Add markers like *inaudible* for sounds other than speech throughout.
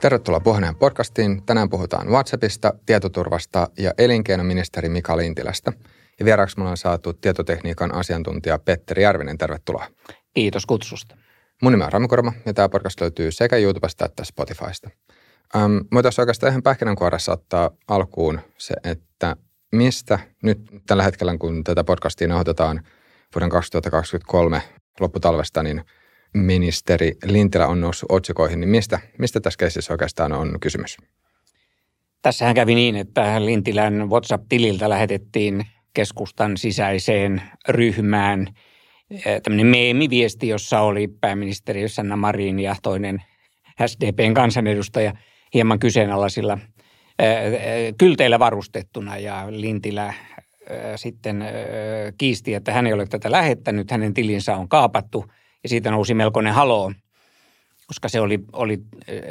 Tervetuloa Puheen podcastiin. Tänään puhutaan WhatsAppista, tietoturvasta ja elinkeinoministeri Mika Lintilästä. Ja vieraaksi mulla on saatu tietotekniikan asiantuntija Petteri Järvinen. Tervetuloa. Kiitos kutsusta. Mun nimi on Rami Korma ja tämä podcast löytyy sekä YouTubesta että Spotifysta. Ähm, voitaisiin oikeastaan ihan pähkinänkuoressa ottaa alkuun se, että mistä nyt tällä hetkellä, kun tätä podcastia nauhoitetaan vuoden 2023 lopputalvesta, niin – ministeri Lintilä on noussut otsikoihin, niin mistä, mistä tässä keississä oikeastaan on kysymys? Tässähän kävi niin, että Lintilän WhatsApp-tililtä lähetettiin keskustan sisäiseen ryhmään eh, tämmöinen meemiviesti, jossa oli pääministeri Sanna Marin ja toinen SDPn kansanedustaja hieman kyseenalaisilla eh, eh, kylteillä varustettuna. Ja Lintilä sitten kiisti, että hän ei ole tätä lähettänyt, hänen tilinsä on kaapattu – ja siitä nousi melkoinen haloo, koska se oli, oli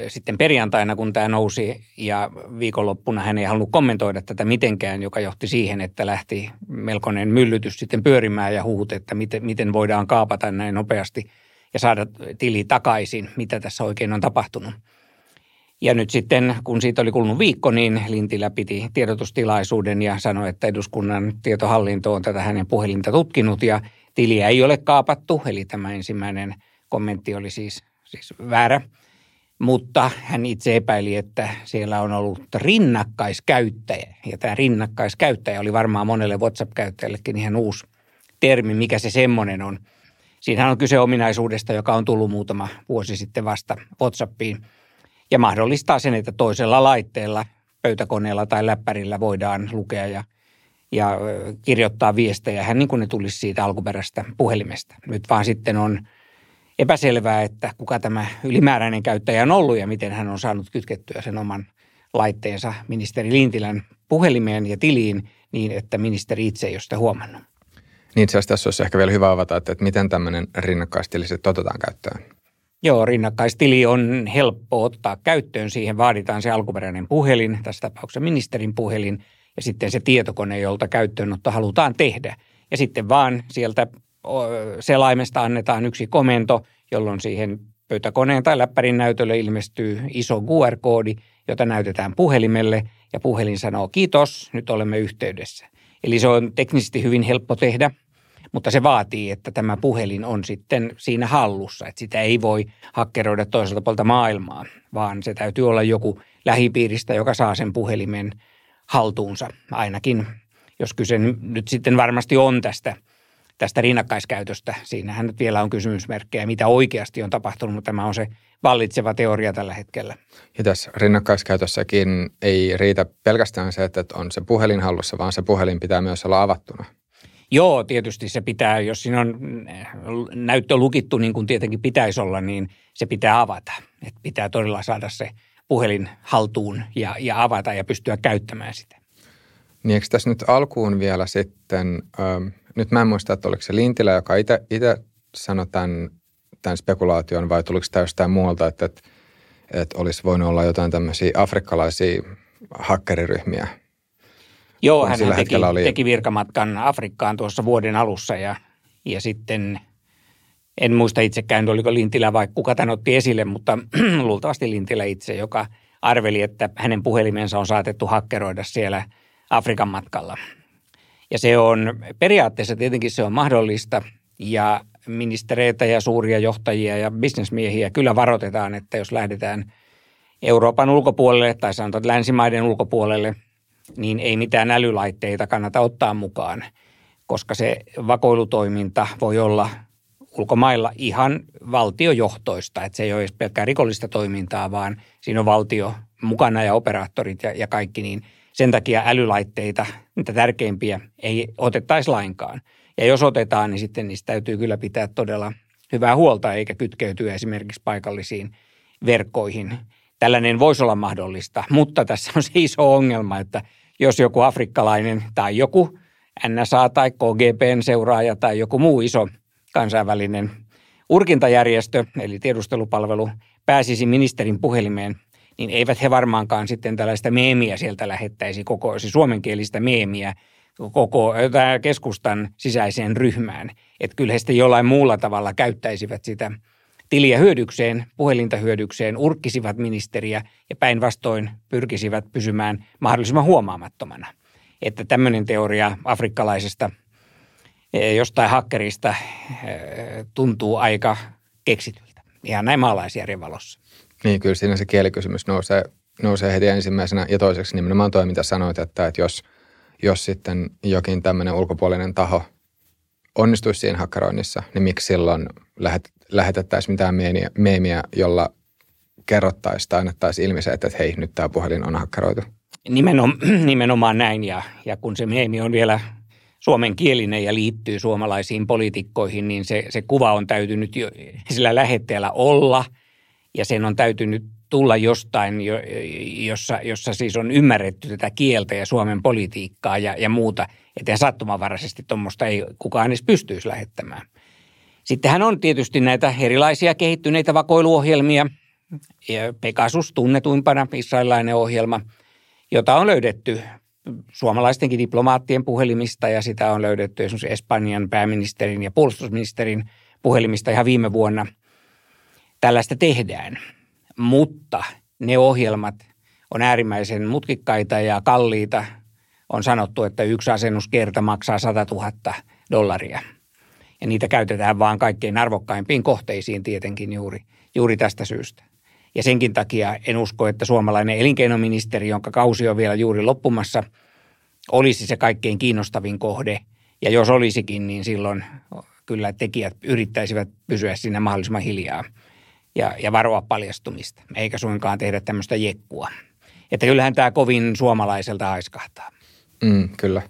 sitten perjantaina, kun tämä nousi ja viikonloppuna hän ei halunnut kommentoida tätä mitenkään, joka johti siihen, että lähti melkoinen myllytys sitten pyörimään ja huhut, että miten, miten voidaan kaapata näin nopeasti ja saada tili takaisin, mitä tässä oikein on tapahtunut. Ja nyt sitten, kun siitä oli kulunut viikko, niin Lintilä piti tiedotustilaisuuden ja sanoi, että eduskunnan tietohallinto on tätä hänen puhelinta tutkinut ja tiliä ei ole kaapattu, eli tämä ensimmäinen kommentti oli siis, siis väärä. Mutta hän itse epäili, että siellä on ollut rinnakkaiskäyttäjä. Ja tämä rinnakkaiskäyttäjä oli varmaan monelle WhatsApp-käyttäjällekin ihan uusi termi, mikä se semmoinen on. Siinähän on kyse ominaisuudesta, joka on tullut muutama vuosi sitten vasta WhatsAppiin ja mahdollistaa sen, että toisella laitteella, pöytäkoneella tai läppärillä voidaan lukea ja – ja kirjoittaa viestejä hän niin kuin ne tulisi siitä alkuperäistä puhelimesta. Nyt vaan sitten on epäselvää, että kuka tämä ylimääräinen käyttäjä on ollut ja miten hän on saanut kytkettyä sen oman laitteensa ministeri Lintilän puhelimeen ja tiliin niin, että ministeri itse ei ole sitä huomannut. Niin itse asiassa tässä olisi ehkä vielä hyvä avata, että, että miten tämmöinen rinnakkaistili sitten otetaan käyttöön. Joo, rinnakkaistili on helppo ottaa käyttöön. Siihen vaaditaan se alkuperäinen puhelin, tässä tapauksessa ministerin puhelin – ja sitten se tietokone, jolta käyttöönotto halutaan tehdä. Ja sitten vaan sieltä selaimesta annetaan yksi komento, jolloin siihen pöytäkoneen tai läppärin näytölle ilmestyy iso QR-koodi, jota näytetään puhelimelle ja puhelin sanoo kiitos, nyt olemme yhteydessä. Eli se on teknisesti hyvin helppo tehdä, mutta se vaatii, että tämä puhelin on sitten siinä hallussa, että sitä ei voi hakkeroida toiselta puolta maailmaa, vaan se täytyy olla joku lähipiiristä, joka saa sen puhelimen haltuunsa ainakin, jos kyse nyt sitten varmasti on tästä, tästä rinnakkaiskäytöstä. Siinähän nyt vielä on kysymysmerkkejä, mitä oikeasti on tapahtunut, mutta tämä on se vallitseva teoria tällä hetkellä. Ja tässä rinnakkaiskäytössäkin ei riitä pelkästään se, että on se puhelin hallussa, vaan se puhelin pitää myös olla avattuna. Joo, tietysti se pitää, jos siinä on näyttö lukittu niin kuin tietenkin pitäisi olla, niin se pitää avata. Et pitää todella saada se puhelin haltuun ja, ja avata ja pystyä käyttämään sitä. Niin eikö tässä nyt alkuun vielä sitten, ähm, nyt mä en muista, että oliko se Lintilä, joka itse sanoi tämän, tämän spekulaation vai tuliko tämä jostain muualta, että, että, että olisi voinut olla jotain tämmöisiä afrikkalaisia hakkeriryhmiä. Joo, hän teki, oli... teki virkamatkan Afrikkaan tuossa vuoden alussa ja, ja sitten en muista itsekään, oliko Lintilä vai kuka tämän otti esille, mutta *clears throat* luultavasti Lintilä itse, joka arveli, että hänen puhelimensa on saatettu hakkeroida siellä Afrikan matkalla. Ja se on, periaatteessa tietenkin se on mahdollista ja ministereitä ja suuria johtajia ja bisnesmiehiä kyllä varoitetaan, että jos lähdetään Euroopan ulkopuolelle tai sanotaan länsimaiden ulkopuolelle, niin ei mitään älylaitteita kannata ottaa mukaan, koska se vakoilutoiminta voi olla ulkomailla ihan valtiojohtoista, että se ei ole edes pelkkää rikollista toimintaa, vaan siinä on valtio mukana ja operaattorit ja, ja kaikki, niin sen takia älylaitteita, niitä tärkeimpiä, ei otettaisi lainkaan. Ja jos otetaan, niin sitten niistä täytyy kyllä pitää todella hyvää huolta, eikä kytkeytyä esimerkiksi paikallisiin verkkoihin. Tällainen voisi olla mahdollista, mutta tässä on se iso ongelma, että jos joku afrikkalainen tai joku NSA tai KGPn seuraaja tai joku muu iso kansainvälinen urkintajärjestö, eli tiedustelupalvelu, pääsisi ministerin puhelimeen, niin eivät he varmaankaan sitten tällaista meemiä sieltä lähettäisi koko, siis suomenkielistä meemiä koko keskustan sisäiseen ryhmään. Että kyllä he sitten jollain muulla tavalla käyttäisivät sitä tiliä hyödykseen, puhelinta hyödykseen, urkkisivat ministeriä ja päinvastoin pyrkisivät pysymään mahdollisimman huomaamattomana. Että tämmöinen teoria afrikkalaisesta jostain hakkerista eh, tuntuu aika keksityltä. Ihan näin maalaisjärjen valossa. Niin, kyllä siinä se kielikysymys nousee, nousee heti ensimmäisenä. Ja toiseksi nimenomaan toi, mitä sanoit, että, että jos, jos sitten jokin tämmöinen ulkopuolinen taho onnistuisi siinä hakkeroinnissa, niin miksi silloin lähet, lähetettäisiin mitään meemiä, jolla kerrottaisiin tai annettaisiin ilmi se, että hei, nyt tämä puhelin on hakkeroitu. Nimenomaan, nimenomaan näin, ja, ja kun se meemi on vielä suomenkielinen ja liittyy suomalaisiin poliitikkoihin, niin se, se kuva on täytynyt jo sillä lähetteellä olla, ja sen on täytynyt tulla jostain, jossa, jossa siis on ymmärretty tätä kieltä ja Suomen politiikkaa ja, ja muuta. Että sattumanvaraisesti tuommoista ei kukaan edes pystyisi lähettämään. Sittenhän on tietysti näitä erilaisia kehittyneitä vakoiluohjelmia. Pegasus tunnetuimpana israelilainen ohjelma, jota on löydetty suomalaistenkin diplomaattien puhelimista ja sitä on löydetty esimerkiksi Espanjan pääministerin ja puolustusministerin puhelimista ihan viime vuonna. Tällaista tehdään, mutta ne ohjelmat on äärimmäisen mutkikkaita ja kalliita. On sanottu, että yksi asennuskerta maksaa 100 000 dollaria – ja niitä käytetään vaan kaikkein arvokkaimpiin kohteisiin tietenkin juuri, juuri tästä syystä. Ja senkin takia en usko, että suomalainen elinkeinoministeri, jonka kausi on vielä juuri loppumassa, olisi se kaikkein kiinnostavin kohde. Ja jos olisikin, niin silloin kyllä tekijät yrittäisivät pysyä siinä mahdollisimman hiljaa ja, ja varoa paljastumista, eikä suinkaan tehdä tämmöistä jekkua. Että kyllähän tämä kovin suomalaiselta aiskahtaa. Mm, kyllä.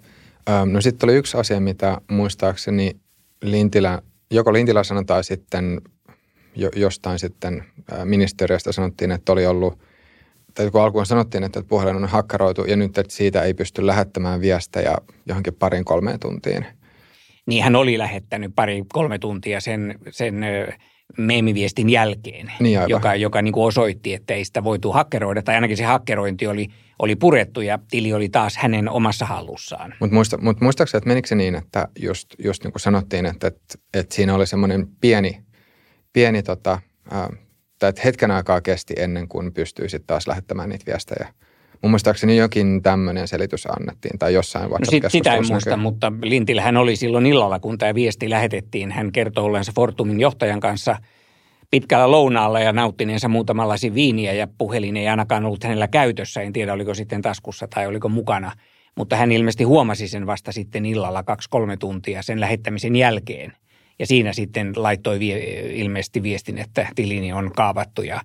No sitten oli yksi asia, mitä muistaakseni Lintilä, joko Lintilä sanoi tai sitten jo, jostain sitten ministeriöstä sanottiin, että oli ollut, tai kun alkuun sanottiin, että puhelin on hakkaroitu ja nyt että siitä ei pysty lähettämään viestejä johonkin parin kolmeen tuntiin. Niin hän oli lähettänyt pari kolme tuntia sen, sen meemiviestin jälkeen, niin joka, joka niin kuin osoitti, että ei sitä voitu hakkeroida, tai ainakin se hakkerointi oli, oli purettu ja tili oli taas hänen omassa hallussaan. Mutta muista, mut muistaakseni, että menikö se niin, että just, just niin kuin sanottiin, että, että, että siinä oli semmoinen pieni, pieni tota, äh, että hetken aikaa kesti ennen kuin pystyi sitten taas lähettämään niitä viestejä – Mun muistaakseni jokin tämmöinen selitys annettiin tai jossain no sit, Sitä en muista, mutta Lintillähän oli silloin illalla, kun tämä viesti lähetettiin. Hän kertoi ollensa Fortumin johtajan kanssa pitkällä lounaalla ja nauttineensa muutaman lasin viiniä ja puhelin ei ainakaan ollut hänellä käytössä. En tiedä, oliko sitten taskussa tai oliko mukana. Mutta hän ilmeisesti huomasi sen vasta sitten illalla kaksi-kolme tuntia sen lähettämisen jälkeen. Ja siinä sitten laittoi vie, ilmeisesti viestin, että tilini on kaavattu ja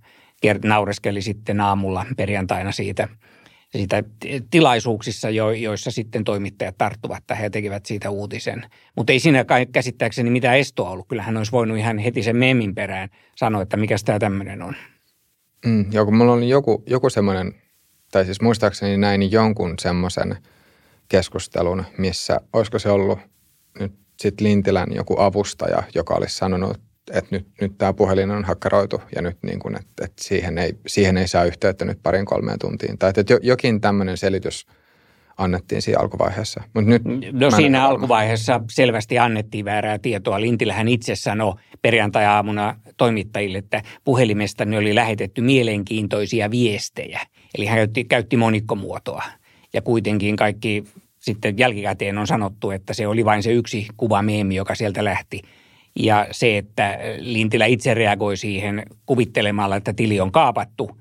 naureskeli sitten aamulla perjantaina siitä – siitä tilaisuuksissa, jo, joissa sitten toimittajat tarttuvat tähän ja tekevät siitä uutisen. Mutta ei siinä käsittääkseni mitään estoa ollut. Kyllähän olisi voinut ihan heti sen meemin perään sanoa, että mikä tämä tämmöinen on. Mm, joo, kun mulla oli joku, joku semmoinen, tai siis muistaakseni näin jonkun semmoisen keskustelun, missä olisiko se ollut nyt sitten Lintilän joku avustaja, joka olisi sanonut, että nyt, nyt tämä puhelin on hakkeroitu ja nyt niin kuin, että, että siihen, ei, siihen ei saa yhteyttä nyt parin kolmeen tuntiin. Tai että jokin tämmöinen selitys annettiin siinä alkuvaiheessa. Mut nyt no siinä alkuvaiheessa selvästi annettiin väärää tietoa. Lintilähän itse sanoi perjantai-aamuna toimittajille, että puhelimestani oli lähetetty mielenkiintoisia viestejä. Eli hän käytti, käytti monikkomuotoa. Ja kuitenkin kaikki sitten jälkikäteen on sanottu, että se oli vain se yksi kuva meemi, joka sieltä lähti – ja se, että Lintilä itse reagoi siihen kuvittelemalla, että tili on kaapattu.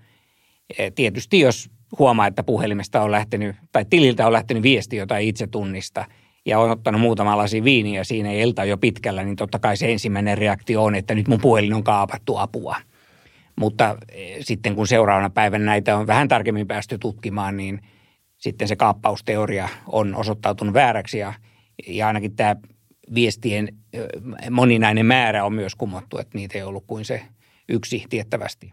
Eh, tietysti jos huomaa, että puhelimesta on lähtenyt, tai tililtä on lähtenyt viesti, jota ei itse tunnista, ja on ottanut muutama lasi viiniä siinä ei ilta jo pitkällä, niin totta kai se ensimmäinen reaktio on, että nyt mun puhelin on kaapattu apua. Mutta eh, sitten kun seuraavana päivänä näitä on vähän tarkemmin päästy tutkimaan, niin sitten se kaappausteoria on osoittautunut vääräksi ja, ja ainakin tämä viestien moninainen määrä on myös kumottu, että niitä ei ollut kuin se yksi tiettävästi.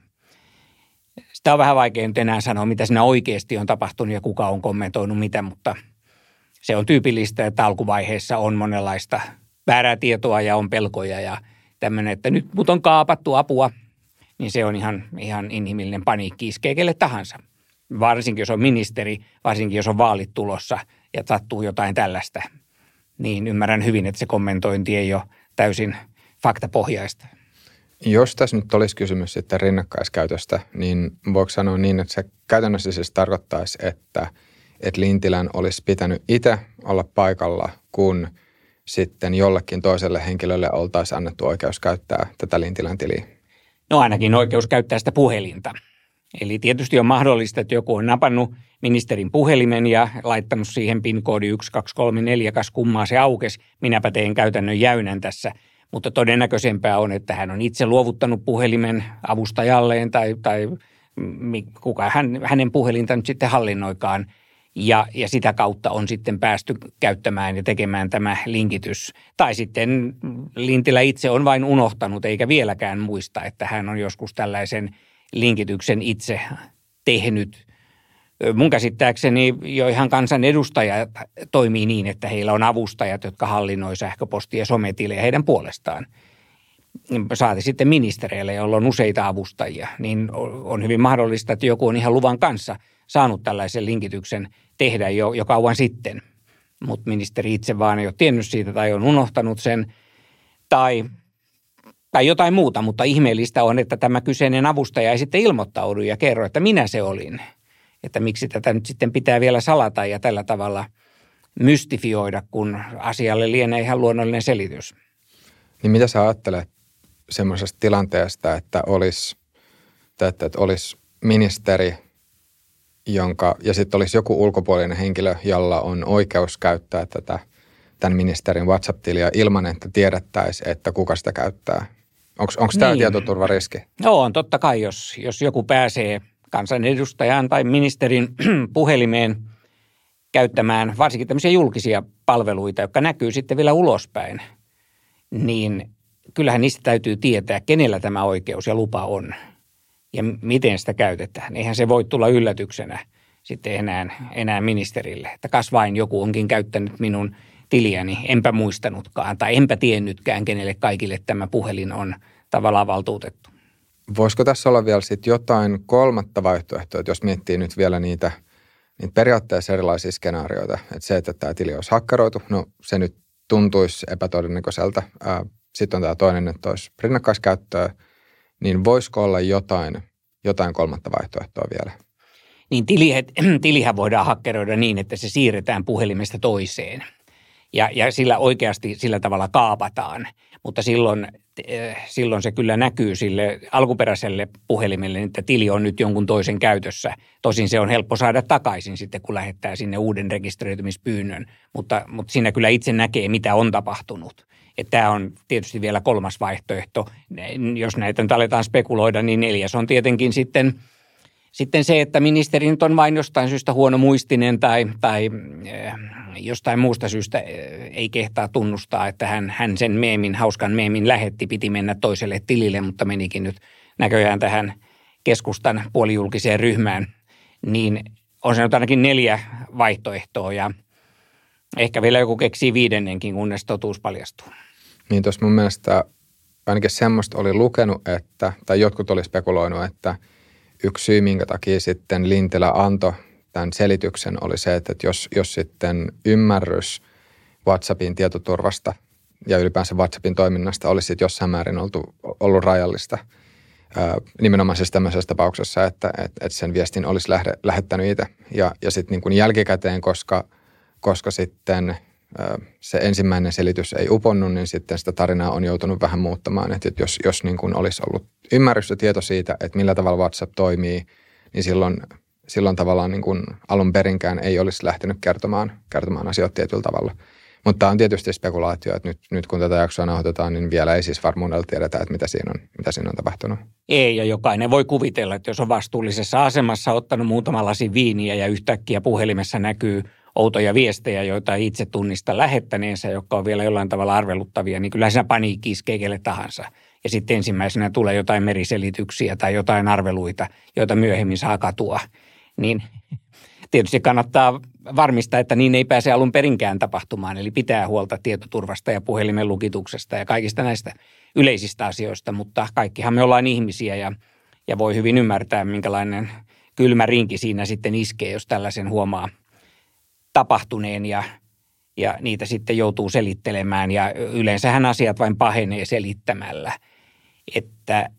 Sitä on vähän vaikea nyt enää sanoa, mitä siinä oikeasti on tapahtunut ja kuka on kommentoinut mitä, mutta se on tyypillistä, että alkuvaiheessa on monenlaista väärää tietoa ja on pelkoja ja tämmöinen, että nyt mut on kaapattu apua, niin se on ihan, ihan inhimillinen paniikki iskee kelle tahansa. Varsinkin jos on ministeri, varsinkin jos on vaalit tulossa ja sattuu jotain tällaista – niin ymmärrän hyvin, että se kommentointi ei ole täysin faktapohjaista. Jos tässä nyt olisi kysymys sitten rinnakkaiskäytöstä, niin voiko sanoa niin, että se käytännössä siis tarkoittaisi, että, että Lintilän olisi pitänyt itse olla paikalla, kun sitten jollekin toiselle henkilölle oltaisiin annettu oikeus käyttää tätä Lintilän tiliä? No ainakin oikeus käyttää sitä puhelinta. Eli tietysti on mahdollista, että joku on napannut ministerin puhelimen ja laittanut siihen PIN-koodi 1234, kas kummaa se aukesi. Minäpä teen käytännön jäynän tässä. Mutta todennäköisempää on, että hän on itse luovuttanut puhelimen avustajalleen tai, tai kuka hän, hänen puhelinta nyt sitten hallinnoikaan. Ja, ja sitä kautta on sitten päästy käyttämään ja tekemään tämä linkitys. Tai sitten Lintilä itse on vain unohtanut eikä vieläkään muista, että hän on joskus tällaisen linkityksen itse tehnyt. Mun käsittääkseni jo ihan kansanedustajat toimii niin, että heillä on avustajat, jotka hallinnoi sähköpostia ja sometilejä heidän puolestaan. Saati sitten ministereille, joilla on useita avustajia, niin on hyvin mahdollista, että joku on ihan luvan kanssa saanut tällaisen linkityksen tehdä jo, jo kauan sitten. Mutta ministeri itse vaan ei ole tiennyt siitä tai on unohtanut sen. Tai tai jotain muuta, mutta ihmeellistä on, että tämä kyseinen avustaja ei sitten ilmoittaudu ja kerro, että minä se olin. Että miksi tätä nyt sitten pitää vielä salata ja tällä tavalla mystifioida, kun asialle lienee ihan luonnollinen selitys. Niin mitä sä ajattelet semmoisesta tilanteesta, että olisi, että, että olisi ministeri, jonka, ja sitten olisi joku ulkopuolinen henkilö, jolla on oikeus käyttää tätä tämän ministerin WhatsApp-tiliä ilman, että tiedettäisiin, että kuka sitä käyttää. Onko niin. tämä tietoturvariski? No on totta kai, jos, jos joku pääsee kansanedustajan tai ministerin *clears throat* puhelimeen käyttämään varsinkin tämmöisiä julkisia palveluita, jotka näkyy sitten vielä ulospäin, niin kyllähän niistä täytyy tietää, kenellä tämä oikeus ja lupa on ja miten sitä käytetään. Eihän se voi tulla yllätyksenä sitten enää, enää ministerille, että kas vain joku onkin käyttänyt minun tiliäni, enpä muistanutkaan tai enpä tiennytkään, kenelle kaikille tämä puhelin on tavallaan valtuutettu. Voisiko tässä olla vielä sitten jotain kolmatta vaihtoehtoa, että jos miettii nyt vielä niitä, niitä periaatteessa erilaisia skenaarioita, että se, että tämä tili olisi hakkeroitu, no se nyt tuntuisi epätodennäköiseltä. Sitten on tämä toinen, että olisi rinnakkaiskäyttöä, niin voisiko olla jotain, jotain kolmatta vaihtoehtoa vielä? Niin tilihän, *clears throat* tilihän voidaan hakkeroida niin, että se siirretään puhelimesta toiseen – ja, ja sillä oikeasti sillä tavalla kaapataan. Mutta silloin, silloin se kyllä näkyy sille alkuperäiselle puhelimelle, että tili on nyt jonkun toisen käytössä. Tosin se on helppo saada takaisin sitten, kun lähettää sinne uuden rekisteröitymispyynnön, mutta, mutta siinä kyllä itse näkee, mitä on tapahtunut. Että tämä on tietysti vielä kolmas vaihtoehto. Jos näitä nyt aletaan spekuloida, niin neljäs on tietenkin sitten – sitten se, että ministeri nyt on vain jostain syystä huonomuistinen tai, tai äh, jostain muusta syystä äh, ei kehtaa tunnustaa, että hän, hän sen meemin, hauskan meemin lähetti, piti mennä toiselle tilille, mutta menikin nyt näköjään tähän keskustan puolijulkiseen ryhmään, niin on se nyt ainakin neljä vaihtoehtoa ja ehkä vielä joku keksii viidennenkin, kunnes totuus paljastuu. Niin tuossa mun mielestä ainakin semmoista oli lukenut, että, tai jotkut oli spekuloinut, että – yksi syy, minkä takia sitten Lintilä antoi tämän selityksen, oli se, että jos, jos sitten ymmärrys WhatsAppin tietoturvasta ja ylipäänsä WhatsAppin toiminnasta olisi sitten jossain määrin oltu, ollut rajallista, nimenomaan siis tämmöisessä tapauksessa, että, että, että sen viestin olisi lähde, lähettänyt itse. Ja, ja sitten niin jälkikäteen, koska, koska sitten se ensimmäinen selitys ei uponnut, niin sitten sitä tarinaa on joutunut vähän muuttamaan. Että jos, jos niin kuin olisi ollut ymmärrys ja tieto siitä, että millä tavalla WhatsApp toimii, niin silloin, silloin tavallaan niin kuin alun perinkään ei olisi lähtenyt kertomaan, kertomaan asioita tietyllä tavalla. Mutta tämä on tietysti spekulaatio, että nyt, nyt kun tätä jaksoa nauhoitetaan, niin vielä ei siis varmuudella tiedetä, että mitä siinä, on, mitä siinä on tapahtunut. Ei, ja jokainen voi kuvitella, että jos on vastuullisessa asemassa ottanut muutama lasi viiniä ja yhtäkkiä puhelimessa näkyy outoja viestejä, joita itse tunnista lähettäneensä, jotka on vielä jollain tavalla arveluttavia, niin kyllä siinä paniikki iskee kelle tahansa ja sitten ensimmäisenä tulee jotain meriselityksiä tai jotain arveluita, joita myöhemmin saa katua, niin tietysti kannattaa varmistaa, että niin ei pääse alun perinkään tapahtumaan, eli pitää huolta tietoturvasta ja puhelimen lukituksesta ja kaikista näistä yleisistä asioista, mutta kaikkihan me ollaan ihmisiä ja, ja voi hyvin ymmärtää, minkälainen kylmä rinki siinä sitten iskee, jos tällaisen huomaa tapahtuneen ja, ja niitä sitten joutuu selittelemään. Ja yleensähän asiat vain pahenee selittämällä – että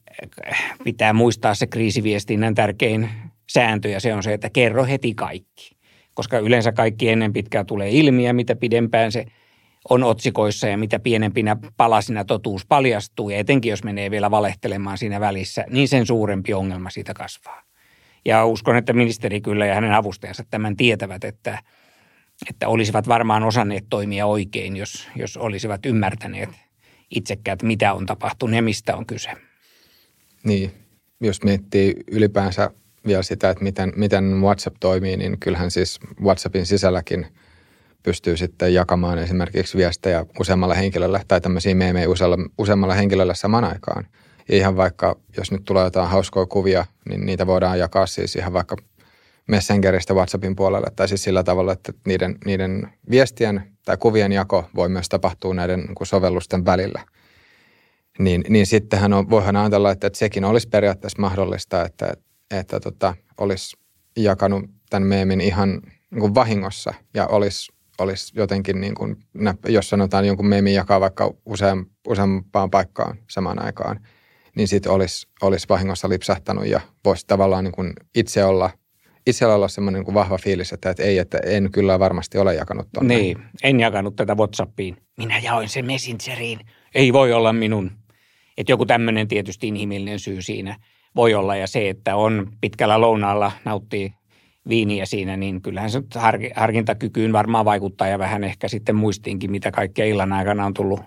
pitää muistaa se kriisiviestinnän tärkein sääntö ja se on se, että kerro heti kaikki. Koska yleensä kaikki ennen pitkään tulee ilmiä, mitä pidempään se on otsikoissa ja mitä pienempinä palasina totuus paljastuu ja etenkin jos menee vielä valehtelemaan siinä välissä, niin sen suurempi ongelma siitä kasvaa. Ja uskon, että ministeri kyllä ja hänen avustajansa tämän tietävät, että, että olisivat varmaan osanneet toimia oikein, jos, jos olisivat ymmärtäneet itsekään, että mitä on tapahtunut ja mistä on kyse. Niin, jos miettii ylipäänsä vielä sitä, että miten, miten WhatsApp toimii, niin kyllähän siis WhatsAppin sisälläkin pystyy sitten jakamaan esimerkiksi viestejä useammalle henkilölle tai tämmöisiä meemejä usealla, useammalla henkilölle saman aikaan. Ja ihan vaikka, jos nyt tulee jotain hauskoja kuvia, niin niitä voidaan jakaa siis ihan vaikka Messengeristä WhatsAppin puolelle. Tai siis sillä tavalla, että niiden, niiden viestien tai kuvien jako voi myös tapahtua näiden niin sovellusten välillä. Niin, niin sittenhän on, voihan ajatella, että, että sekin olisi periaatteessa mahdollista, että, että tota, olisi jakanut tämän meemin ihan niin kuin vahingossa ja olisi, olisi jotenkin, niin kuin, jos sanotaan jonkun meemin jakaa vaikka useam, useampaan paikkaan samaan aikaan, niin sitten olisi, olisi vahingossa lipsahtanut ja voisi tavallaan niin kuin itse olla itse olla semmoinen niin vahva fiilis, että, että ei, että en kyllä varmasti ole jakanut tuonne. Niin, en jakanut tätä Whatsappiin. Minä jaoin sen Messengeriin. Ei voi olla minun. Että joku tämmöinen tietysti inhimillinen syy siinä – voi olla. Ja se, että on pitkällä lounaalla, nauttii viiniä siinä, niin kyllähän se harkintakykyyn varmaan vaikuttaa ja vähän ehkä sitten muistiinkin, mitä kaikkea illan aikana on tullut,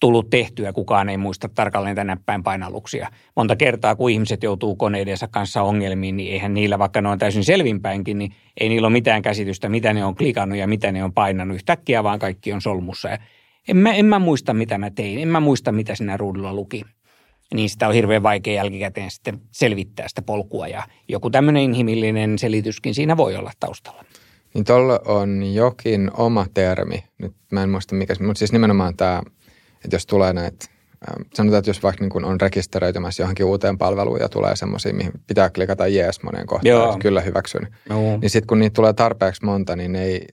tullut tehtyä. Kukaan ei muista tarkalleen tänä päin painalluksia. Monta kertaa, kun ihmiset joutuu koneidensa kanssa ongelmiin, niin eihän niillä, vaikka ne on täysin selvinpäinkin, niin ei niillä ole mitään käsitystä, mitä ne on klikannut ja mitä ne on painanut. Yhtäkkiä vaan kaikki on solmussa. Ja en, mä, en mä muista, mitä mä tein. En mä muista, mitä siinä ruudulla luki niin sitä on hirveän vaikea jälkikäteen sitten selvittää sitä polkua ja joku tämmöinen inhimillinen selityskin siinä voi olla taustalla. Niin tuolla on jokin oma termi, nyt mä en muista mikä, mutta siis nimenomaan tämä, että jos tulee näitä, sanotaan, että jos vaikka niin on rekisteröitymässä johonkin uuteen palveluun ja tulee semmoisia, mihin pitää klikata jees moneen kohtaan, Joo. että kyllä hyväksyn, Joo. niin sitten kun niitä tulee tarpeeksi monta, niin ei,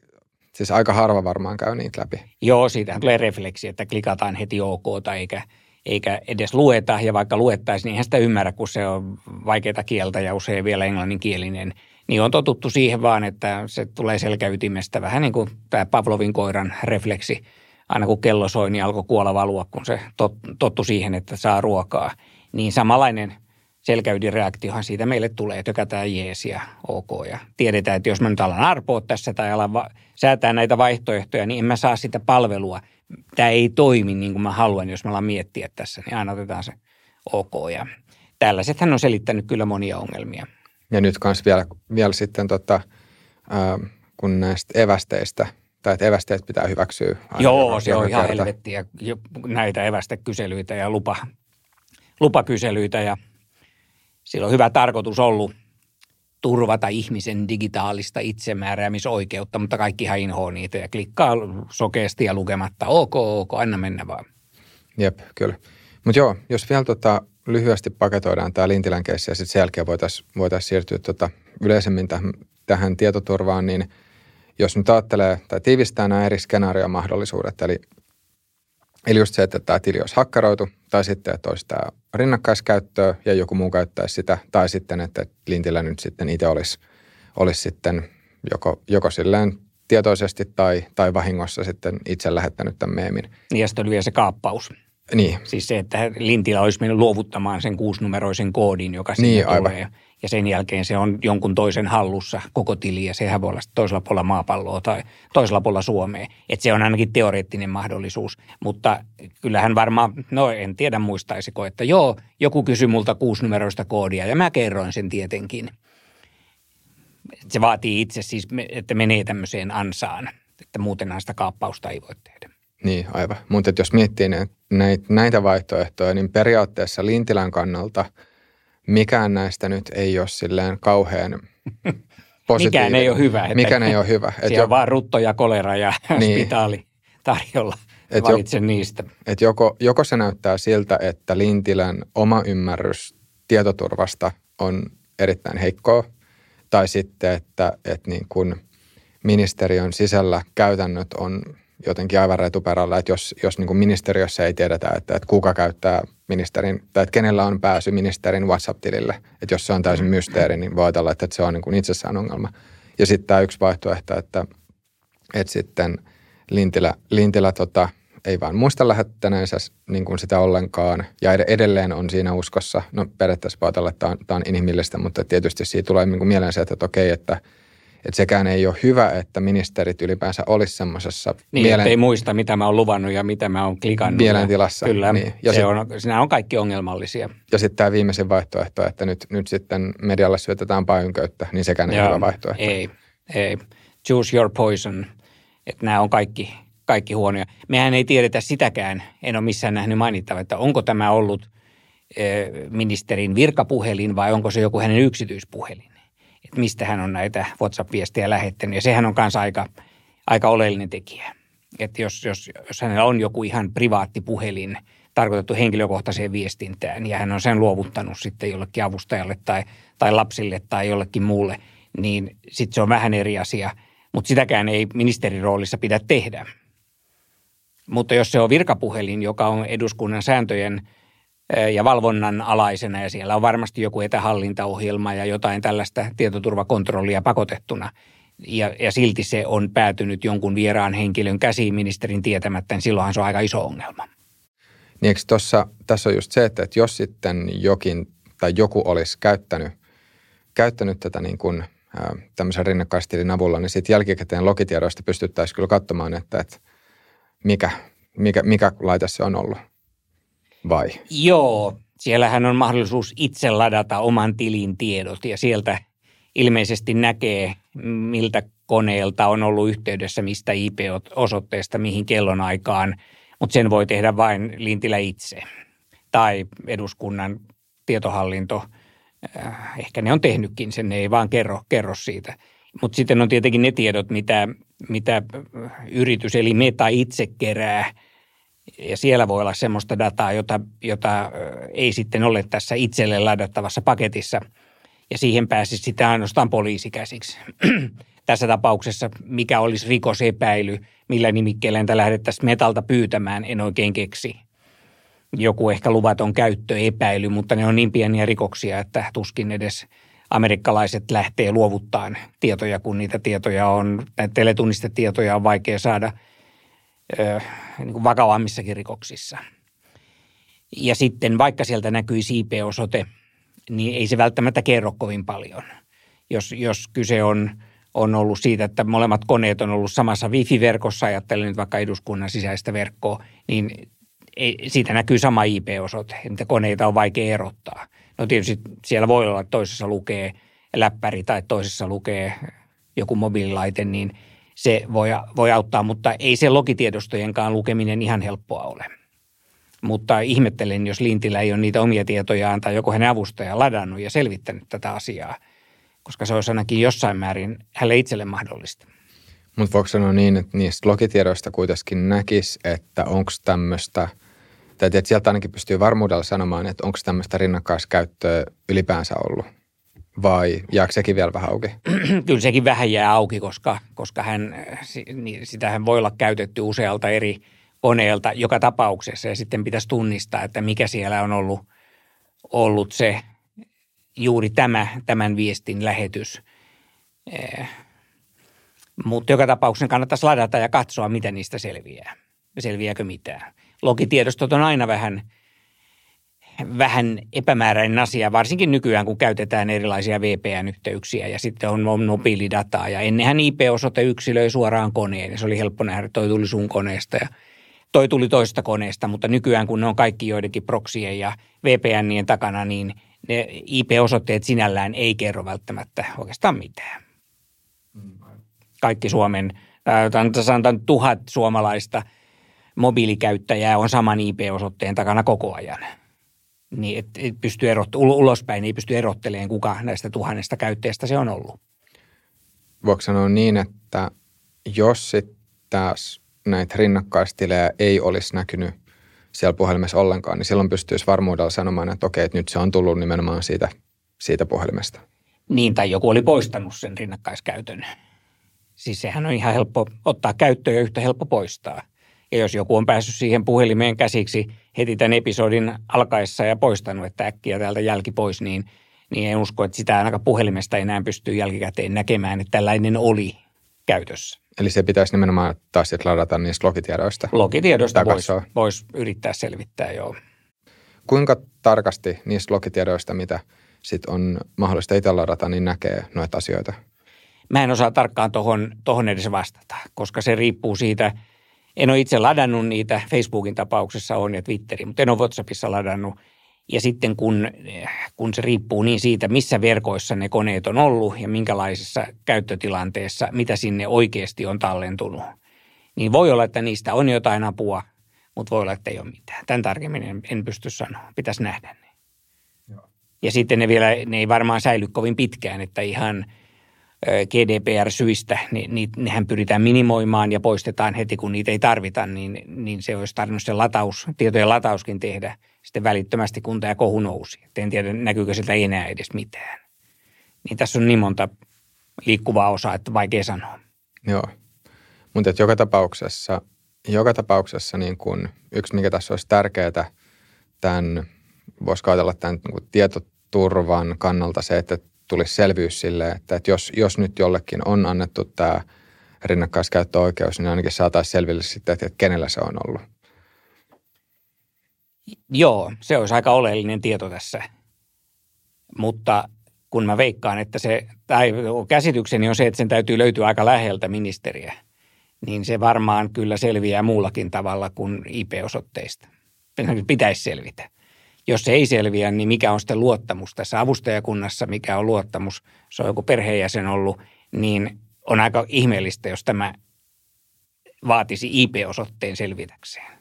siis aika harva varmaan käy niitä läpi. Joo, siitä tulee refleksi, että klikataan heti OK eikä – eikä edes lueta, ja vaikka luettaisiin, niin eihän sitä ymmärrä, kun se on vaikeita kieltä ja usein vielä englanninkielinen. Niin on totuttu siihen vaan, että se tulee selkäytimestä, vähän niin kuin tämä Pavlovin koiran refleksi. Aina kun kello soi, niin alkoi kuolla valua, kun se tot, tottu siihen, että saa ruokaa. Niin samanlainen selkäydinreaktiohan siitä meille tulee, tökätään jees ja ok. Ja tiedetään, että jos mä nyt alan arpoa tässä tai alan va- säätää näitä vaihtoehtoja, niin en mä saa sitä palvelua – tämä ei toimi niin kuin mä haluan, jos mä alan miettiä tässä, niin aina otetaan se ok. Ja tällaisethän on selittänyt kyllä monia ongelmia. Ja nyt myös vielä, vielä sitten tota, äh, kun näistä evästeistä, tai että evästeet pitää hyväksyä. Joo, se on ihan helvettiä. Näitä evästekyselyitä ja lupa, lupakyselyitä ja sillä on hyvä tarkoitus ollut turvata ihmisen digitaalista itsemääräämisoikeutta, mutta kaikki inhoa niitä ja klikkaa sokeasti ja lukematta ok, ok, anna mennä vaan. Jep, kyllä. Mutta joo, jos vielä tota, lyhyesti paketoidaan tämä Lintilän keissi ja sitten sen jälkeen voitaisiin voitais siirtyä tota, yleisemmin tähän, tähän tietoturvaan, niin jos nyt ajattelee tai tiivistää nämä eri skenaariomahdollisuudet, eli Eli just se, että tämä tili olisi hakkeroitu, tai sitten, että olisi tämä rinnakkaiskäyttöä ja joku muu käyttäisi sitä, tai sitten, että Lintilä nyt sitten itse olisi, olisi sitten joko, joko silleen tietoisesti tai, tai vahingossa sitten itse lähettänyt tämän meemin. Niin ja sitten oli vielä se kaappaus. Niin. Siis se, että Lintilä olisi mennyt luovuttamaan sen kuusinumeroisen koodin, joka sinne niin, aivan. Ja sen jälkeen se on jonkun toisen hallussa koko tili ja sehän voi olla toisella puolella maapalloa tai toisella puolella Suomea. Että se on ainakin teoreettinen mahdollisuus. Mutta kyllähän varmaan, no en tiedä muistaisiko, että joo, joku kysyi multa kuusinumeroista koodia ja mä kerroin sen tietenkin. Se vaatii itse siis, että menee tämmöiseen ansaan, että muuten sitä kaappausta ei voi tehdä. Niin, aivan. Mutta jos miettii näitä, näitä vaihtoehtoja, niin periaatteessa Lintilän kannalta mikään näistä nyt ei ole silleen kauhean positiivinen. *laughs* Mikään ei ole hyvä. Että mikään ei ole hyvä. Siellä on vaan rutto ja kolera ja *laughs* niin. spitaali tarjolla. Et Valitse jo, niistä. Et joko, joko se näyttää siltä, että Lintilän oma ymmärrys tietoturvasta on erittäin heikkoa, tai sitten, että, että niin kun ministeriön sisällä käytännöt on jotenkin aivan retuperällä, että jos, jos niin kuin ministeriössä ei tiedetä, että, että kuka käyttää ministerin, tai että kenellä on pääsy ministerin WhatsApp-tilille, että jos se on täysin mysteeri, niin voi ajatella, että se on niin kuin itsessään ongelma. Ja sitten tämä yksi vaihtoehto, että, että sitten Lintilä, Lintilä tota, ei vaan muista lähettäneensä niin kuin sitä ollenkaan ja edelleen on siinä uskossa. No periaatteessa voi ajatella, että tämä on, tämä on inhimillistä, mutta tietysti siitä tulee niin kuin mieleen se, että, että okei, että – että sekään ei ole hyvä, että ministerit ylipäänsä olisi semmoisessa niin, mielen... ei muista, mitä mä oon luvannut ja mitä mä oon klikannut. Mielentilassa. Kyllä, niin. ja se sit... on, nämä on kaikki ongelmallisia. Ja sitten tämä viimeisin vaihtoehto, että nyt, nyt sitten medialle syötetään pajunköyttä, niin sekään ei ole hyvä vaihtoehto. Ei, ei. Choose your poison. Että nämä on kaikki, kaikki huonoja. Mehän ei tiedetä sitäkään, en ole missään nähnyt mainittava, että onko tämä ollut eh, ministerin virkapuhelin vai onko se joku hänen yksityispuhelin että mistä hän on näitä WhatsApp-viestejä lähettänyt. Ja sehän on myös aika, aika oleellinen tekijä. Että jos, jos, jos hänellä on joku ihan privaatti puhelin tarkoitettu henkilökohtaiseen viestintään ja hän on sen luovuttanut sitten jollekin avustajalle tai, tai lapsille tai jollekin muulle, niin sitten se on vähän eri asia. Mutta sitäkään ei ministerin roolissa pidä tehdä. Mutta jos se on virkapuhelin, joka on eduskunnan sääntöjen – ja valvonnan alaisena ja siellä on varmasti joku etähallintaohjelma ja jotain tällaista tietoturvakontrollia pakotettuna. Ja, ja silti se on päätynyt jonkun vieraan henkilön käsiin ministerin tietämättä, niin silloinhan se on aika iso ongelma. Niin eikö tossa, tässä on just se, että, että jos sitten jokin tai joku olisi käyttänyt, käyttänyt tätä niin kuin, tämmöisen rinnakkaistilin avulla, niin sitten jälkikäteen logitiedoista pystyttäisiin kyllä katsomaan, että, että mikä, mikä, mikä laite se on ollut vai? Joo, siellähän on mahdollisuus itse ladata oman tilin tiedot ja sieltä ilmeisesti näkee, miltä koneelta on ollut yhteydessä, mistä IP-osoitteesta, mihin kellonaikaan, mutta sen voi tehdä vain Lintilä itse tai eduskunnan tietohallinto. Äh, ehkä ne on tehnytkin sen, ne ei vaan kerro, kerro siitä. Mutta sitten on tietenkin ne tiedot, mitä, mitä yritys eli Meta itse kerää – ja siellä voi olla semmoista dataa, jota, jota ei sitten ole tässä itselle ladattavassa paketissa. Ja siihen pääsisi sitten ainoastaan poliisi käsiksi. *clears throat* tässä tapauksessa mikä olisi rikosepäily, millä nimikkeellä entä lähdettäisiin metalta pyytämään, en oikein keksi. Joku ehkä luvaton käyttöepäily, mutta ne on niin pieniä rikoksia, että tuskin edes amerikkalaiset lähtee luovuttaan tietoja, kun niitä tietoja on, näitä teletunnistetietoja on vaikea saada – niin kuin vakavammissakin rikoksissa. Ja sitten vaikka sieltä näkyy IP-osoite, niin ei se välttämättä kerro kovin paljon. Jos, jos kyse on, on ollut siitä, että molemmat koneet on ollut samassa wifi-verkossa, ajattelen nyt vaikka eduskunnan sisäistä verkkoa, niin ei, siitä näkyy sama IP-osoite, että koneita on vaikea erottaa. No tietysti siellä voi olla, että toisessa lukee läppäri tai toisessa lukee joku mobiililaite, niin – se voi, voi auttaa, mutta ei se logitiedostojenkaan lukeminen ihan helppoa ole. Mutta ihmettelen, jos Lintilä ei ole niitä omia tietojaan tai joku hänen avustaja ladannut ja selvittänyt tätä asiaa, koska se olisi ainakin jossain määrin hänelle itselle mahdollista. Mutta voiko sanoa niin, että niistä logitiedoista kuitenkin näkisi, että onko tämmöistä, tai että sieltä ainakin pystyy varmuudella sanomaan, että onko tämmöistä rinnakkaiskäyttöä ylipäänsä ollut? Vai jääkö sekin vielä vähän auki? *clears throat* Kyllä sekin vähän jää auki, koska, koska hän, niin sitähän voi olla käytetty usealta eri koneelta joka tapauksessa ja sitten pitäisi tunnistaa, että mikä siellä on ollut, ollut se juuri tämä, tämän viestin lähetys. Eh, mutta joka tapauksessa kannattaisi ladata ja katsoa, mitä niistä selviää. Selviääkö mitään. Logitiedostot on aina vähän – vähän epämääräinen asia, varsinkin nykyään, kun käytetään erilaisia VPN-yhteyksiä ja sitten on mobiilidataa. Ja ennenhän IP-osoite yksilöi suoraan koneen ja se oli helppo nähdä, toi tuli sun koneesta ja toi tuli toista koneesta, mutta nykyään kun ne on kaikki joidenkin proksien ja VPNien takana, niin ne IP-osoitteet sinällään ei kerro välttämättä oikeastaan mitään. Kaikki Suomen, sanotaan tuhat suomalaista mobiilikäyttäjää on saman IP-osoitteen takana koko ajan – niin et, et pysty erot, ulospäin ei pysty erottelemaan, kuka näistä tuhannesta käyttäjästä se on ollut. Voiko sanoa niin, että jos sitten näitä rinnakkaistilejä ei olisi näkynyt siellä puhelimessa ollenkaan, niin silloin pystyisi varmuudella sanomaan, että okei, että nyt se on tullut nimenomaan siitä, siitä puhelimesta. Niin, tai joku oli poistanut sen rinnakkaiskäytön. Siis sehän on ihan helppo ottaa käyttöön ja yhtä helppo poistaa. Ja jos joku on päässyt siihen puhelimeen käsiksi heti tämän episodin alkaessa ja poistanut, että äkkiä täältä jälki pois, niin, niin en usko, että sitä ainakaan puhelimesta enää pystyy jälkikäteen näkemään, että tällainen oli käytössä. Eli se pitäisi nimenomaan taas sitten ladata niistä logitiedoista. Logitiedoista voisi vois yrittää selvittää, joo. Kuinka tarkasti niistä logitiedoista, mitä sit on mahdollista itse ladata, niin näkee noita asioita? Mä en osaa tarkkaan tuohon tohon edes vastata, koska se riippuu siitä, en ole itse ladannut niitä, Facebookin tapauksessa on ja Twitterin, mutta en ole WhatsAppissa ladannut. Ja sitten kun, kun se riippuu niin siitä, missä verkoissa ne koneet on ollut ja minkälaisessa käyttötilanteessa, mitä sinne oikeasti on tallentunut, niin voi olla, että niistä on jotain apua, mutta voi olla, että ei ole mitään. Tämän tarkemmin en, en pysty sanoa. Pitäisi nähdä ne. Joo. Ja sitten ne vielä, ne ei varmaan säily kovin pitkään, että ihan GDPR-syistä, niin, nehän pyritään minimoimaan ja poistetaan heti, kun niitä ei tarvita, niin, niin se olisi tarvinnut se lataus, tietojen latauskin tehdä sitten välittömästi, kun tämä kohu nousi. Et en tiedä, näkyykö sieltä enää edes mitään. Niin tässä on niin monta liikkuvaa osaa, että vaikea sanoa. Joo, mutta joka tapauksessa – joka tapauksessa niin kuin yksi, mikä tässä olisi tärkeää tämän, voisi ajatella tämän niin tietoturvan kannalta se, että tulisi selvyys sille, että, että jos, jos nyt jollekin on annettu tämä rinnakkaiskäyttöoikeus, niin ainakin saataisiin selville sitten, että kenellä se on ollut. Joo, se olisi aika oleellinen tieto tässä. Mutta kun mä veikkaan, että se, tai käsitykseni on se, että sen täytyy löytyä aika läheltä ministeriä – niin se varmaan kyllä selviää muullakin tavalla kuin IP-osoitteista. Pitäisi selvitä. Jos se ei selviä, niin mikä on sitten luottamus tässä avustajakunnassa, mikä on luottamus, se on joku perheenjäsen ollut, niin on aika ihmeellistä, jos tämä vaatisi IP-osoitteen selvitäkseen.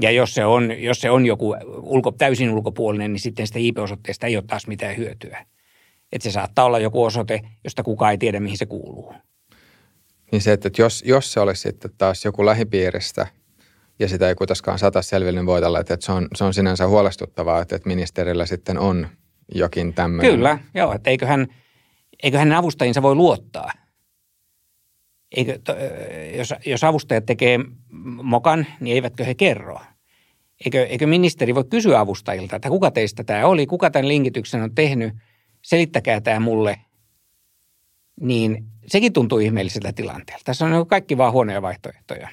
Ja jos se on, jos se on joku ulko, täysin ulkopuolinen, niin sitten sitä IP-osoitteesta ei ole taas mitään hyötyä. Että se saattaa olla joku osoite, josta kukaan ei tiedä, mihin se kuuluu. Niin se, että jos, jos se olisi sitten taas joku lähipiiristä ja sitä ei kuitenkaan sata selville, niin voi olla, että se on, se on sinänsä huolestuttavaa, että, että ministerillä sitten on jokin tämmöinen. Kyllä, joo, että eiköhän, eiköhän avustajinsa voi luottaa. Eikö, to, jos, jos avustajat tekee mokan, niin eivätkö he kerro? Eikö, eikö ministeri voi kysyä avustajilta, että kuka teistä tämä oli, kuka tämän linkityksen on tehnyt, selittäkää tämä mulle, niin sekin tuntuu ihmeelliseltä tilanteelta. Tässä on kaikki vaan huonoja vaihtoehtoja.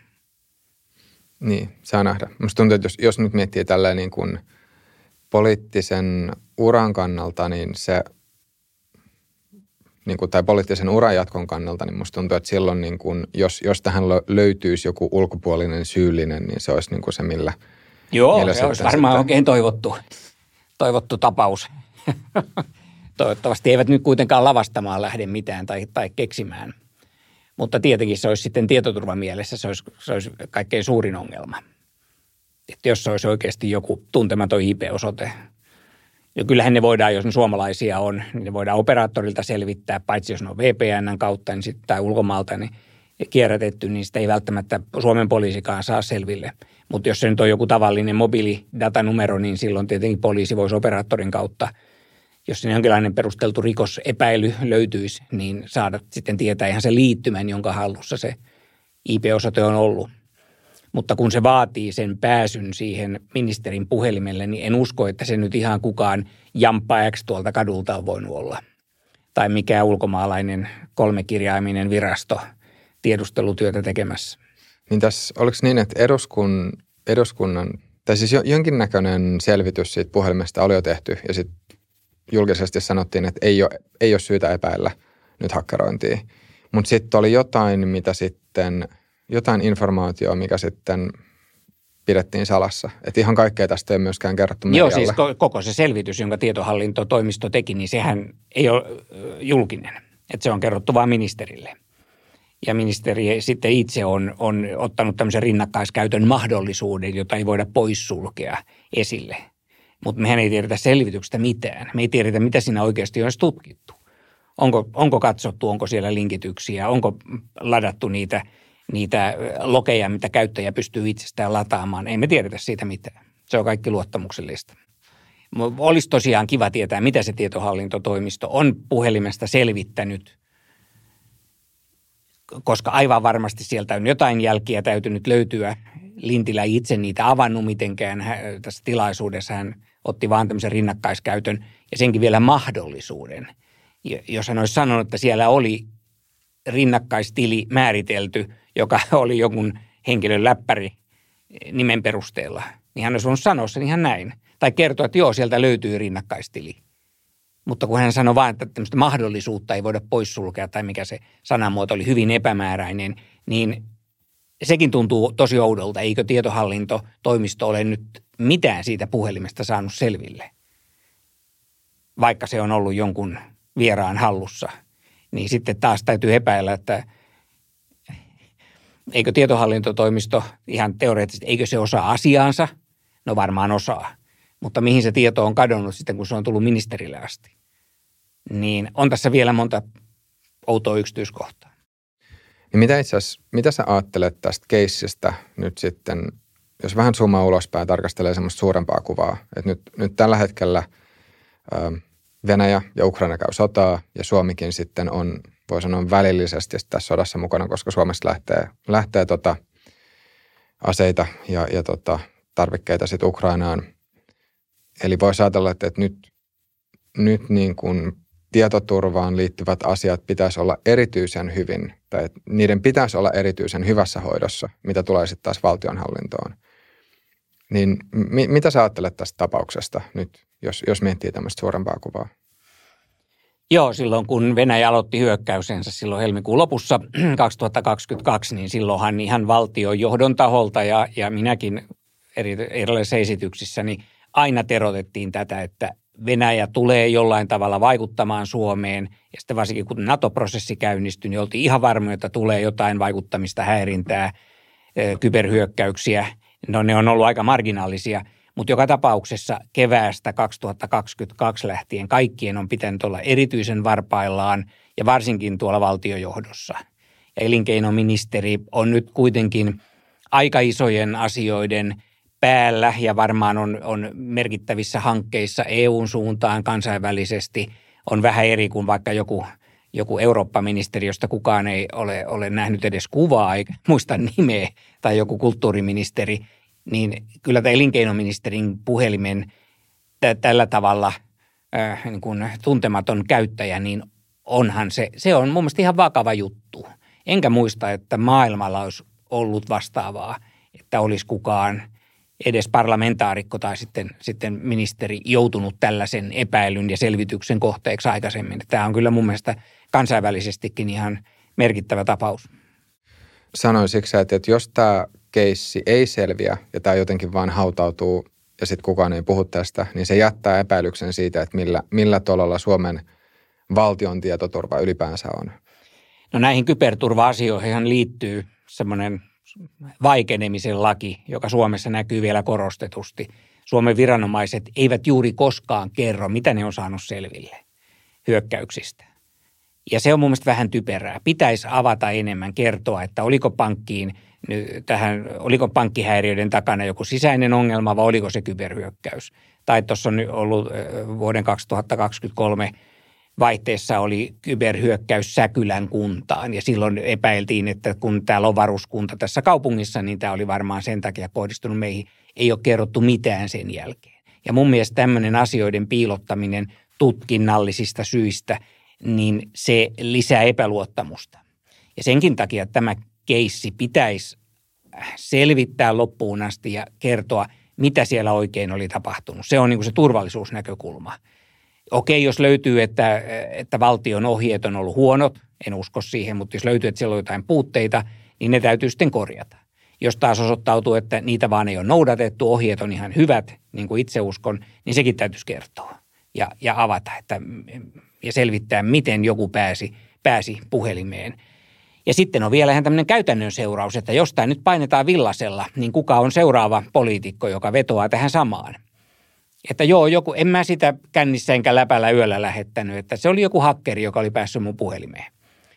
Niin, saa nähdä. Minusta tuntuu, että jos, jos nyt miettii tällä niin kuin poliittisen uran kannalta, niin se, niin kuin, tai poliittisen uran jatkon kannalta, niin minusta tuntuu, että silloin, niin kuin, jos, jos tähän löytyisi joku ulkopuolinen syyllinen, niin se olisi niin kuin se, millä... Joo, se olisi varmaan sitten... oikein toivottu, toivottu tapaus. *laughs* Toivottavasti eivät nyt kuitenkaan lavastamaan lähde mitään tai, tai keksimään. Mutta tietenkin se olisi sitten tietoturvan mielessä, se olisi, se olisi kaikkein suurin ongelma. Että jos se olisi oikeasti joku tuntematon IP-osoite. Ja kyllähän ne voidaan, jos ne suomalaisia on, niin ne voidaan operaattorilta selvittää, paitsi jos ne on VPNn kautta niin sit, tai ulkomaalta niin kierrätetty, niin sitä ei välttämättä Suomen poliisikaan saa selville. Mutta jos se nyt on joku tavallinen mobiilidatanumero, niin silloin tietenkin poliisi voisi operaattorin kautta – jos sinne jonkinlainen perusteltu rikosepäily löytyisi, niin saada sitten tietää ihan se liittymän, jonka hallussa se IP-osoite on ollut. Mutta kun se vaatii sen pääsyn siihen ministerin puhelimelle, niin en usko, että se nyt ihan kukaan jamppa X tuolta kadulta on voinut olla. Tai mikä ulkomaalainen kolmekirjaiminen virasto tiedustelutyötä tekemässä. Niin tässä, oliko niin, että eduskun, eduskunnan, tai siis jonkinnäköinen selvitys siitä puhelimesta oli jo tehty, ja sitten julkisesti sanottiin, että ei ole, ei ole syytä epäillä nyt hakkerointia. Mutta sitten oli jotain, mitä sitten, jotain informaatiota, mikä sitten pidettiin salassa. Että ihan kaikkea tästä ei myöskään kerrottu medialle. Joo, siis koko se selvitys, jonka tietohallintotoimisto teki, niin sehän ei ole julkinen. Että se on kerrottu vain ministerille. Ja ministeri sitten itse on, on ottanut tämmöisen rinnakkaiskäytön mahdollisuuden, jota ei voida poissulkea esille – mutta mehän ei tiedetä selvityksestä mitään. Me ei tiedetä, mitä siinä oikeasti on tutkittu. Onko, onko katsottu, onko siellä linkityksiä, onko ladattu niitä, niitä lokeja, mitä käyttäjä pystyy itsestään lataamaan. Ei me tiedetä siitä mitään. Se on kaikki luottamuksellista. Olisi tosiaan kiva tietää, mitä se tietohallintotoimisto on puhelimesta selvittänyt koska aivan varmasti sieltä on jotain jälkiä täytynyt löytyä. Lintilä itse niitä avannut mitenkään. Tässä tilaisuudessa hän otti vaan tämmöisen rinnakkaiskäytön ja senkin vielä mahdollisuuden. Jos hän olisi sanonut, että siellä oli rinnakkaistili määritelty, joka *laughs* oli jonkun henkilön läppäri nimen perusteella, niin hän olisi voinut sanoa sen ihan näin. Tai kertoa, että joo, sieltä löytyy rinnakkaistili. Mutta kun hän sanoi vain, että tämmöistä mahdollisuutta ei voida poissulkea, tai mikä se sanamuoto oli hyvin epämääräinen, niin sekin tuntuu tosi oudolta. Eikö tietohallintotoimisto ole nyt mitään siitä puhelimesta saanut selville? Vaikka se on ollut jonkun vieraan hallussa, niin sitten taas täytyy epäillä, että eikö tietohallintotoimisto ihan teoreettisesti, eikö se osaa asiaansa? No varmaan osaa. Mutta mihin se tieto on kadonnut sitten, kun se on tullut ministerille asti? Niin on tässä vielä monta outoa yksityiskohtaa. Niin mitä itse asiassa, mitä sä ajattelet tästä keissistä nyt sitten, jos vähän summaa ulospäin tarkastelee semmoista suurempaa kuvaa, että nyt, nyt tällä hetkellä Venäjä ja Ukraina käy sotaa ja Suomikin sitten on, voi sanoa välillisesti tässä sodassa mukana, koska Suomesta lähtee, lähtee tota aseita ja, ja tota tarvikkeita sitten Ukrainaan. Eli voisi ajatella, että, että nyt, nyt niin kuin tietoturvaan liittyvät asiat pitäisi olla erityisen hyvin, tai niiden pitäisi olla erityisen hyvässä hoidossa, mitä tulee sitten taas valtionhallintoon. Niin mi- mitä sä ajattelet tästä tapauksesta nyt, jos, jos miettii tämmöistä suurempaa kuvaa? Joo, silloin kun Venäjä aloitti hyökkäysensä silloin helmikuun lopussa *clears throat* 2022, niin silloinhan ihan valtion johdon taholta ja, ja minäkin eri, erilaisissa esityksissä, niin aina terotettiin tätä, että Venäjä tulee jollain tavalla vaikuttamaan Suomeen. Ja sitten varsinkin kun NATO-prosessi käynnistyi, niin oltiin ihan varmoja, että tulee jotain vaikuttamista, häirintää, kyberhyökkäyksiä. No ne on ollut aika marginaalisia, mutta joka tapauksessa keväästä 2022 lähtien kaikkien on pitänyt olla erityisen varpaillaan ja varsinkin tuolla valtiojohdossa. Ja elinkeinoministeri on nyt kuitenkin aika isojen asioiden – päällä ja varmaan on, on merkittävissä hankkeissa EUn suuntaan kansainvälisesti on vähän eri kuin vaikka joku, joku Eurooppa-ministeri, josta kukaan ei ole, ole nähnyt edes kuvaa eikä *laughs* muista nimeä, tai joku kulttuuriministeri, niin kyllä tämä elinkeinoministerin puhelimen t- tällä tavalla äh, niin kuin tuntematon käyttäjä, niin onhan se, se on mun mielestä ihan vakava juttu. Enkä muista, että maailmalla olisi ollut vastaavaa, että olisi kukaan – edes parlamentaarikko tai sitten, sitten ministeri joutunut tällaisen epäilyn ja selvityksen kohteeksi aikaisemmin. Tämä on kyllä mun mielestä kansainvälisestikin ihan merkittävä tapaus. Sanoisitko että, että jos tämä keissi ei selviä ja tämä jotenkin vaan hautautuu ja sitten kukaan ei puhu tästä, niin se jättää epäilyksen siitä, että millä, millä tolalla Suomen valtion tietoturva ylipäänsä on. No näihin kyberturva-asioihin liittyy semmoinen vaikenemisen laki, joka Suomessa näkyy vielä korostetusti. Suomen viranomaiset eivät juuri koskaan kerro, mitä ne on saanut selville hyökkäyksistä. Ja se on mun mielestä vähän typerää. Pitäisi avata enemmän, kertoa, että oliko pankkiin tähän, oliko pankkihäiriöiden takana joku sisäinen ongelma vai oliko se kyberhyökkäys. Tai tuossa on ollut vuoden 2023 vaihteessa oli kyberhyökkäys Säkylän kuntaan ja silloin epäiltiin, että kun täällä on varuskunta tässä kaupungissa, niin tämä oli varmaan sen takia kohdistunut meihin. Ei ole kerrottu mitään sen jälkeen. Ja mun mielestä tämmöinen asioiden piilottaminen tutkinnallisista syistä, niin se lisää epäluottamusta. Ja senkin takia tämä keissi pitäisi selvittää loppuun asti ja kertoa, mitä siellä oikein oli tapahtunut. Se on niin kuin se turvallisuusnäkökulma – Okei, jos löytyy, että, että valtion ohjeet on ollut huonot, en usko siihen, mutta jos löytyy, että siellä on jotain puutteita, niin ne täytyy sitten korjata. Jos taas osoittautuu, että niitä vaan ei ole noudatettu, ohjeet on ihan hyvät, niin kuin itse uskon, niin sekin täytyisi kertoa ja, ja avata että, ja selvittää, miten joku pääsi, pääsi puhelimeen. Ja sitten on vielä ihan tämmöinen käytännön seuraus, että jos tämä nyt painetaan villasella, niin kuka on seuraava poliitikko, joka vetoaa tähän samaan – että joo, joku, en mä sitä kännissä enkä läpällä yöllä lähettänyt, että se oli joku hakkeri, joka oli päässyt mun puhelimeen.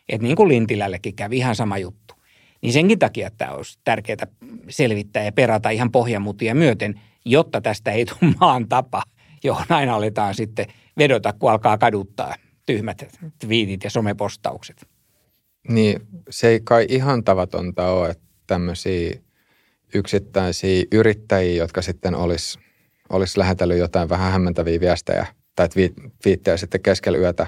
Että niin kuin Lintilällekin kävi ihan sama juttu. Niin senkin takia tämä olisi tärkeää selvittää ja perata ihan pohjamutia myöten, jotta tästä ei tule *laughs* maan tapa, johon aina aletaan sitten vedota, kun alkaa kaduttaa tyhmät viitit ja somepostaukset. Niin, se ei kai ihan tavatonta ole, että tämmöisiä yksittäisiä yrittäjiä, jotka sitten olisi olis lähetellyt jotain vähän hämmentäviä viestejä tai viittejä sitten keskellä yötä,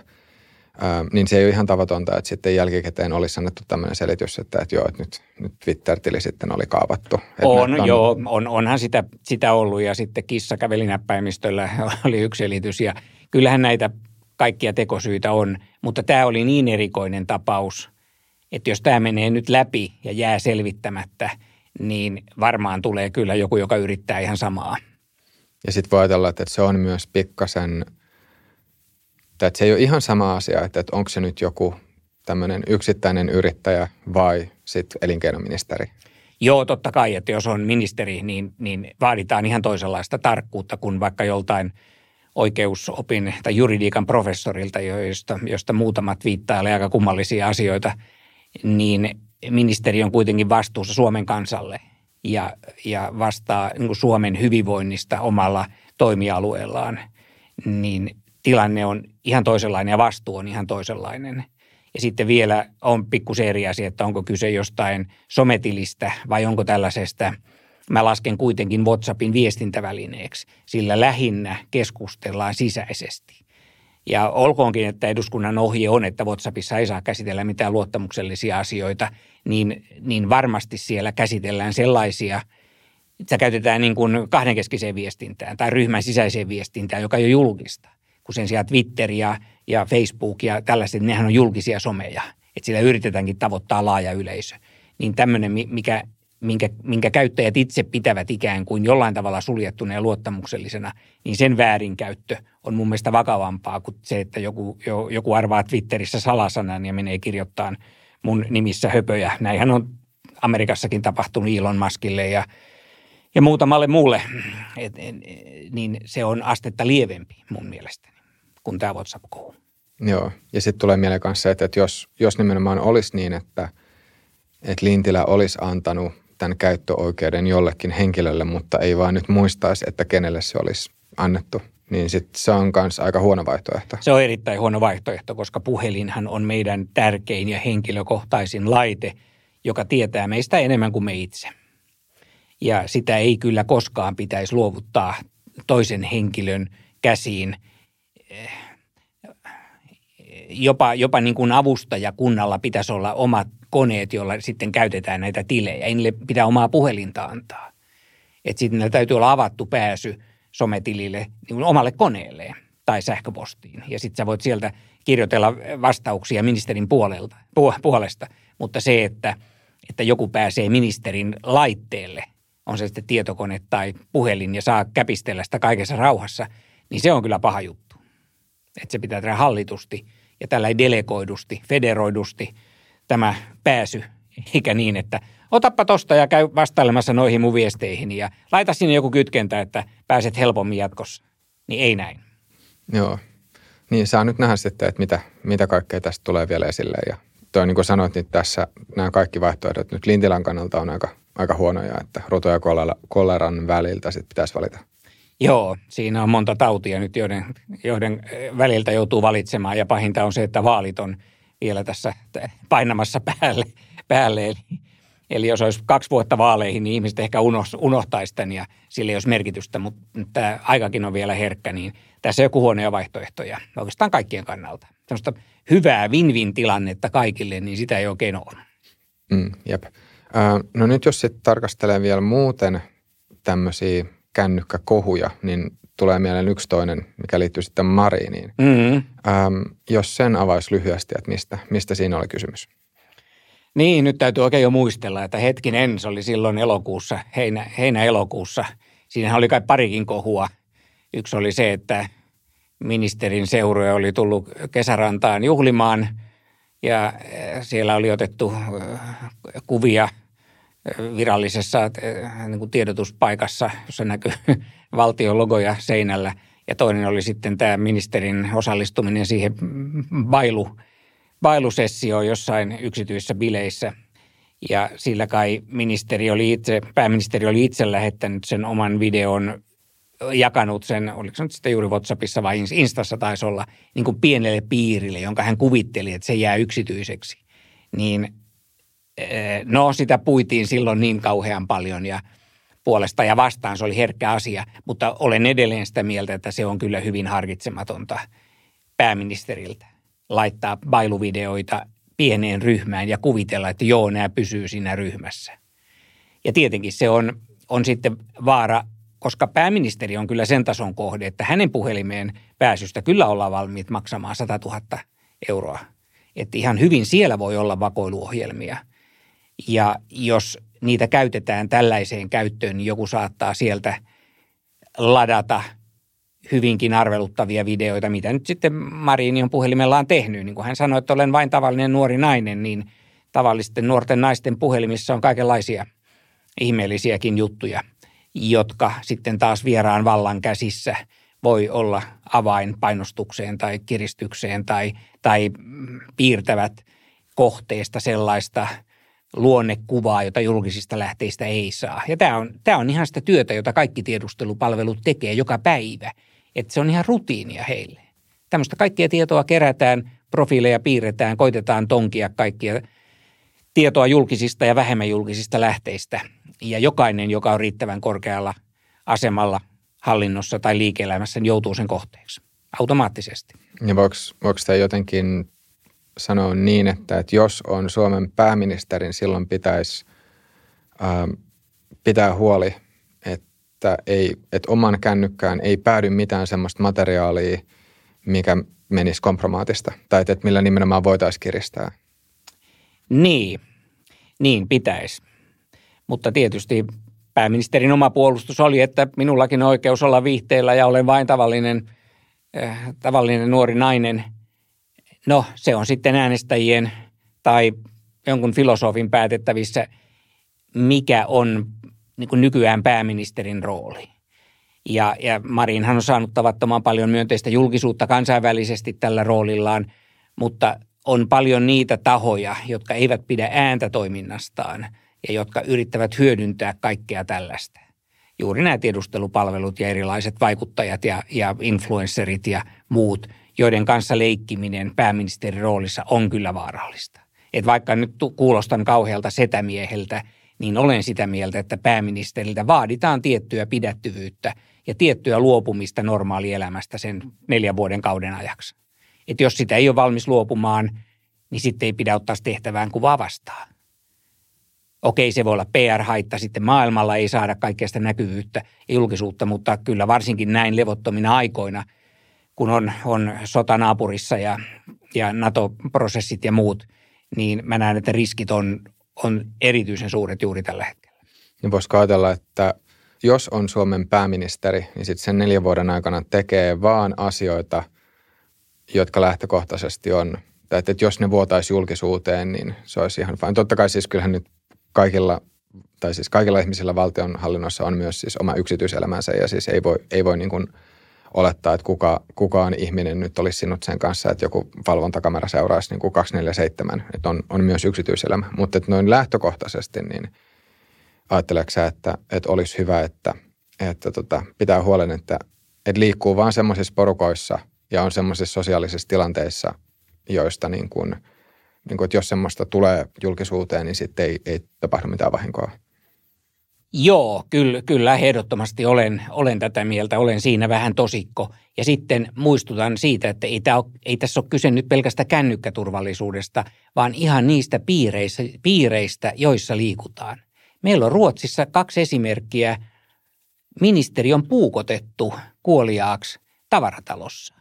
ää, niin se ei ole ihan tavatonta, että sitten jälkikäteen olisi annettu tämmöinen selitys, että, että joo, että nyt, nyt Twitter-tili sitten oli kaavattu. On, on, joo, on, onhan sitä, sitä ollut ja sitten kissa käveli näppäimistöllä *laughs* oli yksi selitys ja kyllähän näitä kaikkia tekosyitä on, mutta tämä oli niin erikoinen tapaus, että jos tämä menee nyt läpi ja jää selvittämättä, niin varmaan tulee kyllä joku, joka yrittää ihan samaa. Ja sitten voi ajatella, että se on myös pikkasen, että se ei ole ihan sama asia, että onko se nyt joku tämmöinen yksittäinen yrittäjä vai sitten elinkeinoministeri. Joo, totta kai, että jos on ministeri, niin, niin vaaditaan ihan toisenlaista tarkkuutta kuin vaikka joltain oikeusopin tai juridiikan professorilta, joista, josta muutamat viittailee aika kummallisia asioita, niin ministeri on kuitenkin vastuussa Suomen kansalle ja, ja vastaa niin Suomen hyvinvoinnista omalla toimialueellaan, niin tilanne on ihan toisenlainen ja vastuu on ihan toisenlainen. Ja sitten vielä on pikkusen eri asia, että onko kyse jostain sometilistä vai onko tällaisesta, mä lasken kuitenkin WhatsAppin viestintävälineeksi, sillä lähinnä keskustellaan sisäisesti. Ja olkoonkin, että eduskunnan ohje on, että WhatsAppissa ei saa käsitellä mitään luottamuksellisia asioita, niin, niin varmasti siellä käsitellään sellaisia, että käytetään niin kuin kahdenkeskiseen viestintään tai ryhmän sisäiseen viestintään, joka ei ole julkista. Kun sen sijaan Twitter ja, ja Facebook ja tällaiset, nehän on julkisia someja. Että sillä yritetäänkin tavoittaa laaja yleisö. Niin tämmöinen, mikä minkä, minkä käyttäjät itse pitävät ikään kuin jollain tavalla suljettuna ja luottamuksellisena, niin sen väärinkäyttö on mun mielestä vakavampaa kuin se, että joku, joku arvaa Twitterissä salasanan ja menee kirjoittamaan mun nimissä höpöjä. Näinhän on Amerikassakin tapahtunut Elon Muskille ja, ja muutamalle muulle, et, et, niin se on astetta lievempi mun mielestäni kuin tämä whatsapp -kohu. Joo, ja sitten tulee mieleen kanssa, että, että jos, jos nimenomaan olisi niin, että, että Lintilä olisi antanut tämän käyttöoikeuden jollekin henkilölle, mutta ei vaan nyt muistaisi, että kenelle se olisi annettu, niin sit se on myös aika huono vaihtoehto. Se on erittäin huono vaihtoehto, koska puhelinhan on meidän tärkein ja henkilökohtaisin laite, joka tietää meistä enemmän kuin me itse. Ja sitä ei kyllä koskaan pitäisi luovuttaa toisen henkilön käsiin jopa, jopa niin kuin avustajakunnalla pitäisi olla omat koneet, joilla sitten käytetään näitä tilejä. Ei niille pitää omaa puhelinta antaa. Että sitten täytyy olla avattu pääsy sometilille niin omalle koneelleen tai sähköpostiin. Ja sitten sä voit sieltä kirjoitella vastauksia ministerin puolelta, puolesta. Mutta se, että, että joku pääsee ministerin laitteelle, on se sitten tietokone tai puhelin ja saa käpistellä sitä kaikessa rauhassa, niin se on kyllä paha juttu. Että se pitää tehdä hallitusti ja tällä delegoidusti, federoidusti – tämä pääsy, eikä niin, että otappa tosta ja käy vastailemassa noihin mun viesteihin ja laita sinne joku kytkentä, että pääset helpommin jatkossa. Niin ei näin. Joo. Niin saa nyt nähdä sitten, että mitä, mitä kaikkea tästä tulee vielä esille. Ja toi niin kuin sanoit, niin tässä nämä kaikki vaihtoehdot nyt Lintilän kannalta on aika, aika huonoja, että roto- ja koleran väliltä sitten pitäisi valita. Joo, siinä on monta tautia nyt, joiden, joiden väliltä joutuu valitsemaan ja pahinta on se, että vaalit on – vielä tässä painamassa päälle. päälle. Eli, eli jos olisi kaksi vuotta vaaleihin, niin ihmiset ehkä unohtaisi tämän ja sillä ei olisi merkitystä, mutta tämä aikakin on vielä herkkä, niin tässä on joku huonoja vaihtoehtoja oikeastaan kaikkien kannalta. Sellaista hyvää win-win tilannetta kaikille, niin sitä ei oikein ole. Mm, jep. no nyt jos sitten tarkastelee vielä muuten tämmöisiä kännykkäkohuja, niin tulee mieleen yksi toinen, mikä liittyy sitten Mariiniin. Mm-hmm. Jos sen avaisi lyhyesti, että mistä, mistä siinä oli kysymys? Niin, nyt täytyy oikein jo muistella, että hetkinen, se oli silloin elokuussa, heinä, heinä-elokuussa. Siinähän oli kai parikin kohua. Yksi oli se, että ministerin seurue oli tullut kesärantaan juhlimaan ja siellä oli otettu kuvia virallisessa niin kuin tiedotuspaikassa, jossa näkyy *laughs* valtion logoja seinällä. Ja toinen oli sitten tämä ministerin osallistuminen siihen bailu, bailusessioon jossain yksityisissä bileissä. Ja sillä kai ministeri oli itse, pääministeri oli itse lähettänyt sen oman videon, jakanut sen, oliko se nyt sitten juuri WhatsAppissa vai Instassa taisi olla, niin kuin pienelle piirille, jonka hän kuvitteli, että se jää yksityiseksi. niin no sitä puitiin silloin niin kauhean paljon ja puolesta ja vastaan se oli herkkä asia, mutta olen edelleen sitä mieltä, että se on kyllä hyvin harkitsematonta pääministeriltä laittaa bailuvideoita pieneen ryhmään ja kuvitella, että joo, nämä pysyy siinä ryhmässä. Ja tietenkin se on, on sitten vaara, koska pääministeri on kyllä sen tason kohde, että hänen puhelimeen pääsystä kyllä ollaan valmiit maksamaan 100 000 euroa. Että ihan hyvin siellä voi olla vakoiluohjelmia. Ja jos niitä käytetään tällaiseen käyttöön, niin joku saattaa sieltä ladata – hyvinkin arveluttavia videoita, mitä nyt sitten Marini on puhelimellaan tehnyt. Niin kuin hän sanoi, että olen vain tavallinen nuori nainen, niin tavallisten nuorten naisten puhelimissa on kaikenlaisia ihmeellisiäkin juttuja, jotka sitten taas vieraan vallan käsissä voi olla avain painostukseen tai kiristykseen tai, tai piirtävät kohteesta sellaista luonnekuvaa, jota julkisista lähteistä ei saa. Ja tämä on, tämä on ihan sitä työtä, jota kaikki tiedustelupalvelut tekee joka päivä – että se on ihan rutiinia heille. Tämmöistä kaikkia tietoa kerätään, profiileja piirretään, koitetaan tonkia kaikkia tietoa julkisista ja vähemmän julkisista lähteistä. Ja jokainen, joka on riittävän korkealla asemalla hallinnossa tai liike-elämässä, niin joutuu sen kohteeksi automaattisesti. Ja voiko, voiko sitä jotenkin sanoa niin, että, että jos on Suomen pääministerin, silloin pitäisi ää, pitää huoli – että, ei, että oman kännykkään ei päädy mitään sellaista materiaalia, mikä menisi kompromaatista, tai että millä nimenomaan voitaisiin kiristää. Niin, niin pitäisi. Mutta tietysti pääministerin oma puolustus oli, että minullakin on oikeus olla viihteellä ja olen vain tavallinen, äh, tavallinen nuori nainen. No, se on sitten äänestäjien tai jonkun filosofin päätettävissä, mikä on niin kuin nykyään pääministerin rooli. Ja, ja Marinhan on saanut tavattoman paljon myönteistä julkisuutta kansainvälisesti tällä roolillaan, mutta on paljon niitä tahoja, jotka eivät pidä ääntä toiminnastaan ja jotka yrittävät hyödyntää kaikkea tällaista. Juuri nämä tiedustelupalvelut ja erilaiset vaikuttajat ja, ja influencerit ja muut, joiden kanssa leikkiminen pääministerin roolissa on kyllä vaarallista. Et vaikka nyt kuulostan kauhealta setämieheltä – niin olen sitä mieltä, että pääministeriltä vaaditaan tiettyä pidättyvyyttä ja tiettyä luopumista normaalielämästä sen neljän vuoden kauden ajaksi. Että jos sitä ei ole valmis luopumaan, niin sitten ei pidä ottaa tehtävään kuvaa vastaan. Okei, se voi olla PR-haitta, sitten maailmalla ei saada kaikkea sitä näkyvyyttä ja julkisuutta, mutta kyllä varsinkin näin levottomina aikoina, kun on, on sota naapurissa ja, ja NATO-prosessit ja muut, niin mä näen, että riskit on, on erityisen suuret juuri tällä hetkellä. Niin voisiko ajatella, että jos on Suomen pääministeri, niin sitten sen neljän vuoden aikana tekee vaan asioita, jotka lähtökohtaisesti on, tai että jos ne vuotaisi julkisuuteen, niin se olisi ihan vain. Totta kai siis kyllähän nyt kaikilla, tai siis kaikilla ihmisillä valtionhallinnossa on myös siis oma yksityiselämänsä ja siis ei voi, ei voi niin kuin – olettaa, että kuka, kukaan ihminen nyt olisi sinut sen kanssa, että joku valvontakamera seuraisi niin kuin 247, että on, on myös yksityiselämä. Mutta että noin lähtökohtaisesti, niin ajatteleeko sä, että, että olisi hyvä, että, että tota, pitää huolen, että, että liikkuu vaan semmoisissa porukoissa ja on semmoisissa sosiaalisissa tilanteissa, joista niin kuin, niin kuin, että jos semmoista tulee julkisuuteen, niin sitten ei, ei tapahdu mitään vahinkoa. Joo, kyllä, kyllä ehdottomasti olen, olen tätä mieltä, olen siinä vähän tosikko. Ja sitten muistutan siitä, että ei, tämä ole, ei tässä ole kyse nyt pelkästä kännykkäturvallisuudesta, vaan ihan niistä piireistä, piireistä, joissa liikutaan. Meillä on Ruotsissa kaksi esimerkkiä. Ministeri on puukotettu kuoliaaksi tavaratalossa.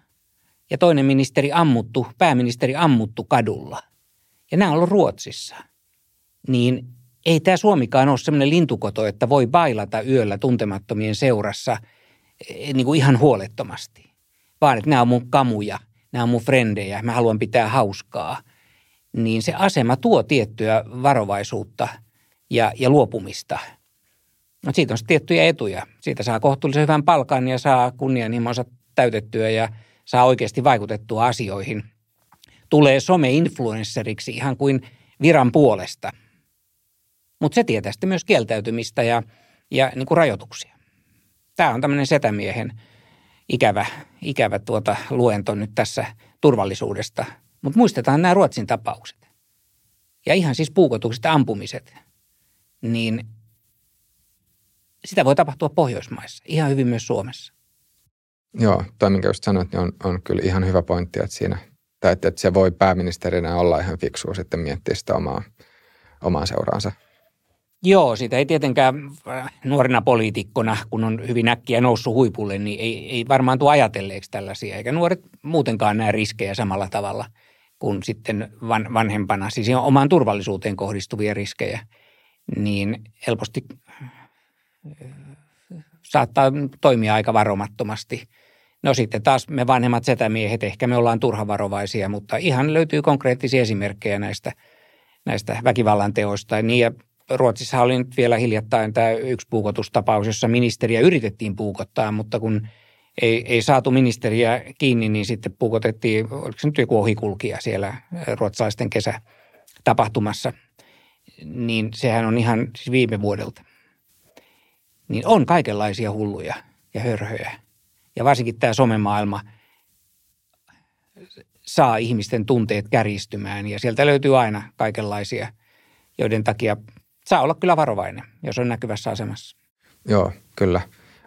Ja toinen ministeri ammuttu, pääministeri ammuttu kadulla. Ja nämä on ollut Ruotsissa. Niin ei tämä Suomikaan ole sellainen lintukoto, että voi bailata yöllä tuntemattomien seurassa eh, niin kuin ihan huolettomasti. Vaan että nämä on mun kamuja, nämä on mun frendejä, mä haluan pitää hauskaa. Niin se asema tuo tiettyä varovaisuutta ja, ja luopumista. No siitä on tiettyjä etuja. Siitä saa kohtuullisen hyvän palkan ja saa kunnianhimonsa täytettyä ja saa oikeasti vaikutettua asioihin. Tulee some-influenceriksi ihan kuin viran puolesta – mutta se tietää sitten myös kieltäytymistä ja, ja niin kuin rajoituksia. Tämä on tämmöinen setämiehen ikävä, ikävä tuota luento nyt tässä turvallisuudesta. Mutta muistetaan nämä Ruotsin tapaukset. ja ihan siis puukotukset ampumiset, niin sitä voi tapahtua Pohjoismaissa, ihan hyvin myös Suomessa. Joo, toi minkä just sanoit, niin on, on kyllä ihan hyvä pointti, että siinä, tai että, että se voi pääministerinä olla ihan fiksua sitten miettiä sitä omaa, omaa seuraansa. Joo, sitä ei tietenkään äh, nuorina poliitikkona, kun on hyvin äkkiä noussut huipulle, niin ei, ei varmaan tule ajatelleeksi tällaisia, eikä nuoret muutenkaan näe riskejä samalla tavalla kuin sitten van, vanhempana, siis omaan turvallisuuteen kohdistuvia riskejä, niin helposti äh, saattaa toimia aika varomattomasti. No sitten taas me vanhemmat setämiehet, ehkä me ollaan turhavarovaisia, mutta ihan löytyy konkreettisia esimerkkejä näistä, näistä väkivallan teoista. Niin ja Ruotsissa oli nyt vielä hiljattain tämä yksi puukotustapaus, jossa ministeriä yritettiin puukottaa, mutta kun ei, ei saatu ministeriä kiinni, niin sitten puukotettiin, oliko se nyt joku ohikulkija siellä ruotsalaisten kesätapahtumassa. Niin sehän on ihan siis viime vuodelta. Niin on kaikenlaisia hulluja ja hörhöjä. Ja varsinkin tämä somemaailma saa ihmisten tunteet käristymään ja sieltä löytyy aina kaikenlaisia, joiden takia saa olla kyllä varovainen, jos on näkyvässä asemassa. Joo, kyllä.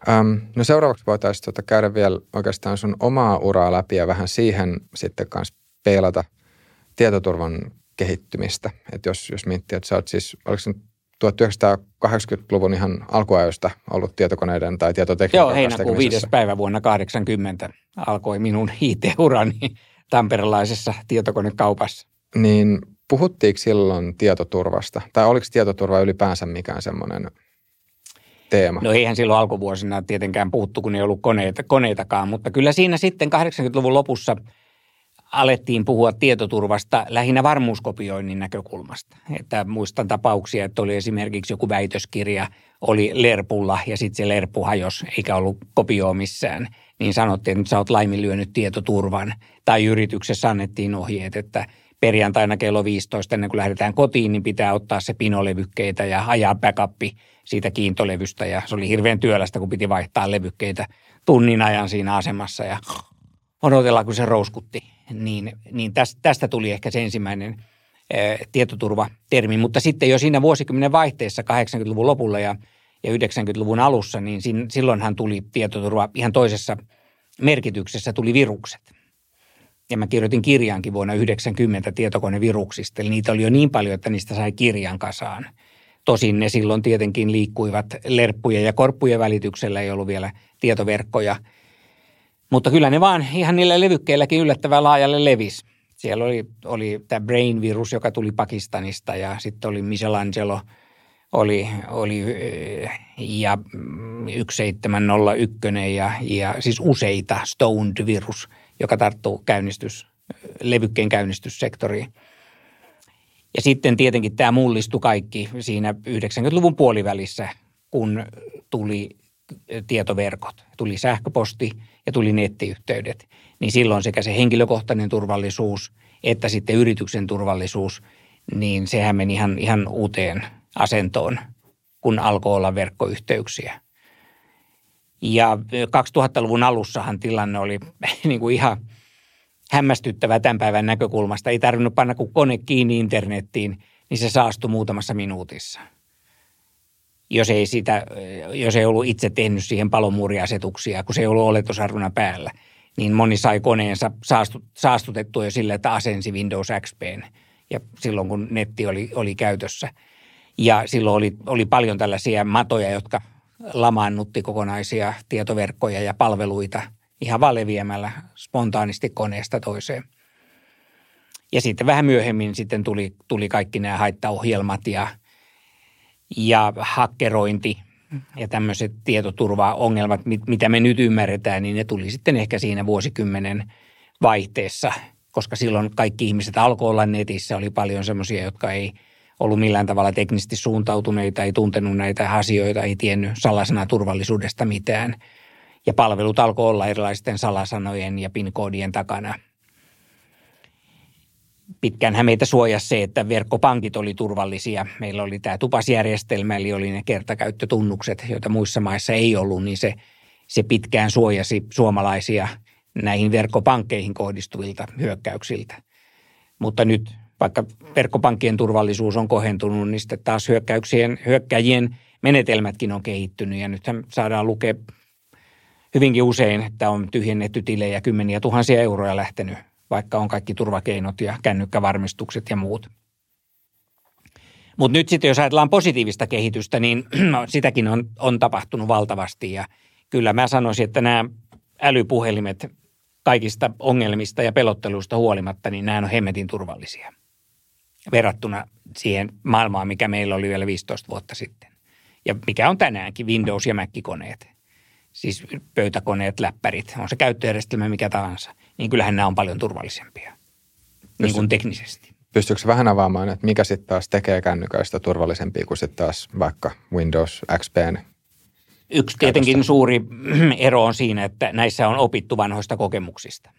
Öm, no seuraavaksi voitaisiin tuota käydä vielä oikeastaan sun omaa uraa läpi ja vähän siihen sitten kanssa peilata tietoturvan kehittymistä. Että jos, jos miettii, että sä oot siis, oliko 1980-luvun ihan alkuajoista ollut tietokoneiden tai tietotekniikan Joo, heinäkuun viides päivä vuonna 80 alkoi minun *laughs* IT-urani tamperelaisessa tietokonekaupassa. Niin puhuttiinko silloin tietoturvasta? Tai oliko tietoturva ylipäänsä mikään semmoinen teema? No eihän silloin alkuvuosina tietenkään puhuttu, kun ei ollut koneita, koneitakaan, mutta kyllä siinä sitten 80-luvun lopussa alettiin puhua tietoturvasta lähinnä varmuuskopioinnin näkökulmasta. Että muistan tapauksia, että oli esimerkiksi joku väitöskirja, oli lerpulla ja sitten se lerpu hajosi eikä ollut kopioa missään. Niin sanottiin, että nyt sä oot laiminlyönyt tietoturvan. Tai yrityksessä annettiin ohjeet, että – perjantaina kello 15 ennen kuin lähdetään kotiin, niin pitää ottaa se pinolevykkeitä ja ajaa backuppi siitä kiintolevystä. Ja se oli hirveän työlästä, kun piti vaihtaa levykkeitä tunnin ajan siinä asemassa ja odotella, kun se rouskutti. Niin, niin tästä, tuli ehkä se ensimmäinen tietoturvatermi. Mutta sitten jo siinä vuosikymmenen vaihteessa 80-luvun lopulla ja, ja 90-luvun alussa, niin silloinhan tuli tietoturva ihan toisessa merkityksessä, tuli virukset – ja mä kirjoitin kirjankin vuonna 90 tietokoneviruksista, eli niitä oli jo niin paljon, että niistä sai kirjan kasaan. Tosin ne silloin tietenkin liikkuivat lerppujen ja korppujen välityksellä, ei ollut vielä tietoverkkoja. Mutta kyllä ne vaan ihan niillä levykkeilläkin yllättävän laajalle levis. Siellä oli, oli tämä Brain-virus, joka tuli Pakistanista ja sitten oli Michelangelo oli, oli ja 1701 ja, ja siis useita Stoned-virus – joka tarttuu käynnistys, levykkeen käynnistyssektoriin. Ja sitten tietenkin tämä mullistui kaikki siinä 90-luvun puolivälissä, kun tuli tietoverkot, tuli sähköposti ja tuli nettiyhteydet. Niin silloin sekä se henkilökohtainen turvallisuus että sitten yrityksen turvallisuus, niin sehän meni ihan, ihan uuteen asentoon, kun alkoi olla verkkoyhteyksiä. Ja 2000-luvun alussahan tilanne oli *laughs* niin kuin ihan hämmästyttävä tämän päivän näkökulmasta. Ei tarvinnut panna kuin kone kiinni internettiin, niin se saastui muutamassa minuutissa. Jos ei, sitä, jos ei ollut itse tehnyt siihen palomuuriasetuksia, kun se ei ollut oletusarvona päällä, niin moni sai koneensa saastu, saastutettua jo sillä, että asensi Windows XPn ja silloin kun netti oli, oli käytössä. Ja silloin oli, oli paljon tällaisia matoja, jotka lamaannutti kokonaisia tietoverkkoja ja palveluita ihan vaan leviämällä spontaanisti koneesta toiseen. Ja sitten vähän myöhemmin sitten tuli, tuli kaikki nämä haittaohjelmat ja, ja hakkerointi ja tämmöiset tietoturvaongelmat, mit, mitä me nyt ymmärretään, niin ne tuli sitten ehkä siinä vuosikymmenen vaihteessa, koska silloin kaikki ihmiset alkoi olla netissä. Oli paljon semmoisia, jotka ei – ollut millään tavalla teknisesti suuntautuneita, ei tuntenut näitä asioita, ei tiennyt salasana turvallisuudesta mitään. Ja palvelut alkoi olla erilaisten salasanojen ja PIN-koodien takana. Pitkään meitä suojasi se, että verkkopankit oli turvallisia. Meillä oli tämä tupasjärjestelmä, eli oli ne kertakäyttötunnukset, joita muissa maissa ei ollut, niin se, se pitkään suojasi suomalaisia näihin verkkopankkeihin kohdistuvilta hyökkäyksiltä. Mutta nyt vaikka verkkopankkien turvallisuus on kohentunut, niin sitten taas hyökkäyksien, hyökkäjien menetelmätkin on kehittynyt. Ja nythän saadaan lukea hyvinkin usein, että on tyhjennetty tilejä kymmeniä tuhansia euroja lähtenyt, vaikka on kaikki turvakeinot ja kännykkävarmistukset ja muut. Mutta nyt sitten jos ajatellaan positiivista kehitystä, niin *clears throat* sitäkin on, on tapahtunut valtavasti. Ja kyllä mä sanoisin, että nämä älypuhelimet kaikista ongelmista ja pelotteluista huolimatta, niin nämä on hemmetin turvallisia verrattuna siihen maailmaan, mikä meillä oli vielä 15 vuotta sitten. Ja mikä on tänäänkin Windows- ja Mac-koneet, siis pöytäkoneet, läppärit, on se käyttöjärjestelmä mikä tahansa, niin kyllähän nämä on paljon turvallisempia, niin kuin teknisesti. Pystyykö vähän avaamaan, että mikä sitten taas tekee kännyköistä turvallisempia kuin sitten taas vaikka Windows XPn Yksi tietenkin suuri *clears throat* ero on siinä, että näissä on opittu vanhoista kokemuksista.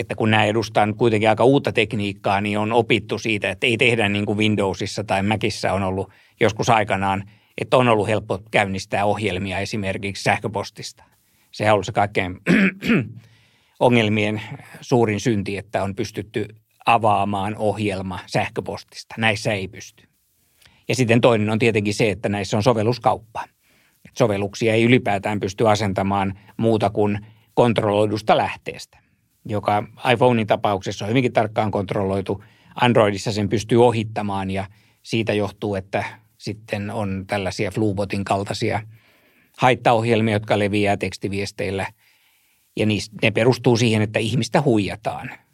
Että kun nämä edustaa kuitenkin aika uutta tekniikkaa, niin on opittu siitä, että ei tehdä niin kuin Windowsissa tai Macissa on ollut joskus aikanaan, että on ollut helppo käynnistää ohjelmia esimerkiksi sähköpostista. Se on ollut se kaikkein *clears throat* ongelmien suurin synti, että on pystytty avaamaan ohjelma sähköpostista. Näissä ei pysty. Ja sitten toinen on tietenkin se, että näissä on sovelluskauppa. Sovelluksia ei ylipäätään pysty asentamaan muuta kuin kontrolloidusta lähteestä, joka iPhonein tapauksessa on hyvinkin tarkkaan kontrolloitu. Androidissa sen pystyy ohittamaan ja siitä johtuu, että sitten on tällaisia Flubotin kaltaisia haittaohjelmia, jotka leviää tekstiviesteillä. Ja ne perustuu siihen, että ihmistä huijataan –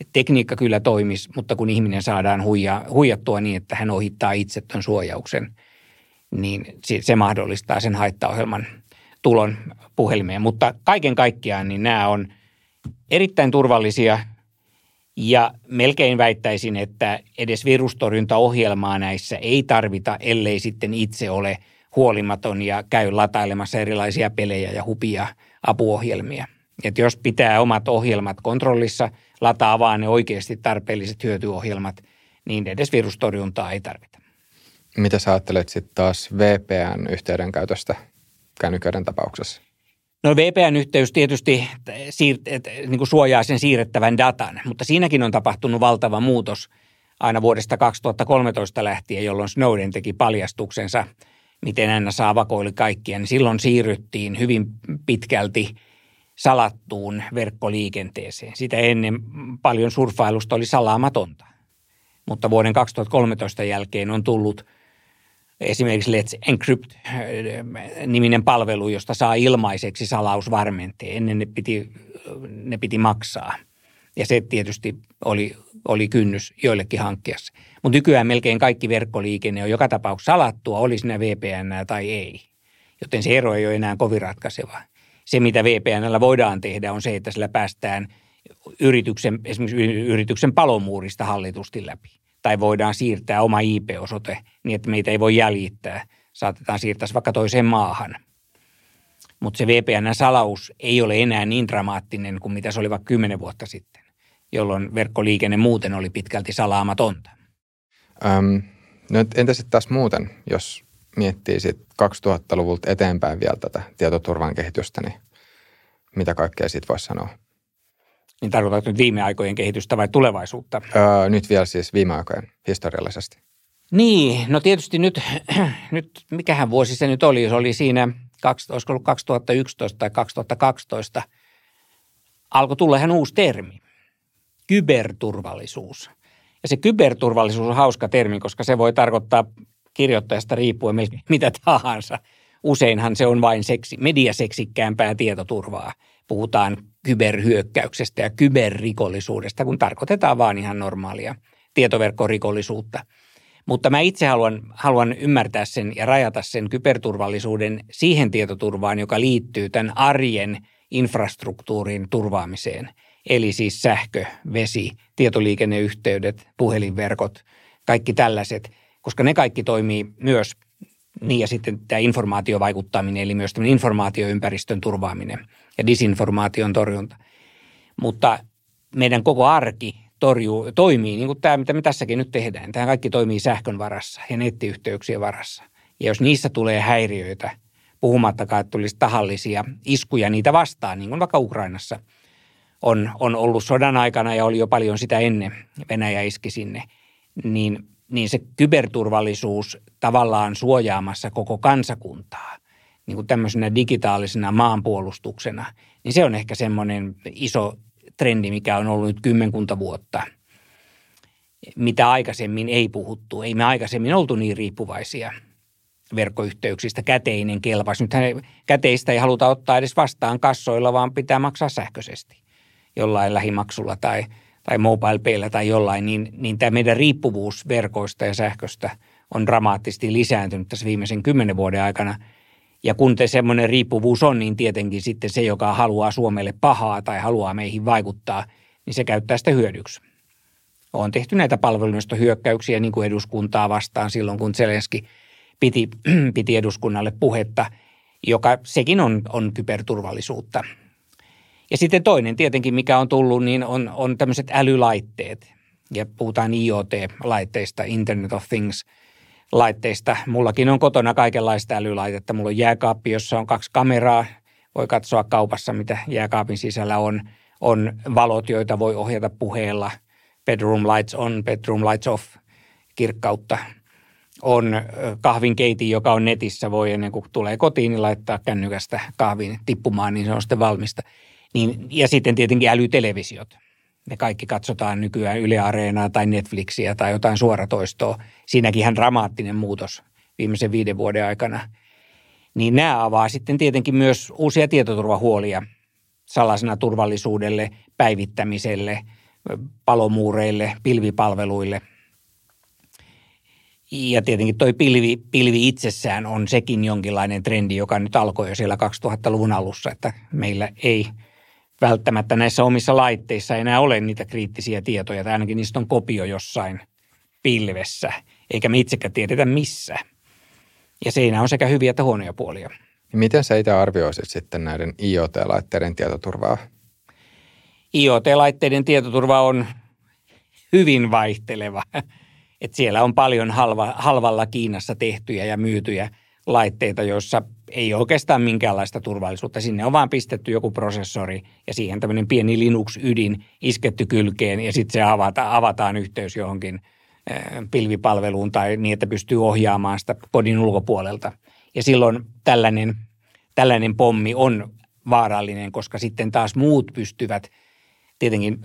että tekniikka kyllä toimisi, mutta kun ihminen saadaan huija, huijattua niin, että hän ohittaa itse tuon suojauksen, niin se, se mahdollistaa sen haittaohjelman tulon puhelimeen. Mutta kaiken kaikkiaan niin nämä on erittäin turvallisia ja melkein väittäisin, että edes virustorjuntaohjelmaa näissä ei tarvita, ellei sitten itse ole huolimaton ja käy latailemassa erilaisia pelejä ja hupia apuohjelmia. Et jos pitää omat ohjelmat kontrollissa – lataa vaan ne oikeasti tarpeelliset hyötyohjelmat, niin edes virustorjuntaa ei tarvita. Mitä sä ajattelet sitten taas VPN-yhteyden käytöstä kännyköiden tapauksessa? No VPN-yhteys tietysti siir- niin kuin suojaa sen siirrettävän datan, mutta siinäkin on tapahtunut valtava muutos aina vuodesta 2013 lähtien, jolloin Snowden teki paljastuksensa, miten NSA vakoili kaikkia. Niin silloin siirryttiin hyvin pitkälti – salattuun verkkoliikenteeseen. Sitä ennen paljon surffailusta oli salaamatonta. Mutta vuoden 2013 jälkeen on tullut esimerkiksi Let's Encrypt-niminen palvelu, josta saa ilmaiseksi salausvarmenteen. Ennen ne piti, ne piti maksaa. Ja se tietysti oli, oli kynnys joillekin hankkia se. Mutta nykyään melkein kaikki verkkoliikenne on joka tapauksessa salattua, oli siinä VPN tai ei. Joten se ero ei ole enää kovin ratkaiseva se, mitä VPNllä voidaan tehdä, on se, että sillä päästään yrityksen, esimerkiksi yrityksen palomuurista hallitusti läpi. Tai voidaan siirtää oma IP-osoite niin, että meitä ei voi jäljittää. Saatetaan siirtää vaikka toiseen maahan. Mutta se VPN-salaus ei ole enää niin dramaattinen kuin mitä se oli vaikka kymmenen vuotta sitten, jolloin verkkoliikenne muuten oli pitkälti salaamatonta. Öm, no entä sitten taas muuten, jos miettii sit 2000-luvulta eteenpäin vielä tätä tietoturvan kehitystä, niin mitä kaikkea siitä voisi sanoa? Niin tarkoitatko nyt viime aikojen kehitystä vai tulevaisuutta? Öö, nyt vielä siis viime aikojen historiallisesti. Niin, no tietysti nyt, *clears throat* nyt mikähän vuosi se nyt oli, se oli siinä, olisiko ollut 2011 tai 2012, alkoi tulla ihan uusi termi, kyberturvallisuus. Ja se kyberturvallisuus on hauska termi, koska se voi tarkoittaa kirjoittajasta riippuen mitä tahansa. Useinhan se on vain seksi, mediaseksikkäämpää tietoturvaa. Puhutaan kyberhyökkäyksestä ja kyberrikollisuudesta, kun tarkoitetaan vaan ihan normaalia tietoverkkorikollisuutta. Mutta mä itse haluan, haluan ymmärtää sen ja rajata sen kyberturvallisuuden siihen tietoturvaan, joka liittyy tämän arjen infrastruktuurin turvaamiseen. Eli siis sähkö, vesi, tietoliikenneyhteydet, puhelinverkot, kaikki tällaiset – koska ne kaikki toimii myös niin ja sitten tämä informaatiovaikuttaminen, eli myös informaatioympäristön turvaaminen ja disinformaation torjunta. Mutta meidän koko arki torjuu, toimii niin kuin tämä, mitä me tässäkin nyt tehdään. Tämä kaikki toimii sähkön varassa ja nettiyhteyksien varassa. Ja jos niissä tulee häiriöitä, puhumattakaan, että tulisi tahallisia iskuja niitä vastaan, niin kuin vaikka Ukrainassa on, on ollut sodan aikana ja oli jo paljon sitä ennen, Venäjä iski sinne, niin, niin se kyberturvallisuus tavallaan suojaamassa koko kansakuntaa niin kuin tämmöisenä digitaalisena maanpuolustuksena, niin se on ehkä semmoinen iso trendi, mikä on ollut nyt kymmenkunta vuotta, mitä aikaisemmin ei puhuttu. Ei me aikaisemmin oltu niin riippuvaisia verkkoyhteyksistä. Käteinen kelpas. Nythän käteistä ei haluta ottaa edes vastaan kassoilla, vaan pitää maksaa sähköisesti jollain lähimaksulla tai, tai mobile tai jollain, niin, niin tämä meidän riippuvuus verkoista ja sähköstä on dramaattisesti lisääntynyt tässä viimeisen kymmenen vuoden aikana – ja kun te semmoinen riippuvuus on, niin tietenkin sitten se, joka haluaa Suomelle pahaa tai haluaa meihin vaikuttaa, niin se käyttää sitä hyödyksi. On tehty näitä hyökkäyksiä niin kuin eduskuntaa vastaan silloin, kun Zelenski piti, *clears throat* piti eduskunnalle puhetta, joka sekin on, on kyberturvallisuutta. Ja sitten toinen tietenkin, mikä on tullut, niin on, on tämmöiset älylaitteet. Ja puhutaan IoT-laitteista, Internet of Things – laitteista. Mullakin on kotona kaikenlaista älylaitetta. Mulla on jääkaappi, jossa on kaksi kameraa. Voi katsoa kaupassa, mitä jääkaapin sisällä on. On valot, joita voi ohjata puheella. Bedroom lights on, bedroom lights off, kirkkautta. On kahvinkeiti, joka on netissä. Voi ennen kuin tulee kotiin, niin laittaa kännykästä kahvin tippumaan, niin se on sitten valmista. Niin, ja sitten tietenkin älytelevisiot – me kaikki katsotaan nykyään Yle Areenaa tai Netflixiä tai jotain suoratoistoa. Siinäkin ihan dramaattinen muutos viimeisen viiden vuoden aikana. Niin nämä avaa sitten tietenkin myös uusia tietoturvahuolia salaisena turvallisuudelle, päivittämiselle, palomuureille, pilvipalveluille. Ja tietenkin toi pilvi, pilvi itsessään on sekin jonkinlainen trendi, joka nyt alkoi jo siellä 2000-luvun alussa, että meillä ei – välttämättä näissä omissa laitteissa ei enää ole niitä kriittisiä tietoja, tai ainakin niistä on kopio jossain pilvessä, eikä me itsekään tiedetä missä. Ja siinä on sekä hyviä että huonoja puolia. Miten sä itse arvioisit sitten näiden IoT-laitteiden tietoturvaa? IoT-laitteiden tietoturva on hyvin vaihteleva. Et siellä on paljon halva, halvalla Kiinassa tehtyjä ja myytyjä laitteita, joissa ei oikeastaan minkäänlaista turvallisuutta. Sinne on vaan pistetty joku prosessori ja siihen tämmöinen pieni Linux-ydin isketty kylkeen ja sitten se avata, avataan yhteys johonkin pilvipalveluun tai niin, että pystyy ohjaamaan sitä kodin ulkopuolelta. Ja silloin tällainen, tällainen pommi on vaarallinen, koska sitten taas muut pystyvät tietenkin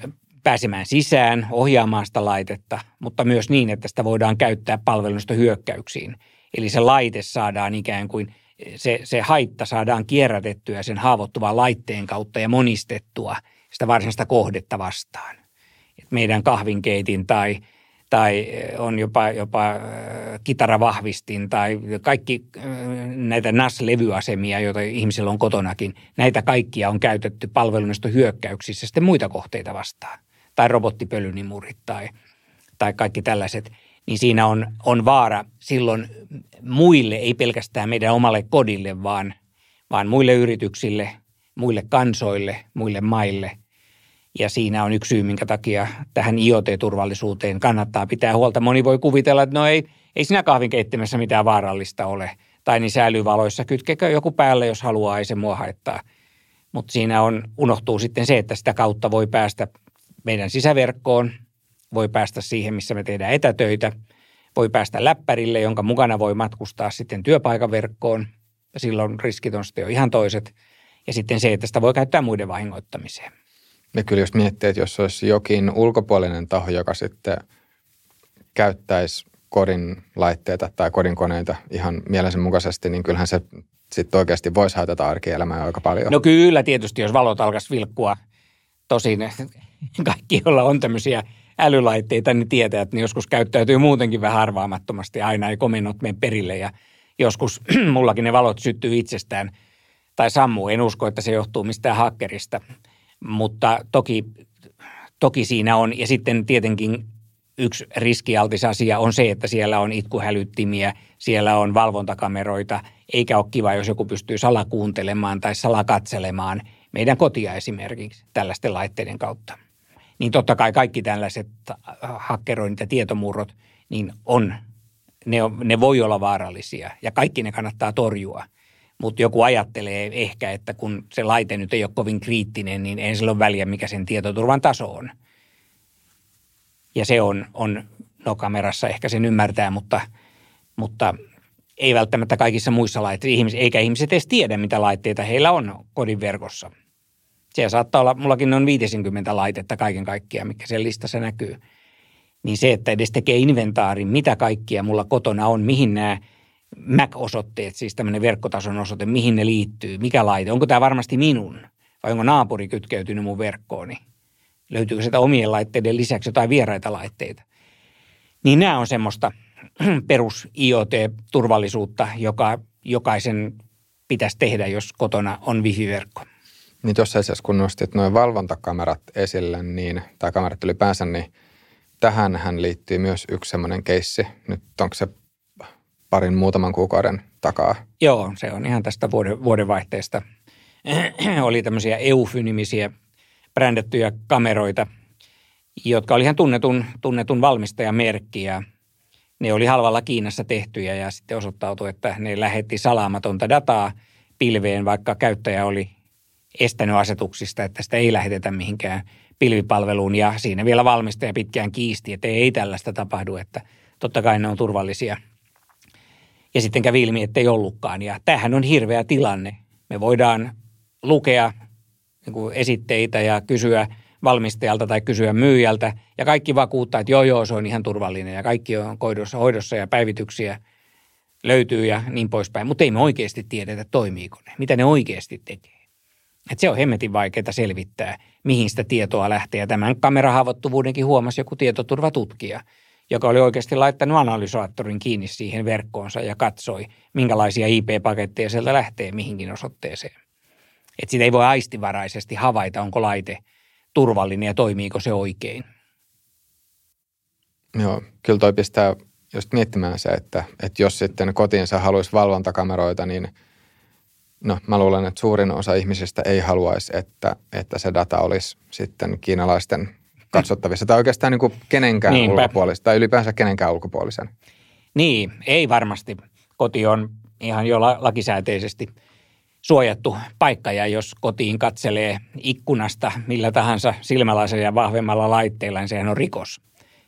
pääsemään sisään, ohjaamaan sitä laitetta, mutta myös niin, että sitä voidaan käyttää palvelusta hyökkäyksiin. Eli se laite saadaan ikään kuin – se, se haitta saadaan kierrätettyä sen haavoittuvan laitteen kautta ja monistettua sitä varsinaista kohdetta vastaan. Et meidän kahvinkeitin tai, tai on jopa, jopa äh, kitaravahvistin tai kaikki äh, näitä NAS-levyasemia, joita ihmisillä on kotonakin, näitä kaikkia on käytetty palvelunnosto hyökkäyksissä sitten muita kohteita vastaan. Tai robottipölynimurit tai, tai kaikki tällaiset – niin siinä on, on vaara silloin muille, ei pelkästään meidän omalle kodille, vaan, vaan muille yrityksille, muille kansoille, muille maille. Ja siinä on yksi syy, minkä takia tähän IoT-turvallisuuteen kannattaa pitää huolta. Moni voi kuvitella, että no ei, ei siinä kahvinkeittimessä mitään vaarallista ole. Tai niin säilyvaloissa kytkekö joku päälle, jos haluaa, ei se mua haittaa. Mutta siinä on, unohtuu sitten se, että sitä kautta voi päästä meidän sisäverkkoon – voi päästä siihen, missä me tehdään etätöitä, voi päästä läppärille, jonka mukana voi matkustaa sitten työpaikan verkkoon. Ja silloin riskit on sitten jo ihan toiset. Ja sitten se, että sitä voi käyttää muiden vahingoittamiseen. Ja kyllä jos miettii, että jos olisi jokin ulkopuolinen taho, joka sitten käyttäisi kodin laitteita tai kodin koneita ihan mielensä mukaisesti, niin kyllähän se sitten oikeasti voisi haitata arkielämää aika paljon. No kyllä tietysti, jos valot alkaisi vilkkua. Tosin *laughs* kaikki, joilla on tämmöisiä älylaitteita, niin tietää, että ne joskus käyttäytyy muutenkin vähän arvaamattomasti. Aina ei komennot mene perille ja joskus *clears throat* mullakin ne valot syttyy itsestään tai sammuu. En usko, että se johtuu mistään hakkerista, mutta toki, toki siinä on. Ja sitten tietenkin yksi riskialtis asia on se, että siellä on itkuhälyttimiä, siellä on valvontakameroita, eikä ole kiva, jos joku pystyy salakuuntelemaan tai salakatselemaan meidän kotia esimerkiksi tällaisten laitteiden kautta niin totta kai kaikki tällaiset hakkeroinnit ja tietomurrot, niin on, ne, on, ne voi olla vaarallisia ja kaikki ne kannattaa torjua. Mutta joku ajattelee ehkä, että kun se laite nyt ei ole kovin kriittinen, niin ei sillä ole väliä, mikä sen tietoturvan taso on. Ja se on, on no kamerassa ehkä sen ymmärtää, mutta, mutta ei välttämättä kaikissa muissa laitteissa, eikä ihmiset edes tiedä, mitä laitteita heillä on kodin verkossa. Siellä saattaa olla, mullakin on 50 laitetta kaiken kaikkiaan, mikä sen listassa näkyy. Niin se, että edes tekee inventaarin, mitä kaikkia mulla kotona on, mihin nämä MAC-osoitteet, siis tämmöinen verkkotason osoite, mihin ne liittyy, mikä laite, onko tämä varmasti minun vai onko naapuri kytkeytynyt mun verkkooni. Löytyykö sitä omien laitteiden lisäksi jotain vieraita laitteita. Niin nämä on semmoista *clears throat* perus IoT-turvallisuutta, joka jokaisen pitäisi tehdä, jos kotona on wifi-verkko. Niin tuossa asiassa, kun nostit noin valvontakamerat esille, niin, tai kamerat ylipäänsä, niin tähän hän liittyy myös yksi semmoinen keissi. Nyt onko se parin muutaman kuukauden takaa? Joo, se on ihan tästä vuoden, vuodenvaihteesta. *clears throat* Oli tämmöisiä EUFY-nimisiä brändettyjä kameroita, jotka oli ihan tunnetun, tunnetun valmistajamerkki ja ne oli halvalla Kiinassa tehtyjä ja sitten osoittautui, että ne lähetti salaamatonta dataa pilveen, vaikka käyttäjä oli estänyt asetuksista, että sitä ei lähetetä mihinkään pilvipalveluun ja siinä vielä valmistaja pitkään kiisti, että ei tällaista tapahdu, että totta kai ne on turvallisia. Ja sitten kävi ilmi, että ei ollutkaan ja tämähän on hirveä tilanne. Me voidaan lukea niin esitteitä ja kysyä valmistajalta tai kysyä myyjältä ja kaikki vakuuttaa, että joo joo se on ihan turvallinen ja kaikki on hoidossa, hoidossa ja päivityksiä löytyy ja niin poispäin. Mutta ei me oikeasti tiedetä, toimiiko ne, mitä ne oikeasti tekee. Et se on hemmetin vaikeaa selvittää, mihin sitä tietoa lähtee. Ja tämän kamerahaavoittuvuudenkin huomasi joku tietoturvatutkija, joka oli oikeasti laittanut analysaattorin kiinni siihen verkkoonsa ja katsoi, minkälaisia IP-paketteja sieltä lähtee mihinkin osoitteeseen. Et sitä ei voi aistivaraisesti havaita, onko laite turvallinen ja toimiiko se oikein. Joo, kyllä toi pistää just miettimään se, että, että jos sitten kotiinsa haluaisi valvontakameroita, niin – No, mä luulen, että suurin osa ihmisistä ei haluaisi, että, että se data olisi sitten kiinalaisten katsottavissa tai oikeastaan niin kuin kenenkään Niinpä. ulkopuolista tai ylipäänsä kenenkään ulkopuolisen. Niin, ei varmasti. Koti on ihan jo lakisääteisesti suojattu paikka ja jos kotiin katselee ikkunasta millä tahansa silmälaisella ja vahvemmalla laitteella, niin sehän on rikos.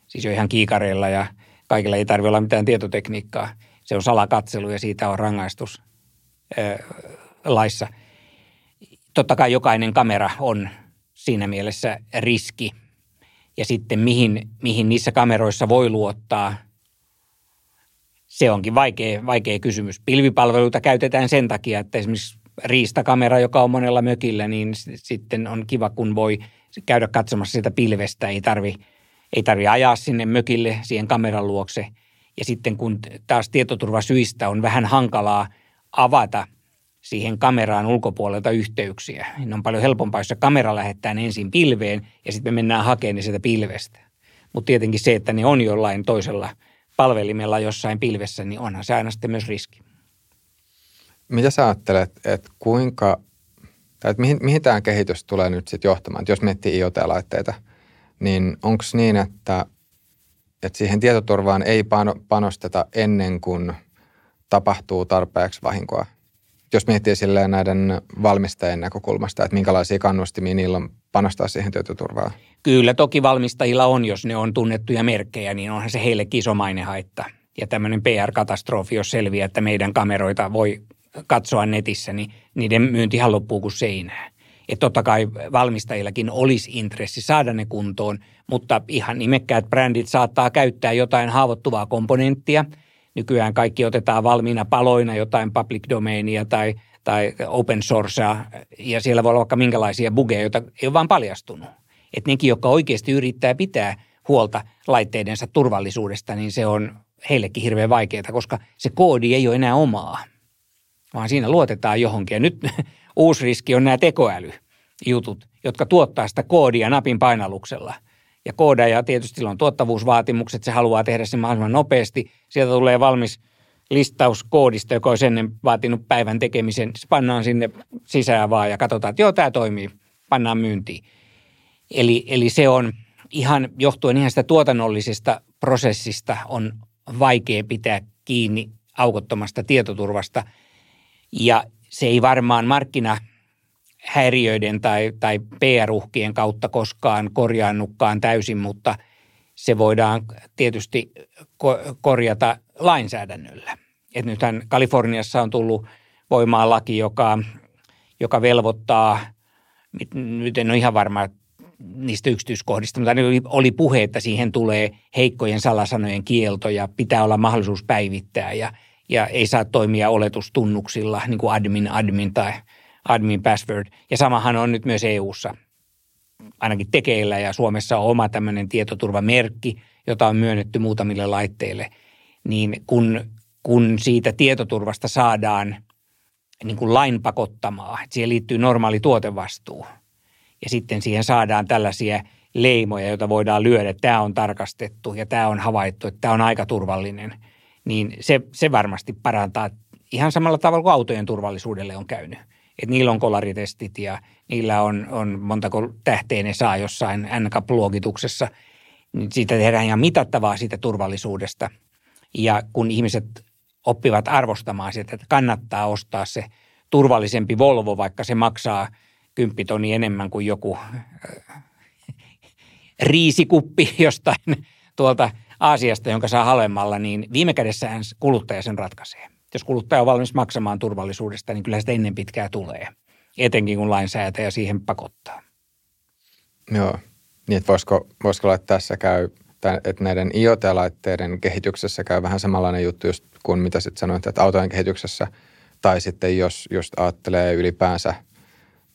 Siis jo ihan kiikareilla ja kaikilla ei tarvitse olla mitään tietotekniikkaa. Se on salakatselu ja siitä on rangaistus laissa. Totta kai jokainen kamera on siinä mielessä riski. Ja sitten mihin, mihin niissä kameroissa voi luottaa, se onkin vaikea, vaikea kysymys. Pilvipalveluita käytetään sen takia, että esimerkiksi riistakamera, joka on monella mökillä, niin sitten on kiva, kun voi käydä katsomassa sitä pilvestä. Ei tarvi, ei tarvi ajaa sinne mökille siihen kameran luokse. Ja sitten kun taas tietoturvasyistä on vähän hankalaa avata siihen kameraan ulkopuolelta yhteyksiä. Ne on paljon helpompaa, jos se kamera lähettää ensin pilveen ja sitten me mennään hakemaan ne sieltä pilvestä. Mutta tietenkin se, että ne on jollain toisella palvelimella jossain pilvessä, niin onhan se aina sitten myös riski. Mitä sä ajattelet, että kuinka, tai että mihin, mihin tämä kehitys tulee nyt sitten johtamaan? Että jos miettii IoT-laitteita, niin onko niin, että, että siihen tietoturvaan ei panosteta ennen kuin tapahtuu tarpeeksi vahinkoa? Jos miettii silleen näiden valmistajien näkökulmasta, että minkälaisia kannustimia niillä on panostaa siihen tietoturvaan? Kyllä toki valmistajilla on, jos ne on tunnettuja merkkejä, niin onhan se heille iso mainehaitta. Ja tämmöinen PR-katastrofi, jos selviää, että meidän kameroita voi katsoa netissä, niin niiden myyntihan loppuu kuin seinään. Että totta kai valmistajillakin olisi intressi saada ne kuntoon, mutta ihan nimekkäät brändit saattaa käyttää jotain haavoittuvaa komponenttia – Nykyään kaikki otetaan valmiina paloina jotain public domainia tai, tai open sourcea, ja siellä voi olla vaikka minkälaisia bugeja, joita ei ole vaan paljastunut. Että nekin, jotka oikeasti yrittää pitää huolta laitteidensa turvallisuudesta, niin se on heillekin hirveän vaikeaa, koska se koodi ei ole enää omaa, vaan siinä luotetaan johonkin. Ja nyt *laughs* uusi riski on nämä tekoälyjutut, jotka tuottaa sitä koodia napin painalluksella – ja koodaaja tietysti sillä on tuottavuusvaatimukset, se haluaa tehdä sen mahdollisimman nopeasti. Sieltä tulee valmis listaus koodista, joka olisi ennen vaatinut päivän tekemisen. Se pannaan sinne sisään vaan ja katsotaan, että joo, tämä toimii, pannaan myyntiin. Eli, eli se on ihan johtuen ihan sitä tuotannollisesta prosessista on vaikea pitää kiinni aukottomasta tietoturvasta. Ja se ei varmaan markkina häiriöiden tai, tai PR-uhkien kautta koskaan korjaannutkaan täysin, mutta se voidaan tietysti ko- korjata lainsäädännöllä. Et nythän Kaliforniassa on tullut voimaan laki, joka, joka velvoittaa, nyt en ole ihan varma niistä yksityiskohdista, mutta oli, puhe, että siihen tulee heikkojen salasanojen kielto ja pitää olla mahdollisuus päivittää ja, ja ei saa toimia oletustunnuksilla, niin kuin admin, admin tai admin password. Ja samahan on nyt myös EU:ssa ainakin tekeillä ja Suomessa on oma tämmöinen tietoturvamerkki, jota on myönnetty muutamille laitteille. Niin kun, kun siitä tietoturvasta saadaan niin kuin lain pakottamaa, että siihen liittyy normaali tuotevastuu ja sitten siihen saadaan tällaisia leimoja, joita voidaan lyödä, että tämä on tarkastettu ja tämä on havaittu, että tämä on aika turvallinen, niin se, se varmasti parantaa ihan samalla tavalla kuin autojen turvallisuudelle on käynyt – että niillä on kolaritestit ja niillä on, on montako tähteä ne saa jossain NCAP-luokituksessa. Siitä tehdään ihan mitattavaa siitä turvallisuudesta. Ja kun ihmiset oppivat arvostamaan sitä, että kannattaa ostaa se turvallisempi Volvo, vaikka se maksaa kymppitoni enemmän kuin joku äh, riisikuppi jostain tuolta Aasiasta, jonka saa halvemmalla, niin viime kädessään kuluttaja sen ratkaisee jos kuluttaja on valmis maksamaan turvallisuudesta, niin kyllä sitä ennen pitkää tulee. Etenkin kun lainsäätäjä siihen pakottaa. Joo, niin että voisiko, voisiko että tässä käy, että näiden IoT-laitteiden kehityksessä käy vähän samanlainen juttu just kuin mitä sitten sanoit, että autojen kehityksessä, tai sitten jos just ajattelee ylipäänsä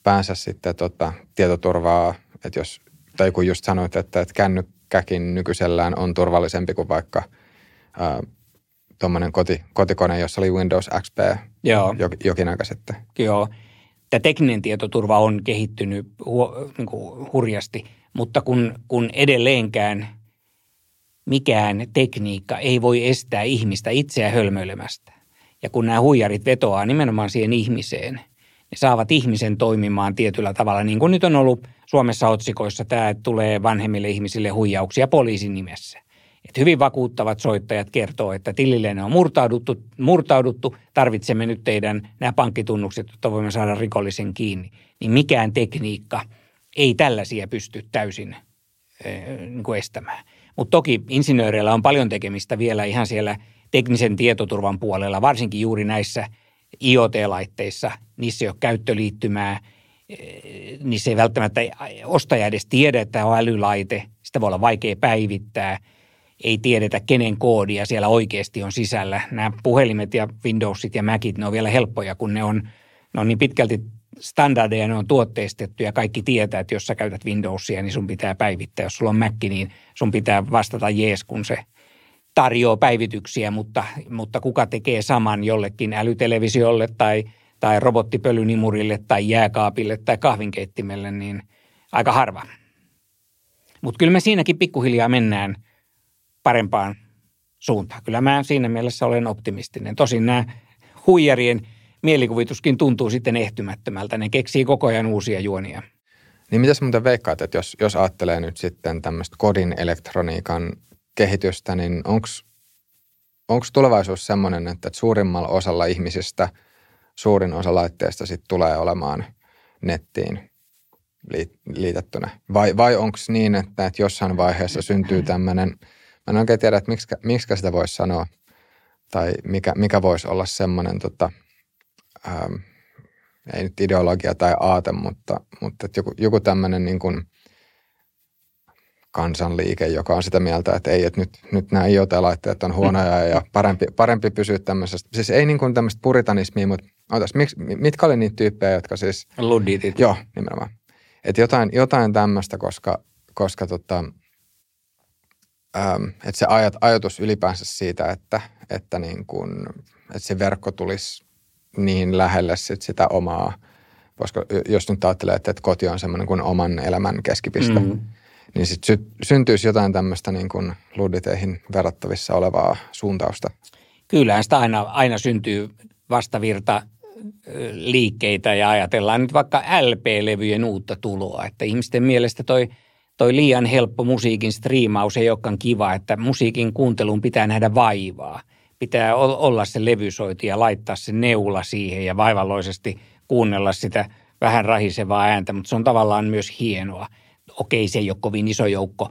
päänsä sitten tota, tietoturvaa, että jos, tai kun just sanoit, että, että kännykkäkin nykyisellään on turvallisempi kuin vaikka tuommoinen koti, kotikone, jossa oli Windows XP Joo. jokin aika sitten. Joo. Tämä tekninen tietoturva on kehittynyt hu, niin kuin hurjasti, mutta kun, kun edelleenkään mikään tekniikka ei voi estää ihmistä itseä hölmöilemästä. Ja kun nämä huijarit vetoaa nimenomaan siihen ihmiseen, ne saavat ihmisen toimimaan tietyllä tavalla, niin kuin nyt on ollut Suomessa otsikoissa tämä, että tulee vanhemmille ihmisille huijauksia poliisin nimessä. Että hyvin vakuuttavat soittajat kertoo, että tililleen on murtauduttu, murtauduttu, tarvitsemme nyt teidän nämä pankkitunnukset, jotta voimme saada rikollisen kiinni. Niin mikään tekniikka ei tällaisia pysty täysin äh, niin kuin estämään. Mutta toki insinööreillä on paljon tekemistä vielä ihan siellä teknisen tietoturvan puolella, varsinkin juuri näissä IoT-laitteissa. Niissä ei ole käyttöliittymää, niissä ei välttämättä ostaja edes tiedä, että on älylaite. Sitä voi olla vaikea päivittää – ei tiedetä, kenen koodia siellä oikeasti on sisällä. Nämä puhelimet ja Windowsit ja Macit, ne on vielä helppoja, kun ne on, ne on niin pitkälti standardeja, ne on tuotteistettu ja kaikki tietää, että jos sä käytät Windowsia, niin sun pitää päivittää. Jos sulla on Mac, niin sun pitää vastata jees, kun se tarjoaa päivityksiä, mutta, mutta kuka tekee saman jollekin älytelevisiolle tai, tai robottipölynimurille tai jääkaapille tai kahvinkeittimelle, niin aika harva. Mutta kyllä me siinäkin pikkuhiljaa mennään – parempaan suuntaan. Kyllä mä siinä mielessä olen optimistinen. Tosin nämä huijarien mielikuvituskin tuntuu sitten ehtymättömältä. Ne keksii koko ajan uusia juonia. Niin mitä muuten veikkaat, että jos, jos ajattelee nyt sitten tämmöistä kodin elektroniikan kehitystä, niin onko tulevaisuus sellainen, että suurimmalla osalla ihmisistä suurin osa laitteista sitten tulee olemaan nettiin liitettynä? Vai, vai onko niin, että, että jossain vaiheessa syntyy tämmöinen – Mä en oikein tiedä, että miksi, miksi sitä voisi sanoa tai mikä, mikä voisi olla semmoinen, tota, ähm, ei nyt ideologia tai aate, mutta, mutta että joku, joku tämmöinen niin kuin kansanliike, joka on sitä mieltä, että ei, että nyt, nyt nämä IoT-laitteet on huonoja ja parempi, parempi pysyä tämmöisestä. Siis ei niin kuin tämmöistä puritanismia, mutta otas, miksi, mitkä oli niitä tyyppejä, jotka siis... Ludditit. Joo, nimenomaan. Että jotain, jotain tämmöistä, koska, koska tota, ähm, että se ajat, ajatus ylipäänsä siitä, että, että, niin kun, että se verkko tulisi niin lähelle sit sitä omaa, koska jos nyt ajattelee, että, että koti on semmoinen kuin oman elämän keskipiste, mm-hmm. niin sitten sy- syntyisi jotain tämmöistä niin kuin ludditeihin verrattavissa olevaa suuntausta. Kyllähän sitä aina, aina syntyy vastavirta liikkeitä ja ajatellaan nyt vaikka LP-levyjen uutta tuloa, että ihmisten mielestä toi – toi liian helppo musiikin striimaus ei olekaan kiva, että musiikin kuunteluun pitää nähdä vaivaa. pitää olla se levysoiti ja laittaa se neula siihen ja vaivalloisesti kuunnella sitä vähän rahisevaa ääntä, mutta se on tavallaan myös hienoa. Okei, se ei ole kovin iso joukko.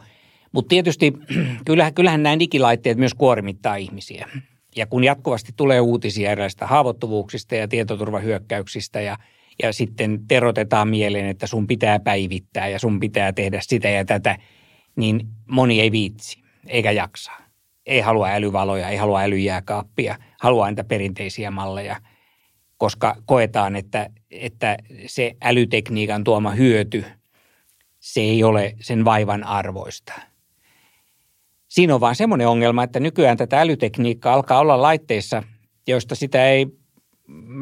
Mutta tietysti *clears throat* kyllähän, kyllähän nämä digilaitteet myös kuormittaa ihmisiä. Ja kun jatkuvasti tulee uutisia erilaisista haavoittuvuuksista ja tietoturvahyökkäyksistä ja, ja sitten terotetaan mieleen, että sun pitää päivittää ja sun pitää tehdä sitä ja tätä, niin moni ei viitsi eikä jaksa. Ei halua älyvaloja, ei halua älyjääkaappia, haluaa niitä perinteisiä malleja, koska koetaan, että, että se älytekniikan tuoma hyöty, se ei ole sen vaivan arvoista – Siinä on vaan semmoinen ongelma, että nykyään tätä älytekniikkaa alkaa olla laitteissa, joista sitä ei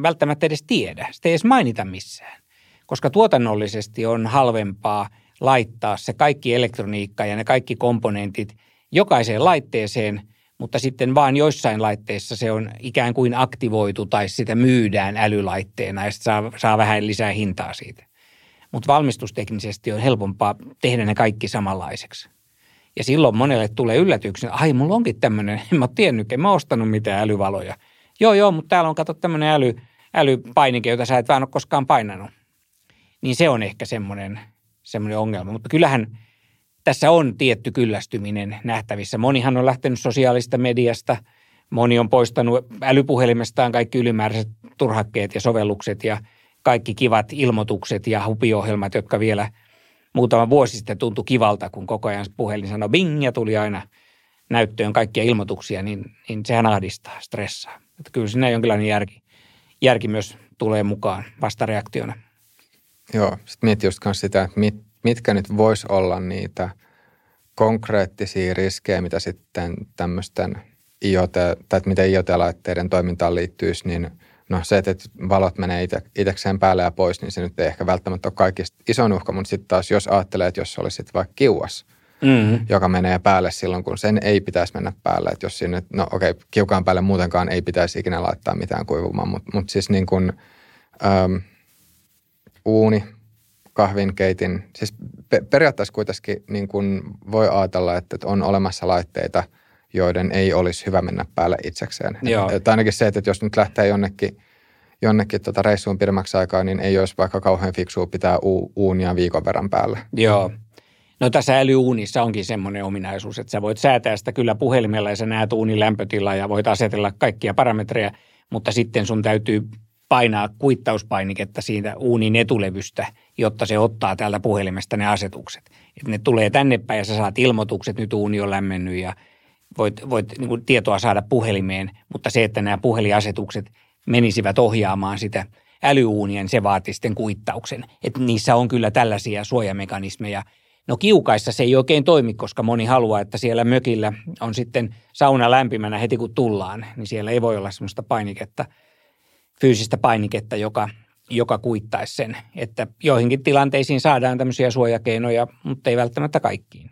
välttämättä edes tiedä. Sitä ei edes mainita missään, koska tuotannollisesti on halvempaa laittaa se kaikki elektroniikka ja ne kaikki komponentit jokaiseen laitteeseen, mutta sitten vaan joissain laitteissa se on ikään kuin aktivoitu tai sitä myydään älylaitteena ja saa, saa vähän lisää hintaa siitä. Mutta valmistusteknisesti on helpompaa tehdä ne kaikki samanlaiseksi. Ja silloin monelle tulee yllätyksen, ai mulla onkin tämmöinen, en mä ole tiennyt, en mä ostanut mitään älyvaloja. Joo, joo, mutta täällä on kato tämmöinen äly, älypainike, jota sä et vaan ole koskaan painanut. Niin se on ehkä semmoinen, semmoinen ongelma. Mutta kyllähän tässä on tietty kyllästyminen nähtävissä. Monihan on lähtenyt sosiaalista mediasta, moni on poistanut älypuhelimestaan kaikki ylimääräiset turhakkeet ja sovellukset ja kaikki kivat ilmoitukset ja hupiohjelmat, jotka vielä – muutama vuosi sitten tuntui kivalta, kun koko ajan puhelin sanoi bing ja tuli aina näyttöön kaikkia ilmoituksia, niin, niin sehän ahdistaa, stressaa. Että kyllä sinne jonkinlainen järki, järki myös tulee mukaan vastareaktiona. Joo, sitten mietin just sitä, että mit, mitkä nyt vois olla niitä konkreettisia riskejä, mitä sitten tämmöisten IoT, tai että miten IoT-laitteiden toimintaan liittyisi, niin – No se, että valot menee ite, itekseen päälle ja pois, niin se nyt ei ehkä välttämättä ole kaikista isoin uhka, mutta sitten taas jos ajattelee, että jos se olisi vaikka kiuas, mm-hmm. joka menee päälle silloin, kun sen ei pitäisi mennä päälle. Että jos sinne, no okei, okay, kiukaan päälle muutenkaan ei pitäisi ikinä laittaa mitään kuivumaan, mutta mut siis niin kuin äm, uuni, kahvin, keitin, siis pe- periaatteessa kuitenkin niin kuin voi ajatella, että on olemassa laitteita – joiden ei olisi hyvä mennä päälle itsekseen. Joo. Että ainakin se, että jos nyt lähtee jonnekin, jonnekin tota reissuun pidemmäksi aikaa, niin ei olisi vaikka kauhean fiksua pitää u- uunia viikon verran päällä. Joo. No tässä älyuunissa onkin semmoinen ominaisuus, että sä voit säätää sitä kyllä puhelimella ja sä näet uunin lämpötilaa ja voit asetella kaikkia parametreja, mutta sitten sun täytyy painaa kuittauspainiketta siitä uunin etulevystä, jotta se ottaa täältä puhelimesta ne asetukset. Et ne tulee tänne päin ja sä saat ilmoitukset, nyt uuni on lämmennyt ja voit, voit niin tietoa saada puhelimeen, mutta se, että nämä puheliasetukset menisivät ohjaamaan sitä älyuunia, niin se vaatii sitten kuittauksen. Että niissä on kyllä tällaisia suojamekanismeja. No kiukaissa se ei oikein toimi, koska moni haluaa, että siellä mökillä on sitten sauna lämpimänä heti kun tullaan, niin siellä ei voi olla sellaista painiketta, fyysistä painiketta, joka, joka kuittaisi sen. Että joihinkin tilanteisiin saadaan tämmöisiä suojakeinoja, mutta ei välttämättä kaikkiin.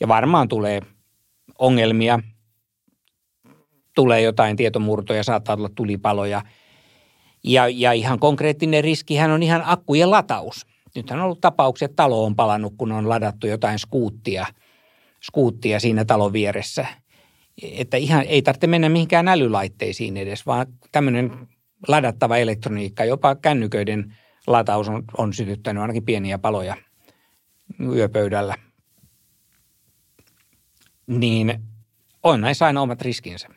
Ja varmaan tulee ongelmia, tulee jotain tietomurtoja, saattaa olla tulipaloja. Ja, ja ihan konkreettinen riskihän on ihan akkujen lataus. Nythän on ollut tapauksia, että talo on palannut, kun on ladattu jotain skuuttia, skuuttia siinä talon vieressä. Että ihan ei tarvitse mennä mihinkään älylaitteisiin edes, vaan tämmöinen ladattava elektroniikka, jopa kännyköiden lataus on, on sytyttänyt ainakin pieniä paloja yöpöydällä niin on näissä aina omat riskinsä.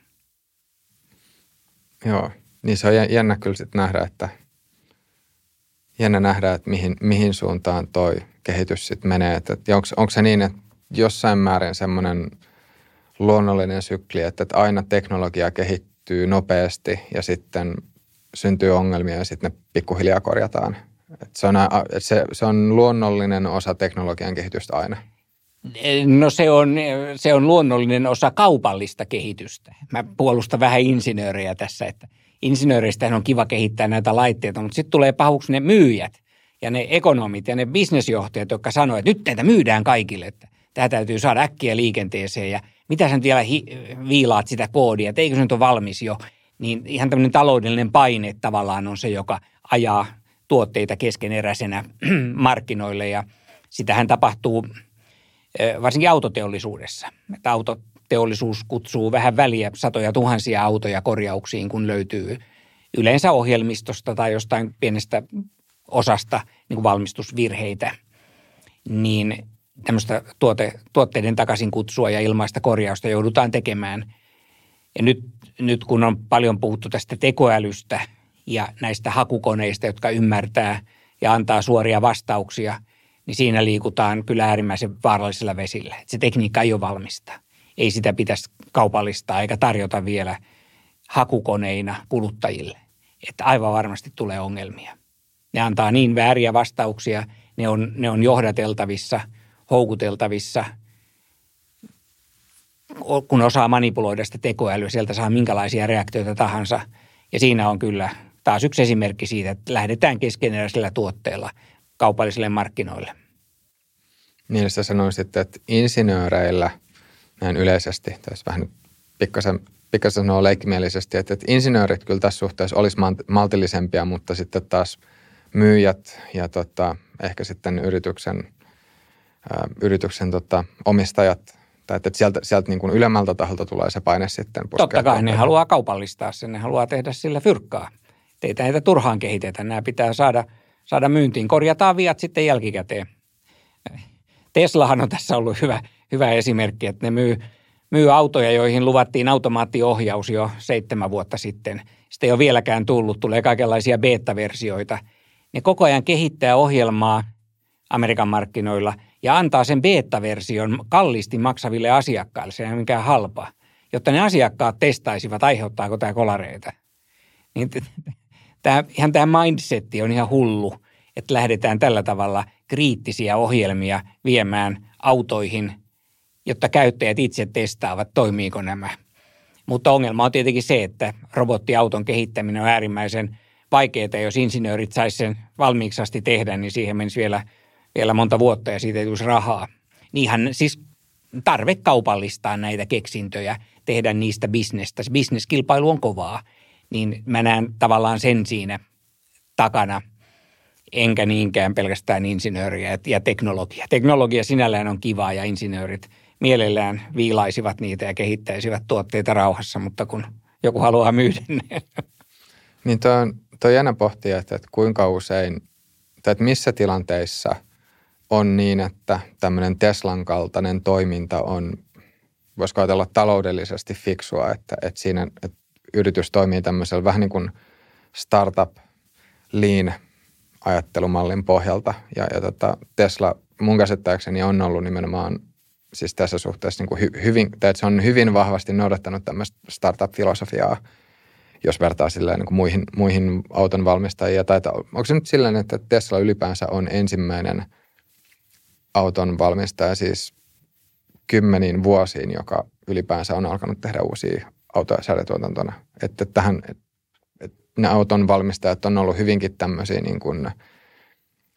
Joo, niin se on jännä kyllä sitten nähdä, että jännä nähdä, että mihin, mihin suuntaan toi kehitys sitten menee. Että, onko, se niin, että jossain määrin semmoinen luonnollinen sykli, että, että aina teknologia kehittyy nopeasti ja sitten syntyy ongelmia ja sitten ne pikkuhiljaa korjataan. Että se, on, se, se on luonnollinen osa teknologian kehitystä aina. No se on, se on luonnollinen osa kaupallista kehitystä. Mä puolustan vähän insinöörejä tässä, että insinööreistä on kiva kehittää näitä laitteita, mutta sitten tulee pahuksi ne myyjät ja ne ekonomit ja ne bisnesjohtajat, jotka sanoo, että nyt näitä myydään kaikille, että tämä täytyy saada äkkiä liikenteeseen ja mitä nyt vielä hi- viilaat sitä koodia, että eikö se nyt ole valmis jo, niin ihan tämmöinen taloudellinen paine tavallaan on se, joka ajaa tuotteita keskeneräisenä *clears throat* markkinoille ja sitähän tapahtuu – varsinkin autoteollisuudessa. Että auto, teollisuus kutsuu vähän väliä satoja tuhansia autoja korjauksiin, kun löytyy yleensä ohjelmistosta tai jostain pienestä osasta niin valmistusvirheitä, niin tämmöistä tuote, tuotteiden takaisin kutsua ja ilmaista korjausta joudutaan tekemään. Ja nyt, nyt kun on paljon puhuttu tästä tekoälystä ja näistä hakukoneista, jotka ymmärtää ja antaa suoria vastauksia, niin siinä liikutaan kyllä äärimmäisen vaarallisella vesillä. Se tekniikka ei ole valmista. Ei sitä pitäisi kaupallistaa eikä tarjota vielä hakukoneina kuluttajille. Että aivan varmasti tulee ongelmia. Ne antaa niin vääriä vastauksia, ne on, ne on johdateltavissa, houkuteltavissa. Kun osaa manipuloida sitä tekoälyä, sieltä saa minkälaisia reaktioita tahansa. Ja siinä on kyllä taas yksi esimerkki siitä, että lähdetään keskeneräisellä tuotteella kaupallisille markkinoille. Niin, sä sanoisit, että insinööreillä näin yleisesti, tässä vähän pikkasen, pikkasen sanoo leikkimielisesti, että, että insinöörit kyllä tässä suhteessa olisi maltillisempia, mutta sitten taas – myyjät ja tota, ehkä sitten yrityksen, ää, yrityksen tota, omistajat, tai että sieltä, sieltä niin kuin ylemmältä taholta tulee se paine sitten Totta kai ne haluaa kaupallistaa sen, ne haluaa tehdä sillä fyrkkaa. Teitä näitä turhaan kehitetä, nämä pitää saada, saada myyntiin. Korjataan viat sitten jälkikäteen. Teslahan on tässä ollut hyvä, hyvä esimerkki, että ne myy, myy autoja, joihin luvattiin automaattiohjaus jo seitsemän vuotta sitten. Sitten ei ole vieläkään tullut, tulee kaikenlaisia beta-versioita – ne koko ajan kehittää ohjelmaa Amerikan markkinoilla ja antaa sen beta-version kalliisti maksaville asiakkaille, se ei ole mikään halpa, jotta ne asiakkaat testaisivat, aiheuttaako tämä kolareita. Niin tämä, ihan tämä mindsetti on ihan hullu, että lähdetään tällä tavalla kriittisiä ohjelmia viemään autoihin, jotta käyttäjät itse testaavat, toimiiko nämä. Mutta ongelma on tietenkin se, että robottiauton kehittäminen on äärimmäisen vaikeaa, jos insinöörit saisi sen valmiiksi asti tehdä, niin siihen menisi vielä, vielä monta vuotta ja siitä ei tulisi rahaa. Niinhän siis tarve kaupallistaa näitä keksintöjä, tehdä niistä bisnestä. Se bisneskilpailu on kovaa, niin mä näen tavallaan sen siinä takana, enkä niinkään pelkästään insinööriä ja teknologia. Teknologia sinällään on kivaa ja insinöörit mielellään viilaisivat niitä ja kehittäisivät tuotteita rauhassa, mutta kun joku haluaa myydä ne. Niin toi on, toi jännä pohtia, että, että kuinka usein, tai että missä tilanteissa on niin, että tämmöinen Teslan kaltainen toiminta on, voisiko ajatella taloudellisesti fiksua, että, että siinä että yritys toimii tämmöisellä vähän niin kuin startup lean ajattelumallin pohjalta. Ja, ja tota, Tesla mun käsittääkseni on ollut nimenomaan siis tässä suhteessa niin kuin hy, hyvin, tai että se on hyvin vahvasti noudattanut tämmöistä startup-filosofiaa – jos vertaa silleen niin kuin muihin, muihin auton valmistajia. Tai että, onko se nyt silleen, että Tesla ylipäänsä on ensimmäinen auton valmistaja siis kymmeniin vuosiin, joka ylipäänsä on alkanut tehdä uusia autoja sarjatuotantona. Että tähän, että ne auton valmistajat on ollut hyvinkin tämmöisiä niin kuin,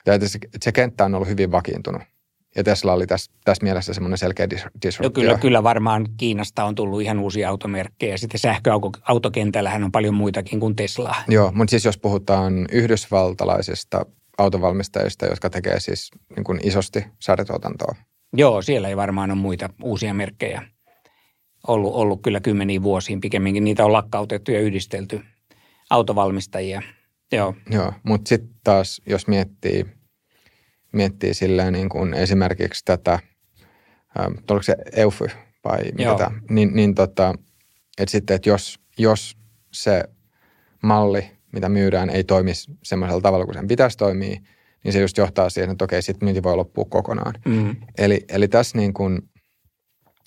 että se, se kenttä on ollut hyvin vakiintunut. Ja Tesla oli tässä, tässä mielessä semmoinen selkeä disruptio. No kyllä, kyllä varmaan Kiinasta on tullut ihan uusia automerkkejä. Sitten sähköautokentällähän on paljon muitakin kuin Tesla. Joo, mutta siis jos puhutaan yhdysvaltalaisista autovalmistajista, jotka tekee siis niin kuin isosti sarjatuotantoa. Joo, siellä ei varmaan ole muita uusia merkkejä ollut, ollut kyllä kymmeniin vuosiin. Pikemminkin niitä on lakkautettu ja yhdistelty autovalmistajia. Joo, Joo mutta sitten taas jos miettii – miettii silleen niin kuin esimerkiksi tätä, ähm, oliko se EUFY vai mitä tämä, niin, niin tota, että sitten, että jos, jos se malli, mitä myydään, ei toimi semmoisella tavalla kuin sen pitäisi toimia, niin se just johtaa siihen, että okei, sitten myynti voi loppua kokonaan. Mm. Eli, eli tässä niin kuin,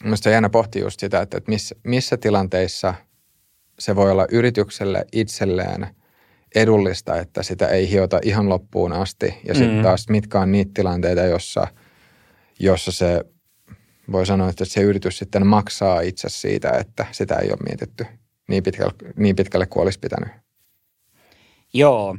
minusta se jännä pohti just sitä, että, että missä, missä tilanteissa se voi olla yritykselle itselleen – edullista, että sitä ei hiota ihan loppuun asti. Ja sitten mm. taas mitkä on niitä tilanteita, jossa, jossa se voi sanoa, että se yritys sitten maksaa itse siitä, että sitä ei ole mietitty niin pitkälle, niin pitkälle kuin olisi pitänyt. Joo.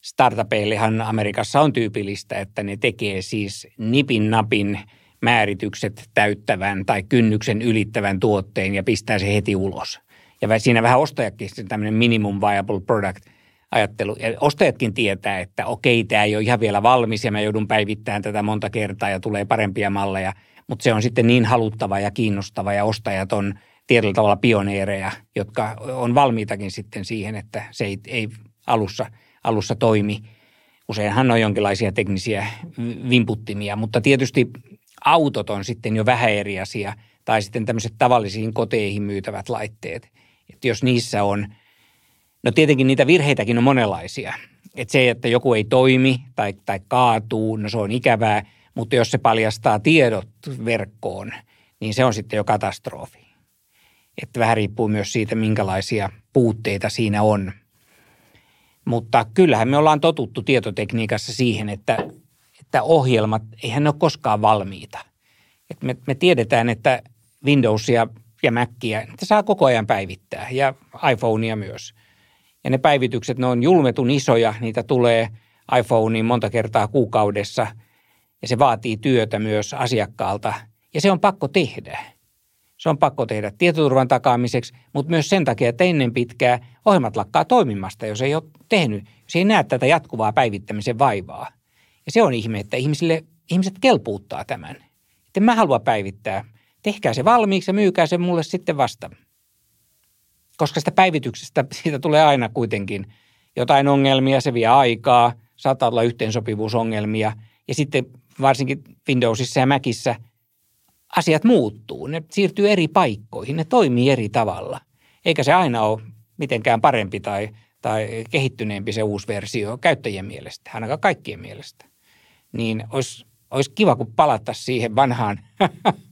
Startupeillehan Amerikassa on tyypillistä, että ne tekee siis nipin napin määritykset täyttävän tai kynnyksen ylittävän tuotteen ja pistää se heti ulos – ja siinä vähän ostajakin tämmöinen minimum viable product ajattelu. Ja ostajatkin tietää, että okei, tämä ei ole ihan vielä valmis ja mä joudun päivittämään tätä monta kertaa ja tulee parempia malleja. mutta se on sitten niin haluttava ja kiinnostava ja ostajat on tietyllä tavalla pioneereja, jotka on valmiitakin sitten siihen, että se ei, ei alussa, alussa toimi. Useinhan on jonkinlaisia teknisiä vimputtimia, mutta tietysti autot on sitten jo vähän eri asia, tai sitten tämmöiset tavallisiin koteihin myytävät laitteet. Että jos niissä on, no tietenkin niitä virheitäkin on monenlaisia. Että se, että joku ei toimi tai, tai kaatuu, no se on ikävää, mutta jos se paljastaa tiedot verkkoon, niin se on sitten jo katastrofi. Että vähän riippuu myös siitä, minkälaisia puutteita siinä on. Mutta kyllähän me ollaan totuttu tietotekniikassa siihen, että, että ohjelmat, eihän ne ole koskaan valmiita. Et me, me tiedetään, että Windowsia ja Macia, että saa koko ajan päivittää ja iPhonea myös. Ja ne päivitykset, ne on julmetun isoja, niitä tulee iPhoneen monta kertaa kuukaudessa ja se vaatii työtä myös asiakkaalta ja se on pakko tehdä. Se on pakko tehdä tietoturvan takaamiseksi, mutta myös sen takia, että ennen pitkää ohjelmat lakkaa toimimasta, jos ei ole tehnyt, jos ei näe tätä jatkuvaa päivittämisen vaivaa. Ja se on ihme, että ihmisille, ihmiset kelpuuttaa tämän. Että mä haluan päivittää. Tehkää se valmiiksi ja myykää se mulle sitten vasta. Koska sitä päivityksestä siitä tulee aina kuitenkin jotain ongelmia, se vie aikaa, saattaa olla yhteensopivuusongelmia. Ja sitten varsinkin Windowsissa ja Macissa asiat muuttuu. Ne siirtyy eri paikkoihin, ne toimii eri tavalla. Eikä se aina ole mitenkään parempi tai, tai kehittyneempi se uusi versio käyttäjien mielestä, ainakaan kaikkien mielestä. Niin olisi, olisi kiva, kun palata siihen vanhaan, *laughs*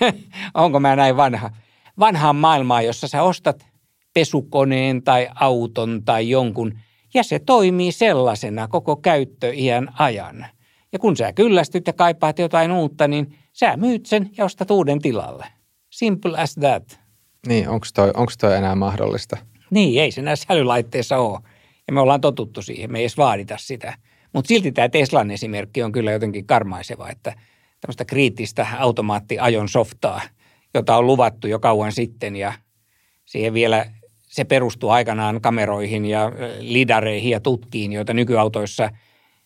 *laughs* onko mä näin vanha, vanhaan maailmaan, jossa sä ostat pesukoneen tai auton tai jonkun, ja se toimii sellaisena koko käyttöiän ajan. Ja kun sä kyllästyt ja kaipaat jotain uutta, niin sä myyt sen ja ostat uuden tilalle. Simple as that. Niin, onko toi, onks toi enää mahdollista? Niin, ei se näissä älylaitteissa ole. Ja me ollaan totuttu siihen, me ei edes vaadita sitä. Mutta silti tämä Teslan esimerkki on kyllä jotenkin karmaiseva, että tämmöistä kriittistä automaattiajon softaa, jota on luvattu jo kauan sitten ja siihen vielä se perustuu aikanaan kameroihin ja lidareihin ja tutkiin, joita nykyautoissa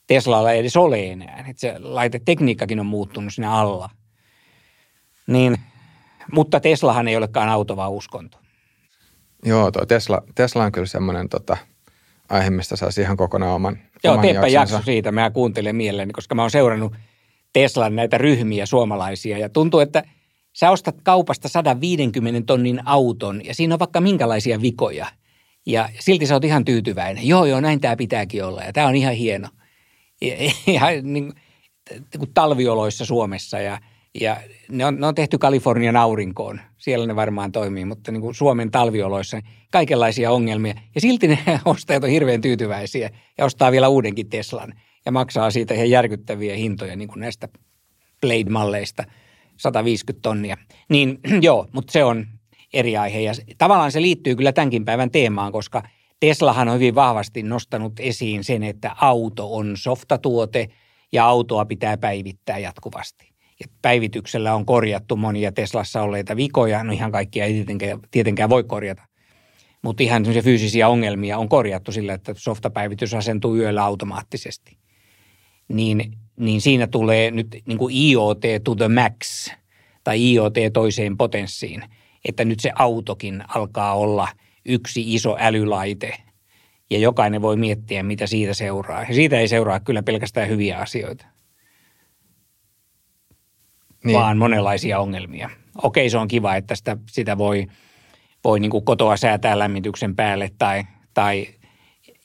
Teslalla ei edes ole enää. Et se laitetekniikkakin on muuttunut siinä alla. Niin, mutta Teslahan ei olekaan auto, vaan uskonto. Joo, tuo Tesla, Tesla on kyllä semmoinen tota, aihe, mistä saisi ihan kokonaan oman Joo, oman teepä jakso siitä. Mä kuuntelen mielelläni, koska mä oon seurannut Teslan näitä ryhmiä suomalaisia. Ja tuntuu, että sä ostat kaupasta 150 tonnin auton ja siinä on vaikka minkälaisia vikoja. Ja silti sä oot ihan tyytyväinen. Joo, joo, näin tämä pitääkin olla ja tämä on ihan hieno. Ja, ja, niin, kuin talvioloissa Suomessa ja – ja ne on, ne on tehty Kalifornian aurinkoon. Siellä ne varmaan toimii, mutta niin kuin Suomen talvioloissa kaikenlaisia ongelmia. Ja silti ne *laughs* ostajat on hirveän tyytyväisiä ja ostaa vielä uudenkin Teslan. Ja maksaa siitä ihan järkyttäviä hintoja niin kuin näistä Blade-malleista, 150 tonnia. Niin *clears throat* joo, mutta se on eri aihe. Ja tavallaan se liittyy kyllä tämänkin päivän teemaan, koska Teslahan on hyvin vahvasti nostanut esiin sen, että auto on softatuote ja autoa pitää päivittää jatkuvasti päivityksellä on korjattu monia Teslassa olleita vikoja. No ihan kaikkia ei tietenkään, tietenkään voi korjata. Mutta ihan fyysisiä ongelmia on korjattu sillä, että softapäivitys asentuu yöllä automaattisesti. Niin, niin siinä tulee nyt niin kuin IoT to the max tai IoT toiseen potenssiin. Että nyt se autokin alkaa olla yksi iso älylaite ja jokainen voi miettiä, mitä siitä seuraa. Ja siitä ei seuraa kyllä pelkästään hyviä asioita niin. vaan monenlaisia ongelmia. Okei, se on kiva, että sitä, sitä voi, voi niin kuin kotoa säätää lämmityksen päälle tai, tai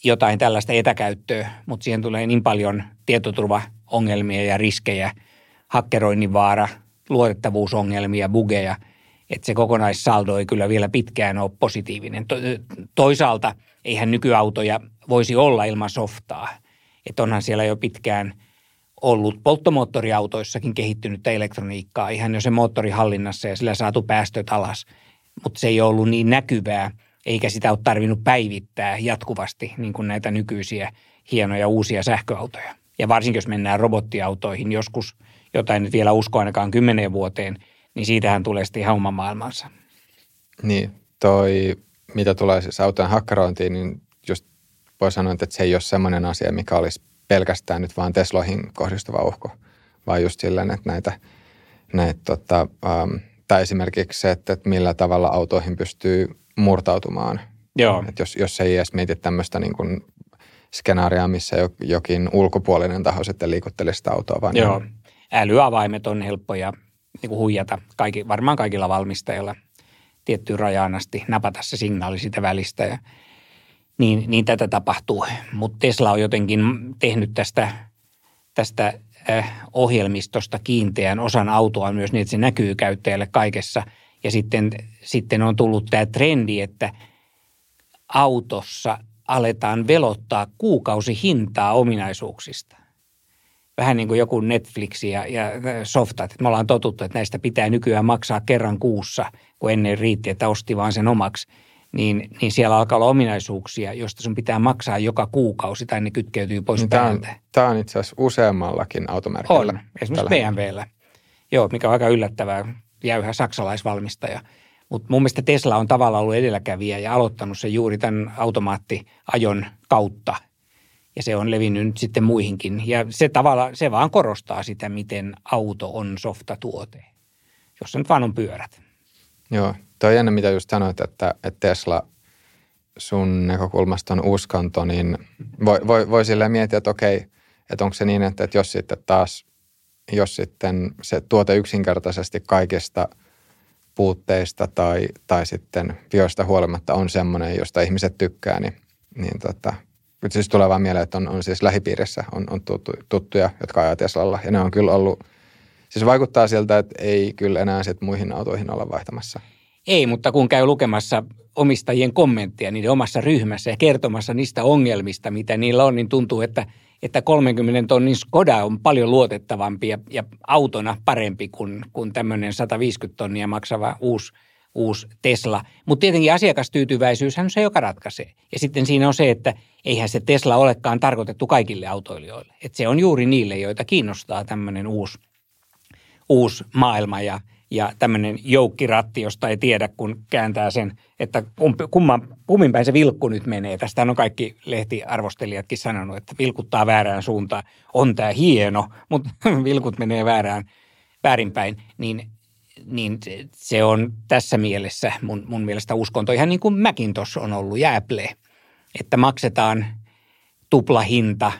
jotain tällaista etäkäyttöä, mutta siihen tulee niin paljon tietoturvaongelmia ja riskejä, hakkeroinnin vaara, luotettavuusongelmia, bugeja, että se kokonaissaldo ei kyllä vielä pitkään ole positiivinen. Toisaalta eihän nykyautoja voisi olla ilman softaa. Että onhan siellä jo pitkään – ollut polttomoottoriautoissakin kehittynyttä elektroniikkaa ihan jo se moottorihallinnassa ja sillä saatu päästöt alas. Mutta se ei ollut niin näkyvää, eikä sitä ole tarvinnut päivittää jatkuvasti niin kuin näitä nykyisiä hienoja uusia sähköautoja. Ja varsinkin jos mennään robottiautoihin joskus, jotain nyt vielä usko ainakaan kymmeneen vuoteen, niin siitähän tulee sitten ihan oma maailmansa. Niin, toi mitä tulee siis autojen hakkerointiin, niin just voi sanoa, että se ei ole semmoinen asia, mikä olisi pelkästään nyt vaan Tesloihin kohdistuva uhko, vaan just silleen, että näitä näitä tota, ähm, tai esimerkiksi se, että, että millä tavalla autoihin pystyy murtautumaan. Joo. Että jos, jos ei edes mieti tämmöistä niin kuin skenaaria, missä jokin ulkopuolinen taho sitten liikuttelisi sitä autoa. Vaan Joo. Niin... Älyavaimet on helppoja niin kuin huijata kaikki, varmaan kaikilla valmistajilla tiettyyn rajaan asti, napata se signaali siitä välistä ja niin, niin tätä tapahtuu. Mutta Tesla on jotenkin tehnyt tästä, tästä äh, ohjelmistosta kiinteän osan autoa myös niin, että se näkyy käyttäjälle kaikessa. Ja sitten, sitten on tullut tämä trendi, että autossa aletaan velottaa kuukausihintaa ominaisuuksista. Vähän niin kuin joku Netflix ja, ja softat. Me ollaan totuttu, että näistä pitää nykyään maksaa kerran kuussa, kun ennen riitti, että osti vaan sen omaksi. Niin, niin siellä alkaa olla ominaisuuksia, joista sun pitää maksaa joka kuukausi tai ne kytkeytyy pois niin päältä. Tämä on, tämä on itse asiassa useammallakin automerkillä. On, esimerkiksi BMWllä. Joo, mikä on aika yllättävää. Jäyhä saksalaisvalmistaja – mutta mun mielestä Tesla on tavallaan ollut edelläkävijä ja aloittanut se juuri tämän automaattiajon kautta. Ja se on levinnyt nyt sitten muihinkin. Ja se tavalla, se vaan korostaa sitä, miten auto on softatuote, jos se nyt vaan on pyörät. Joo, toi ennen mitä just sanoit, että, että Tesla sun näkökulmasta on uskonto, niin voi, voi, voi silleen miettiä, että okei, että onko se niin, että, että jos sitten taas, jos sitten se tuote yksinkertaisesti kaikista – puutteista tai, tai sitten vioista huolimatta on semmoinen, josta ihmiset tykkää, niin, niin tota, siis tulee vaan mieleen, että on, on siis lähipiirissä on, on tuttu, tuttuja, jotka ajaa Teslalla. Ja ne on kyllä ollut, siis vaikuttaa siltä, että ei kyllä enää sit muihin autoihin olla vaihtamassa. Ei, mutta kun käy lukemassa omistajien kommentteja niiden omassa ryhmässä ja kertomassa niistä ongelmista, mitä niillä on, niin tuntuu, että – että 30 tonnin Skoda on paljon luotettavampi ja, ja autona parempi kuin, kuin tämmöinen 150 tonnia maksava uusi, uusi Tesla. Mutta tietenkin asiakastyytyväisyyshän on se, joka ratkaisee. Ja sitten siinä on se, että eihän se Tesla olekaan tarkoitettu kaikille autoilijoille. Et se on juuri niille, joita kiinnostaa tämmöinen uusi, uusi maailma ja – ja tämmöinen joukkiratti, josta ei tiedä, kun kääntää sen, että kumman, kummin päin se vilkku nyt menee. Tästä on kaikki lehtiarvostelijatkin sanonut, että vilkuttaa väärään suuntaan. On tämä hieno, mutta *laughs* vilkut menee väärään, väärinpäin. Niin, niin se on tässä mielessä mun, mun mielestä uskonto ihan niin kuin Macintosh on ollut ja Apple, että maksetaan tuplahinta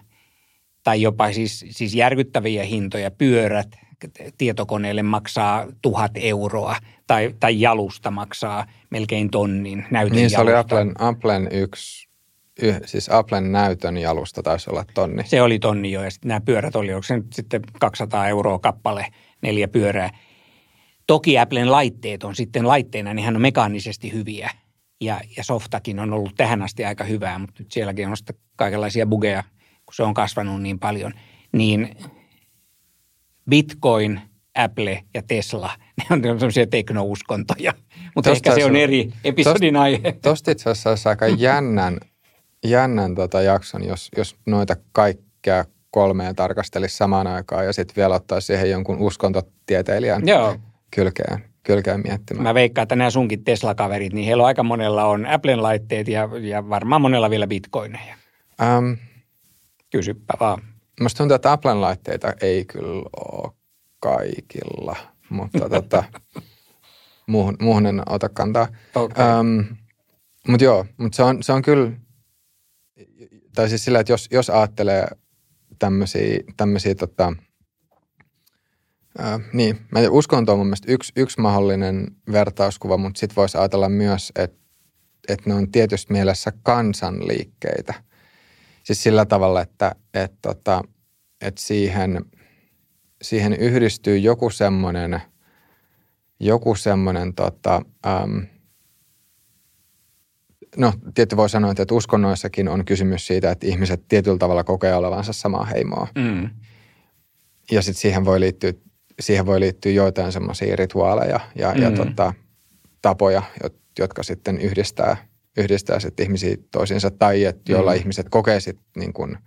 tai jopa siis, siis järkyttäviä hintoja, pyörät – tietokoneelle maksaa tuhat euroa tai, tai jalusta maksaa melkein tonnin näytön Niin se oli Applen, Applen yksi, siis Applen näytön jalusta taisi olla tonni. Se oli tonni jo ja sitten nämä pyörät oli, onko se nyt sitten 200 euroa kappale, neljä pyörää. Toki Applen laitteet on sitten laitteena, niin hän on mekaanisesti hyviä ja, ja softakin on ollut tähän asti aika hyvää, mutta nyt sielläkin on sitten kaikenlaisia bugeja, kun se on kasvanut niin paljon. Niin Bitcoin, Apple ja Tesla, *laughs* ne on sellaisia teknouskontoja. Mutta ehkä se on eri episodin tost, aihe. Tuosta itse asiassa olisi aika jännän, jännän tota jakson, jos, jos noita kaikkea kolmea tarkastelisi samaan aikaan ja sitten vielä ottaa siihen jonkun uskontotieteilijän Joo. kylkeen, kylkeen miettimään. Mä veikkaan, että nämä sunkin Tesla-kaverit, niin heillä on aika monella on Applen laitteet ja, ja varmaan monella vielä bitcoineja. Um, Kysyppä vaan. Musta tuntuu, että Applen laitteita ei kyllä ole kaikilla, mutta *laughs* tota, muuhun, muuhun en ota kantaa. Okay. Um, mutta joo, mutta se on, se on kyllä, tai siis sillä, että jos, jos ajattelee tämmöisiä, tämmöisiä tota, niin, mä uskon, että on mun mielestä yksi, yksi mahdollinen vertauskuva, mutta sitten voisi ajatella myös, että, että ne on tietysti mielessä kansanliikkeitä – Siis sillä tavalla, että, että, tota, että siihen, siihen yhdistyy joku semmoinen, joku semmoinen tota, äm, no tietty voi sanoa, että uskonnoissakin on kysymys siitä, että ihmiset tietyllä tavalla kokee olevansa samaa heimoa. Mm. Ja sitten siihen voi liittyä, siihen voi liittyä joitain semmoisia rituaaleja ja, mm. ja tota, tapoja, jotka sitten yhdistää – yhdistää sitten ihmisiä toisiinsa tai että joilla mm. ihmiset kokee sitten niin kuin,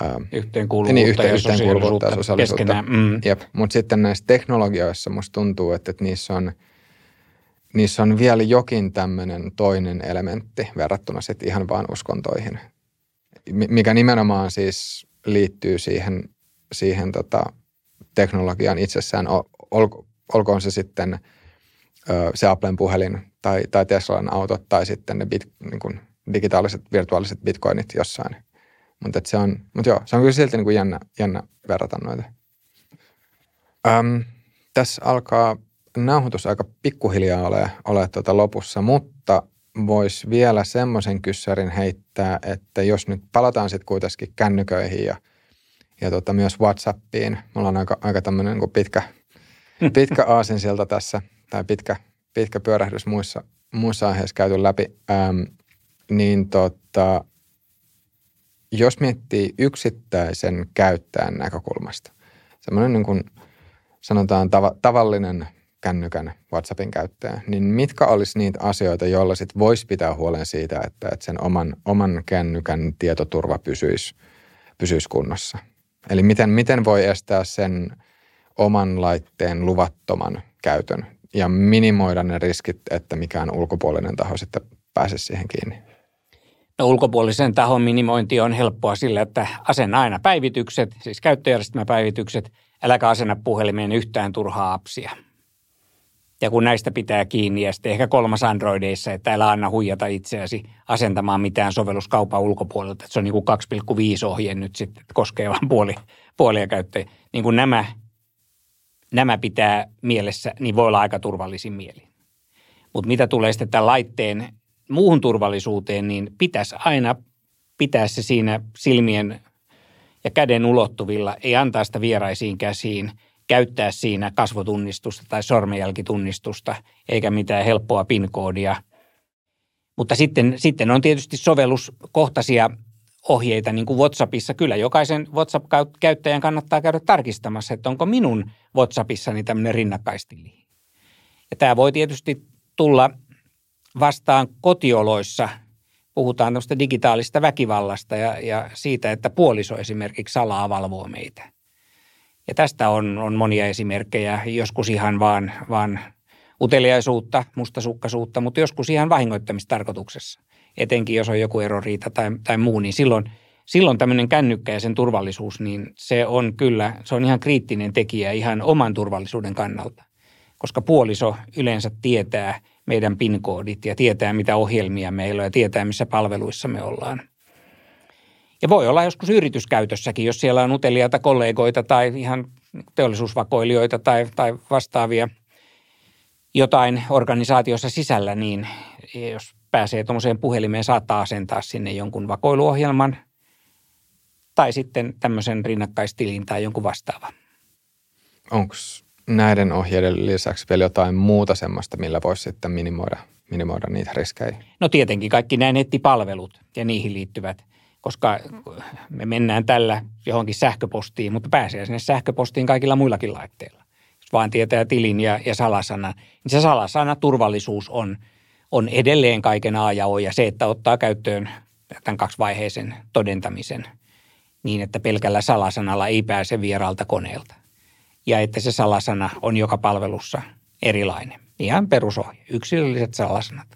ää, yhteenkuuluvuutta, niin, yhteen, ja yhteenkuuluvuutta ja sosiaalisuutta. Mm. Jep. Mutta sitten näissä teknologioissa musta tuntuu, että, että niissä on niissä on vielä jokin tämmöinen toinen elementti verrattuna sitten ihan vaan uskontoihin, mikä nimenomaan siis liittyy siihen, siihen tota, teknologian itsessään olko, olkoon se sitten se Applen puhelin tai, tai Teslan autot tai sitten ne bit, niin kuin digitaaliset virtuaaliset bitcoinit jossain. Mutta se on, mut joo, se on kyllä silti niin kuin jännä, jännä verrata noita. Öm, tässä alkaa nauhoitus aika pikkuhiljaa ole, ole tuota lopussa, mutta voisi vielä semmoisen kyssärin heittää, että jos nyt palataan sitten kuitenkin kännyköihin ja, ja tota myös WhatsAppiin, mulla on aika, aika tämmöinen niin pitkä, *laughs* pitkä aasin sieltä tässä, tai pitkä, pitkä pyörähdys muissa, muissa aiheissa käyty läpi, ähm, niin tota, jos miettii yksittäisen käyttäjän näkökulmasta, semmoinen niin kuin sanotaan tava, tavallinen kännykän WhatsAppin käyttäjä, niin mitkä olisi niitä asioita, joilla sit voisi pitää huolen siitä, että, että sen oman, oman kännykän tietoturva pysyisi, pysyisi kunnossa? Eli miten, miten voi estää sen oman laitteen luvattoman käytön ja minimoida ne riskit, että mikään ulkopuolinen taho sitten pääsisi siihen kiinni? No, ulkopuolisen tahon minimointi on helppoa sillä, että asenna aina päivitykset, siis käyttöjärjestelmäpäivitykset, äläkä asenna puhelimeen yhtään turhaa appsia. Ja kun näistä pitää kiinni ja sitten ehkä kolmas Androideissa, että älä anna huijata itseäsi asentamaan mitään sovelluskaupan ulkopuolelta. Että se on niin kuin 2,5 ohje nyt sitten, että koskee vain puoli, puolia käyttäjiä. Niin kuin nämä, nämä pitää mielessä, niin voi olla aika turvallisin mieli. Mutta mitä tulee sitten tämän laitteen muuhun turvallisuuteen, niin pitäisi aina pitää se siinä silmien ja käden ulottuvilla, ei antaa sitä vieraisiin käsiin – käyttää siinä kasvotunnistusta tai sormenjälkitunnistusta, eikä mitään helppoa PIN-koodia. Mutta sitten, sitten on tietysti sovelluskohtaisia ohjeita, niin kuin WhatsAppissa. Kyllä jokaisen WhatsApp-käyttäjän kannattaa käydä tarkistamassa, että onko minun WhatsAppissani tämmöinen rinnakkaistili. Ja tämä voi tietysti tulla vastaan kotioloissa. Puhutaan tämmöistä digitaalista väkivallasta ja, ja siitä, että puoliso esimerkiksi salaa valvoo meitä. Ja tästä on, on monia esimerkkejä, joskus ihan vaan, vaan uteliaisuutta, mustasukkaisuutta, mutta joskus ihan vahingoittamistarkoituksessa. Etenkin jos on joku eroriita tai, tai muu, niin silloin, silloin tämmöinen kännykkä ja sen turvallisuus, niin se on kyllä, se on ihan kriittinen tekijä ihan oman turvallisuuden kannalta. Koska puoliso yleensä tietää meidän PIN-koodit ja tietää, mitä ohjelmia meillä on ja tietää, missä palveluissa me ollaan – ja voi olla joskus yrityskäytössäkin, jos siellä on uteliaita kollegoita tai ihan teollisuusvakoilijoita tai, tai vastaavia jotain organisaatiossa sisällä, niin jos pääsee tuommoiseen puhelimeen, saattaa asentaa sinne jonkun vakoiluohjelman tai sitten tämmöisen rinnakkaistilin tai jonkun vastaavan. Onko näiden ohjeiden lisäksi vielä jotain muuta semmoista, millä voisi sitten minimoida, minimoida niitä riskejä? No tietenkin kaikki nämä nettipalvelut ja niihin liittyvät – koska me mennään tällä johonkin sähköpostiin, mutta pääsee sinne sähköpostiin kaikilla muillakin laitteilla. Jos vaan tietää tilin ja, ja salasana, niin se salasana turvallisuus on, on edelleen kaiken A ja O. Ja se, että ottaa käyttöön tämän kaksivaiheisen todentamisen niin, että pelkällä salasanalla ei pääse vieraalta koneelta. Ja että se salasana on joka palvelussa erilainen. Ihan perusohje, yksilölliset salasanat.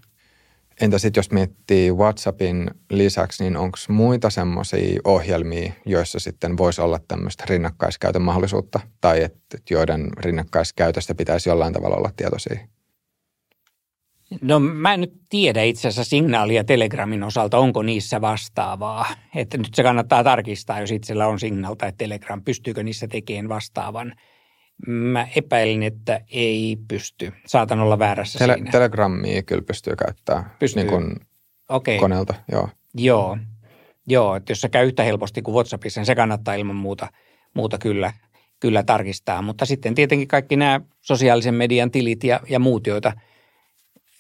Entä sitten jos miettii WhatsAppin lisäksi, niin onko muita semmoisia ohjelmia, joissa sitten voisi olla tämmöistä rinnakkaiskäytön mahdollisuutta tai että joiden rinnakkaiskäytöstä pitäisi jollain tavalla olla tietoisia? No mä en nyt tiedä itse asiassa signaalia Telegramin osalta, onko niissä vastaavaa. Että nyt se kannattaa tarkistaa, jos itsellä on signal tai Telegram, pystyykö niissä tekemään vastaavan – Mä epäilen, että ei pysty. Saatan olla väärässä Tele- siinä. Telegrammia kyllä pystyy käyttämään pystyy. Niin kuin okay. koneelta. Joo. Joo. Joo, että jos se käy yhtä helposti kuin WhatsAppissa, niin se kannattaa ilman muuta, muuta kyllä, kyllä tarkistaa. Mutta sitten tietenkin kaikki nämä sosiaalisen median tilit ja, ja muut, joita,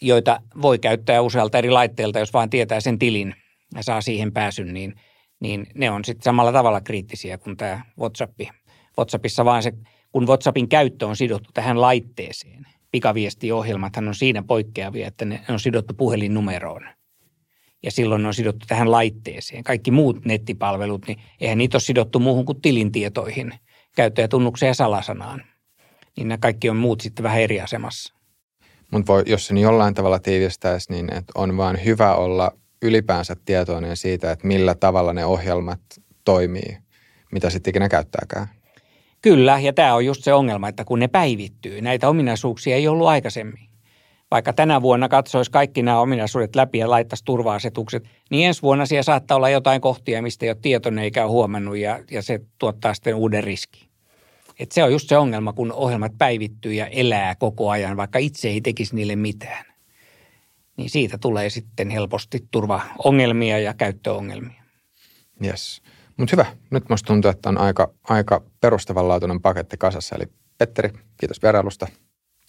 joita voi käyttää usealta eri laitteelta, jos vaan tietää sen tilin ja saa siihen pääsyn, niin, niin ne on sitten samalla tavalla kriittisiä kuin tämä WhatsApp. WhatsAppissa vaan se kun WhatsAppin käyttö on sidottu tähän laitteeseen. Pikaviestiohjelmathan on siinä poikkeavia, että ne on sidottu puhelinnumeroon. Ja silloin ne on sidottu tähän laitteeseen. Kaikki muut nettipalvelut, niin eihän niitä ole sidottu muuhun kuin tilintietoihin, käyttäjätunnukseen ja salasanaan. Niin nämä kaikki on muut sitten vähän eri asemassa. Mutta jos sen jollain tavalla tiivistäisi, niin että on vaan hyvä olla ylipäänsä tietoinen siitä, että millä tavalla ne ohjelmat toimii, mitä sitten ikinä käyttääkään. Kyllä, ja tämä on just se ongelma, että kun ne päivittyy, näitä ominaisuuksia ei ollut aikaisemmin. Vaikka tänä vuonna katsoisi kaikki nämä ominaisuudet läpi ja laittaisi turva-asetukset, niin ensi vuonna siellä saattaa olla jotain kohtia, mistä ei ole tietoinen eikä ole huomannut, ja, ja se tuottaa sitten uuden riskin. Et se on just se ongelma, kun ohjelmat päivittyy ja elää koko ajan, vaikka itse ei tekisi niille mitään. Niin siitä tulee sitten helposti turvaongelmia ja käyttöongelmia. Yes. Mutta hyvä. Nyt musta tuntuu, että on aika, aika perustavanlaatuinen paketti kasassa. Eli Petteri, kiitos vierailusta.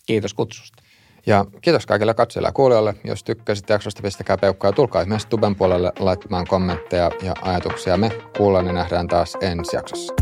Kiitos kutsusta. Ja kiitos kaikille katsojille ja kuulijoille. Jos tykkäsit jaksosta, pistäkää peukkaa ja tulkaa myös Tuben puolelle laittamaan kommentteja ja ajatuksia. Me kuullaan ja nähdään taas ensi jaksossa.